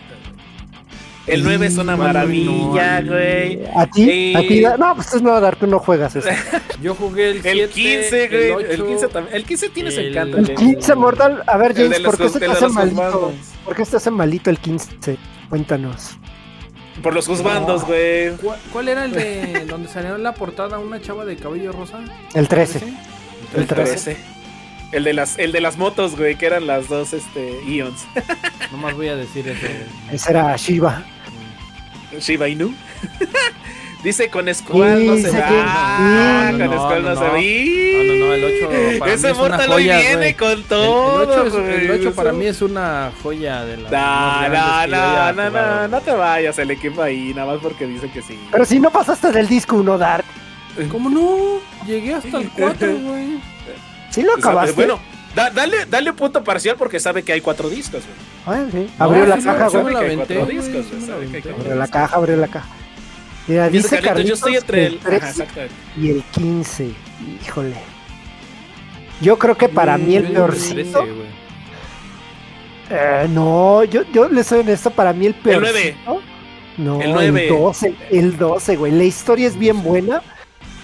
El 9 es una maravilla, güey. ¿A ti? Eh, ¿A ti? No, pues tú no, Dar, tú no juegas eso. Yo jugué el 7, El 15, güey. el, El 8, 15 también. El 15 tiene su el- encanto. El güey. 15 Mortal. A ver, El de James, ¿por qué se te el hace malito? ¿Por qué se te hace malito el 15? Cuéntanos. Por los juzgandos, güey. ¿Cuál, cuál era el de donde salió en la portada una chava de cabello rosa? El 13. ¿Ese? El El 13. 13. El de las, el de las motos, güey, que eran las dos este, Ions. Nomás voy a decir ese. Ese era Shiva. Shiba Inu. Dice con Squall no se va. Ah, No, con no, Squall no, no, se va. No, no, no, el 8 para mí Ese es una Mortal hoy joya, viene güey. con El- todo. el 8, es- güey. el 8 para mí es una joya de las No, no, no, no, no, te vayas el equipo ahí, nada más porque dice que sí. Pero si no pasaste del disco 1, Dark. ¿Cómo no? Llegué hasta el 4, güey. Sí lo O sea, acabaste. Bueno, da- dale, dale punto parcial porque sabe que hay cuatro discos, güey. Ah, sí. Abrió No, la sí, caja, güey. la la Abrió la caja, abrió la caja. Mira, Dice Carlitos, Carlitos yo estoy entre el. el 13 Ajá, y el 15. Híjole. Yo creo que para mí el peorcito. digo el 13, güey. Eh, no, yo, yo le soy honesto, para mí el peorcito. nueve. No, El el, nueve. 12, el 12, güey. La historia es bien buena,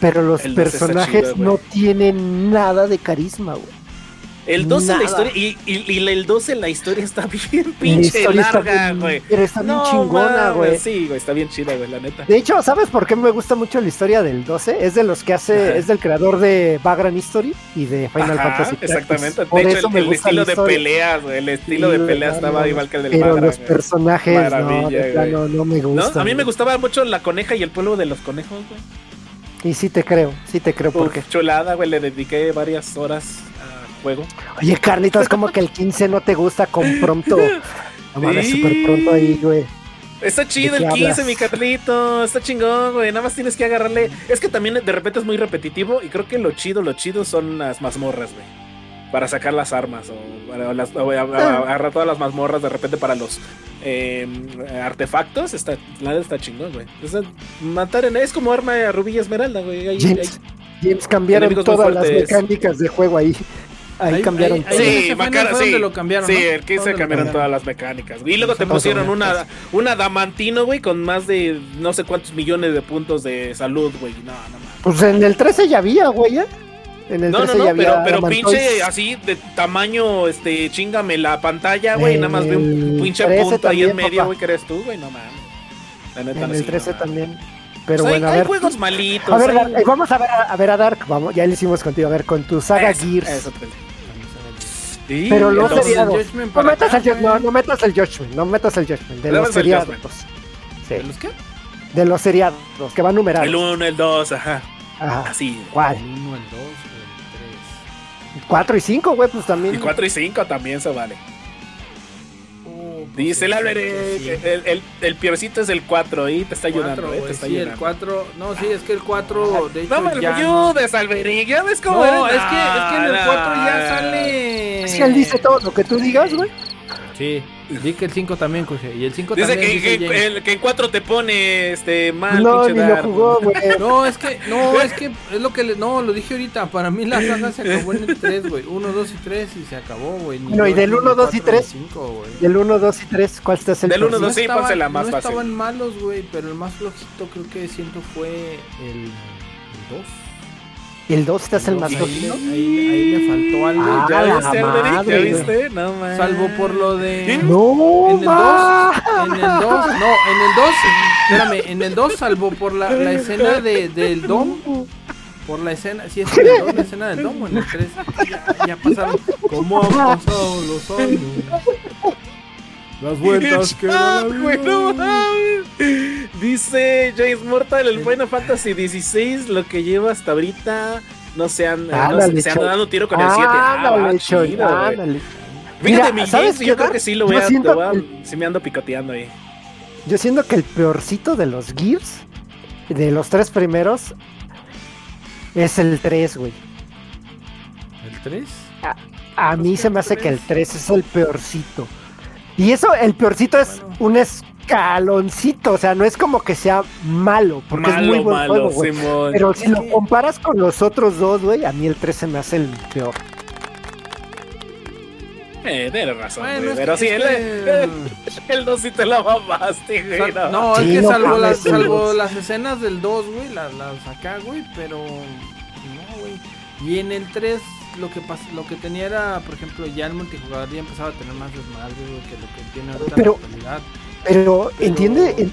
pero los El 12 está personajes chido, no tienen nada de carisma, güey. El 12 la Nada. historia. Y, y, y el 12 la historia está bien La pinche larga, güey. Pero está bien No, chingona, güey. Sí, güey, está bien chida, güey, la neta. De hecho, ¿sabes por qué me gusta mucho la historia del 12? Es de los que hace, Ajá. es del creador de Vagrant History y de Final Ajá, Fantasy. Exactamente. Por De hecho, eso el, el gusta estilo la de peleas, güey, el estilo Sí, de pelea no, estaba no, igual que el del Pero Vagrant, los güey. personajes, no, Maravilla, plano, no me ¿No? gustan. A mí me gustaba mucho la coneja y el pueblo de los conejos, güey. Y sí te creo, sí te creo Uf, porque. chulada, güey, le dediqué varias horas juego. Oye, Carlitos, como que el 15 no te gusta con pronto. No mames, Sí. súper pronto ahí, güey. Está chido ¿De el qué 15, hablas? mi Carlito. Está chingón, güey. Nada más tienes que agarrarle. Es que también de repente es muy repetitivo. Y creo que lo chido, lo chido son las mazmorras, güey. Para sacar las armas. O, las- o a- a- agarrar todas las mazmorras de repente para los eh, artefactos. Está, está chingón, güey. O sea, matar en. Es como arma de rubí y esmeralda, güey. Ahí- James, ahí- James cambiaron todas las mecánicas de juego ahí. Ahí, Ahí- cambiaron ahí- Sí, Macara, sí. lo cambiaron, Sí, ¿no? el Fue 15 donde lo cambiaron cambiaron. todas las mecánicas. Y luego te pusieron una, una Damantino, güey, con más de no sé cuántos millones de puntos de salud, güey. No, no mames. Pues en el 13 ya había, güey, ¿eh? En el No, no, 13 no, ya había pero, pero pinche así de tamaño, este, chingame la pantalla, güey. Nada más ve un pinche 13 punto ahí en medio, güey, que eres tú, güey. No mames. La neta, En sí, el 13 no mames. también. Pero Pues hay- bueno, a hay ver. juegos malitos. A ver, hay- Dark, vamos a ver a, a ver a Dark. Vamos, ya lo hicimos contigo. A ver, con tu saga Eso, Gears. eso, pues. Sí, Pero no entonces- seriado. No metas, acá, el, no, no metas el Judgment, no metas el Judgment, de los seriados. ¿De Sí, los qué? de los seriados, que van numerados. El 1, el 2, ajá. Ajá. Así. ¿Cuál? El 1, el 2, el 3. 4 y 5, güey, pues también. Y 4 y 5 también se vale. Dice el sí, Álvarez, sí. el, el, el peorcito es el 4 y te está ayudando, Cuatro, eh, te está sí, el ayudando. 4. No, sí, es que el 4, de hecho, No me ya. ayudes, Alberic, ya ves cómo No, eres. es que, es que en el 4 ya Ah, sale. Es que él dice todo lo que tú digas, güey. Sí, di que el 5 también, coge. Y el 5 Dice también. que, dice que, el- que en 4 te pone este mal, No, pinche ni lo jugó, güey. No, es que, no, es que es lo que le, no, lo dije ahorita, para mí la saga se acabó en el 3, güey, 1, 2 y 3 y se acabó, güey. No, y dos, del ni 1, 2 y cuatro, ni 3. cinco, güey. Del 1, 2 y 3, ¿cuál está el Del uno, peorcito? dos, sí, estaban- pónsela más no fácil. estaban malos, güey, pero el más flojito creo que siento fue el 2. El 2 está es el más ahí, flojito. le- ahí, ahí le faltó algo. Ah, ¿Ya la viste, Alberic? ¿Ya viste? No, man. Salvo por lo de. No, En el 2, ma. en el 2, no, en el 2, espérame, en el 2 salvo por la, la escena de, del Dom, por la escena, sí es en el 2 la escena del Dom, o en el 3, ya, ya pasaron, ¿cómo han pasado los años? Las vueltas que da la Güey, no vida. mames. Dice James Mortal, el Final Fantasy XVI, lo que lleva hasta ahorita, no se han, no Ándale, se han dado tiro con el 7. Ah, chido. Fíjate, Mira, mi ¿sabes James, qué, yo creo que sí lo voy a, siento voy a- sí me ando picoteando ahí. Yo siento que el peorcito de los Gears, de los tres primeros, es el 3, güey. ¿El 3? A mí se me hace que el 3 es el peorcito. Y eso, el peorcito es Bueno. un escaloncito, o sea, no es como que sea malo, porque es muy malo, buen malo, juego, güey. Simón. Pero si lo comparas con los otros dos, güey, a mí el 3 se me hace el peor. Eh, tienes razón, Bueno, güey, pero sí, el, el, el 2 sí te la mamaste, güey. No. no, Sí, es que no salvo, mames, las, salvo las escenas del 2, güey, las, las acá, güey, pero no, güey. Y en el 3 lo que pas- lo que tenía era, por ejemplo, ya el multijugador ya empezaba a tener más desmadre, que lo que tiene ahorita Pero- en la actualidad. Pero, Pero- ¿entiende? El-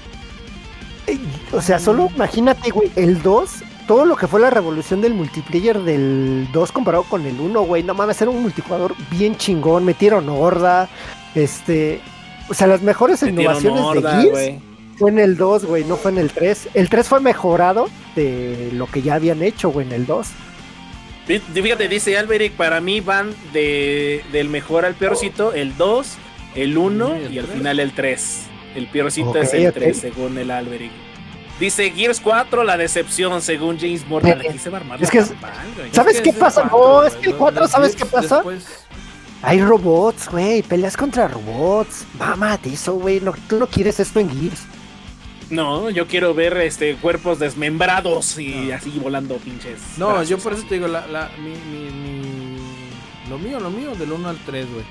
eh, o sea, solo imagínate, güey, el 2, todo lo que fue la revolución del multiplayer del 2 comparado con el 1, güey, no mames, era un multijugador bien chingón, metieron horda, este, o sea, las mejores Metieron innovaciones horda, de Gears güey. fue en el 2, güey, no fue en el 3. El 3 fue mejorado de lo que ya habían hecho, güey, en el 2. Fí- Fíjate, dice Alberic, para mí van de, del mejor al peorcito, el 2, el 1 Y al final el 3. El peorcito Ok, es el ok. 3, según el Alberic. Dice Gears 4, la decepción, según James Morgan. Aquí se va a armar es la que güey. ¿Sabes Es que qué pasa? cuatro, No, güey, es que el los- 4, los ¿sabes qué pasa? después- Hay robots, güey, peleas contra robots. Mámate eso, güey, no, tú no quieres esto en Gears. No, yo quiero ver este cuerpos desmembrados y así volando pinches. No, brazos. yo por eso te digo, la, la, mi, mi, mi- lo mío, lo mío, del 1 al 3, güey.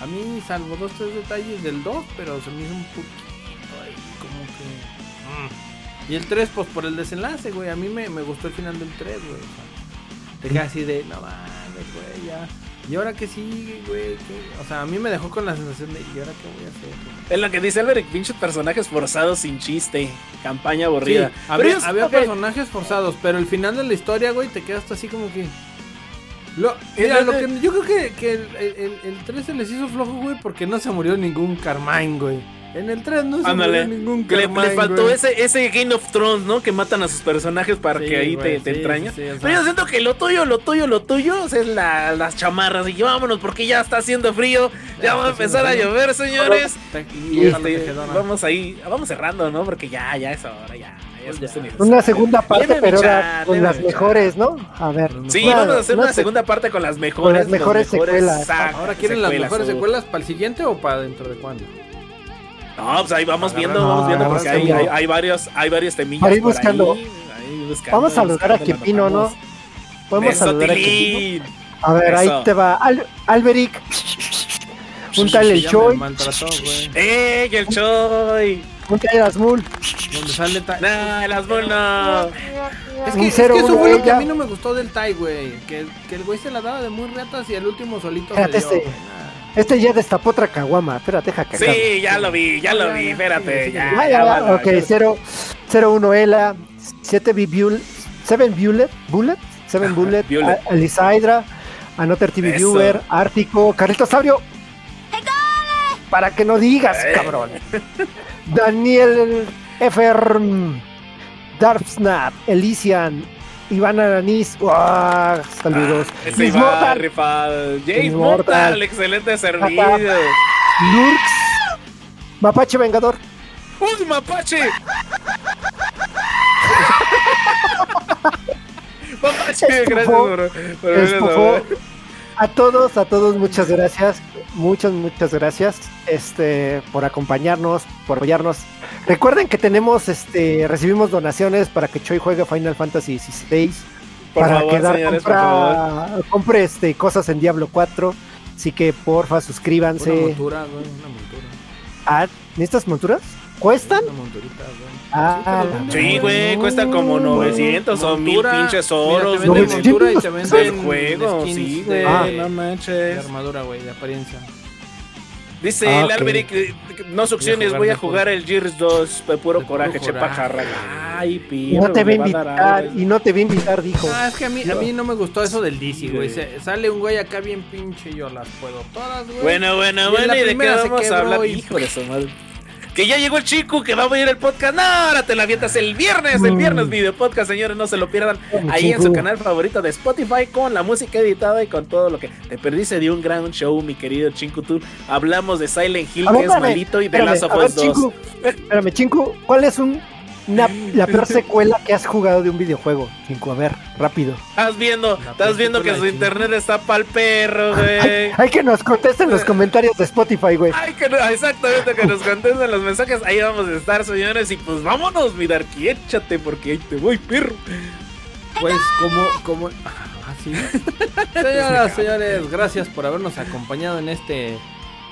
A mí, salvo dos, tres detalles del 2, pero se me hizo un poquito ahí, como que... mm. Y el 3, pues por el desenlace, güey. A mí me, me gustó el final del 3, güey. O sea, te quedas así de, no mames, güey, ya. Y ahora que sigue, güey. ¿qué? O sea, a mí me dejó con la sensación de, ¿y ahora qué voy a hacer? güey? Es lo que dice Alberic, pinches personajes forzados sin chiste. Campaña Sí, aburrida. Había, había personajes forzados, pero el final de la historia, güey, te quedas así como que. Lo, mira, lo que- yo creo que, que el, el, el 3 se les hizo flojo, güey, porque no se murió ningún Carmine, güey. En el 3 no se Ándale. murió ningún Le, le Carmine, faltó güey. ese, ese Game of Thrones, ¿no? Que matan a sus personajes para Sí, que ahí güey, te, te sí, entrañas. sí. Pero yo siento que lo tuyo, lo tuyo, lo tuyo o sea, es la- las chamarras. Y vámonos porque ya está haciendo frío. Ya, Ya va a empezar a llover, señores. Y este, vamos ahí, vamos cerrando, ¿no? Porque ya, ya es hora, ya. ya es justo necesario. Una segunda parte, pero ahora con las mejores, ¿no? A ver. Sí, vamos a hacer una se- segunda parte con las mejores. las mejores secuelas. exacto, Ahora quieren las secuelas, mejores secuelas para el siguiente o para dentro de cuándo? No, pues ahí vamos Agarra- viendo, no, vamos viendo porque hay, buscando. hay, hay varios, hay varios temillas Para ir por buscando. ahí, ahí buscando, Vamos a saludar a Quipino, ¿no? vamos. Podemos Eso, saludar a Quipino. Tilín. A ver, Eso. ahí te va. Al Alberic. Un tal el Choi. ¡Eh, que el Choy! Un tal el sale ta- ¡Nah, las buenas! Es que, es cero, que eso uno, fue lo que a mí no me gustó del Tai, güey. Que, que el güey se la daba de muy retas y el último solito se Espérate, dio. Este- ya destapó otra caguama. Espérate, deja que acabe. Sí, ya lo vi, ya lo Ya, vi, ya, espérate. Ya. Ah, ya, ya, ya, bueno, ok, ya. 0, 01 Ela, 7 B Bullet, 7 Bullet, Bullet, 7 Bullet, Bullet. A- Elisaidra, Anoter TV Eso. Viewer, Ártico, Carlitos Sabrio. Para que no digas, Eh. cabrón. Daniel Efer, Darfsnap, Elysian, Iván Aranis, ¡Uah! saludos. Ah, Miss Mortal, rifado. James Mortal, Mortal. excelente servicio. Lurks, Mapache Vengador, ¡Uy, mapache! mapache, gracias por, por. A todos, a todos, muchas gracias. Muchas, muchas gracias este, por acompañarnos, por apoyarnos. Recuerden que tenemos, este, recibimos donaciones para que Choi juegue Final Fantasy XVI. Por para favor, que Dar señores, por favor. compra, compre este, cosas en Diablo 4. Así que porfa, Una suscríbanse. montura, güey. Una montura. Ah, ¿Necesitas monturas? ¿Cuestan? Una monturita, güey. Ah, Sí, güey, No. cuestan como 900 o 1000 Montura, pinches mira, oros. te venden montura y te del venden juego, sí, de, güey, Ah. no de manches. armadura, güey, de apariencia. Dice Ah, el. Alberic, eh, no succiones, jugar voy a de puro- jugar el Gears 2, de puro de puro coraje, coraje. pajarra. Ay, pirro, no te va a invitar, y no te va a invitar, dijo. Ah, es que a mí, a mí no me gustó eso del DC, güey. Se- sale un güey acá bien pinche y yo las puedo todas, güey. Bueno, bueno, Y en bueno, ¿y de qué vamos a hablar? Hijo de su madre. Que ya llegó el chico que va a venir el podcast. No, ahora te la avientas el viernes, el viernes video podcast, señores, no se lo pierdan. Mm, Ahí en su canal favorito de Spotify con la música editada y con todo lo que te perdiste de un gran show, mi querido Chinku Tour. Hablamos de Silent Hill, ver, que es malito, y de Last of Us 2. Chinku, espérame, Chinku, ¿cuál es un, una- la peor secuela que has jugado de un videojuego? Chinku, a ver, rápido. Estás viendo, estás viendo que su internet está pa'l perro, güey. Hay que nos contesten los comentarios de Spotify, güey. Ay, que exactamente, que nos contesten los mensajes. Ahí vamos a estar, señores. Y pues vámonos, mi Darky, échate, porque ahí te voy, perro. Pues como, como... Ah, sí. Señoras, señores, gracias por habernos acompañado en este...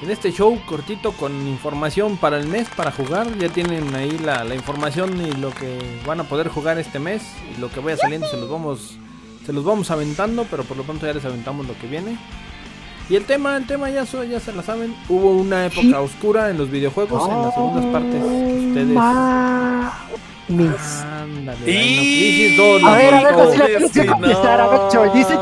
En este show cortito con información para el mes para jugar, ya tienen ahí la, la información y lo que van a poder jugar este mes y lo que vaya saliendo se los vamos se los vamos aventando, pero por lo pronto ya les aventamos lo que viene. Y el tema, el tema ya, so- ya se la saben. Hubo una época oscura en los videojuegos, en las segundas partes. Ustedes. Ándale, Y- Crisis 2, A ver, a ver, la a ver, Choy, dice.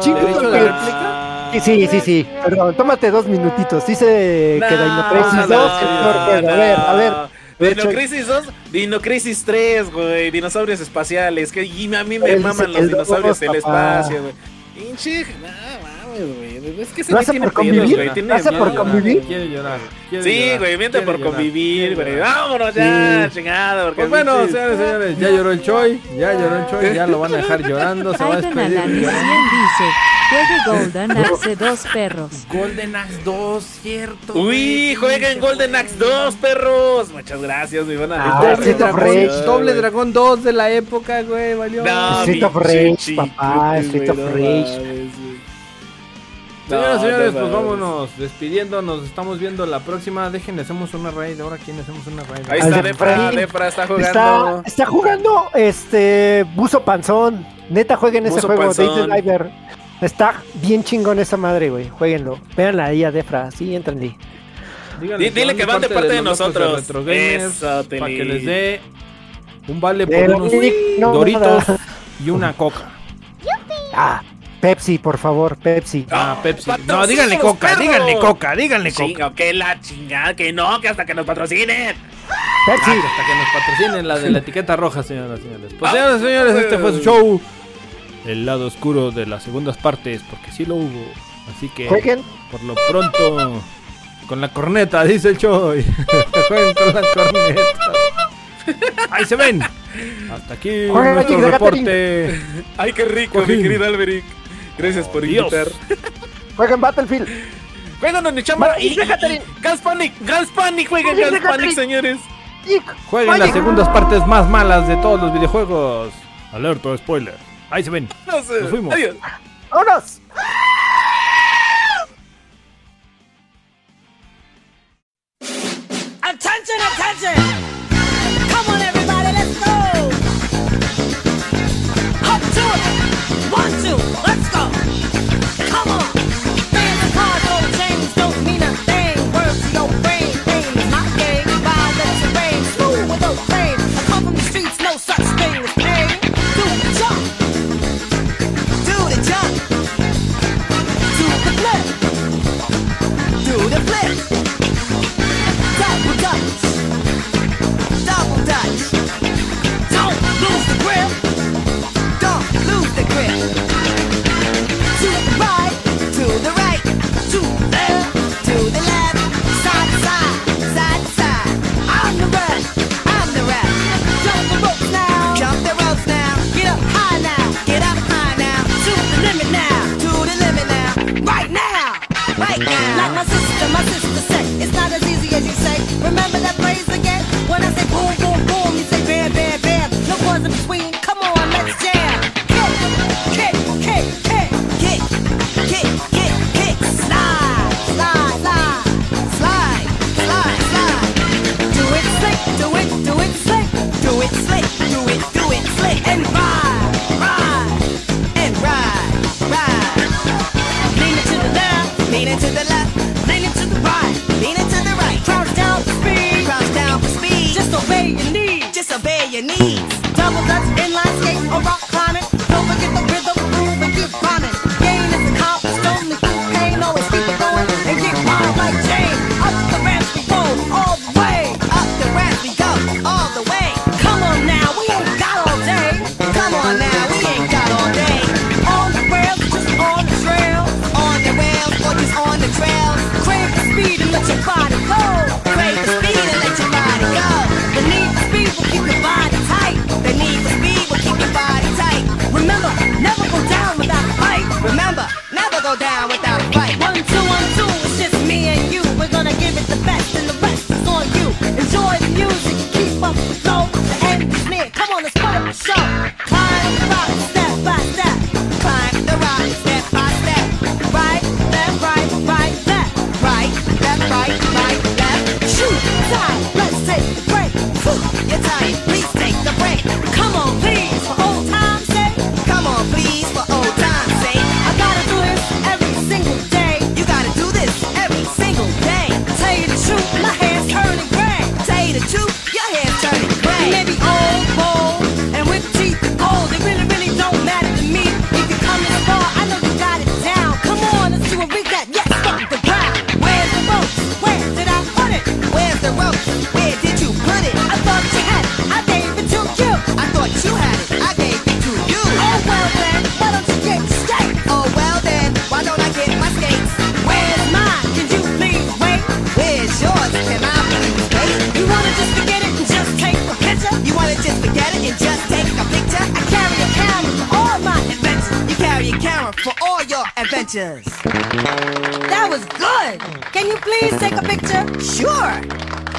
Sí, sí, sí, sí, perdón, tómate dos minutitos. Dice que Dino Crisis no, 2 es no, peor juego. A ver, a ver. no. Dino. Crisis 2, Dino Crisis 3, güey, dinosaurios espaciales, que a mí me maman los dinosaurios del espacio, güey. Pinche, no mames, güey, es que se ¿Lo hace tiene por convivir? güey, tiene ¿Lo hace Quiere por llorar, convivir? Quiere llorar. quiere Sí, llorar, güey, miente por llorar, convivir, güey. Vámonos ya, Sí. chingada, porque Pues bueno, señores, señores, ya lloró el Choi, ya lloró el Choi, ya lo van a dejar llorando, se va a despedir. dice, juegue Golden hace dos perros. Golden Axe 2, cierto. Uy, jueguen Golden Axe 2, perros. Muchas gracias, mi buena. Ah, Doble Street of dragón, doble dragón 2 de la época, güey, valió. No, Street of Rage, papá, Street of Rage. Señoras, No, señores, no pues vámonos despidiendo, nos estamos viendo la próxima. Déjenle, hacemos una raid. Ahora, ¿quién hacemos una raid? Ahí está Efraín. Defra está Está, jugando. está jugando este Buzo Panzón. Neta, jueguen ese juego, Diver. Está bien chingón esa madre, güey. Jueguenlo. Véanla ahí a Defra, sí, entrenle. Díganle Di- dile que van de parte de nosotros. Eso, para que les dé un vale por unos no, doritos y una coca. Ah, Pepsi, por favor, Pepsi. Ah, ah Pepsi. No, díganle coca, díganle coca, díganle coca. Que la chingada, que no, que hasta que nos patrocinen. Pepsi. Ah, hasta que nos patrocinen la de la etiqueta roja, señoras y señores. Pues señoras y ah, señores, este fue su show. El lado oscuro de las segundas partes, porque sí lo hubo. Así que, ¿Jueguen? por lo pronto, con la corneta, dice el Choy. Jueguen con la corneta. Ahí se ven. Hasta aquí nuestro reporte. Ay, qué rico, mi querido Alberic. Gracias por Dios. invitar. Jueguen Battlefield. Jueguen donde chamba. Y, y, y, Gas Panic, Gas Panic, jueguen Gas Panic, señores. Jueguen las segundas partes más malas de todos los videojuegos. Alerta, spoiler. Ahí se ven. Nos, fuimos. Adiós. ¡Vámonos! Attention, attention!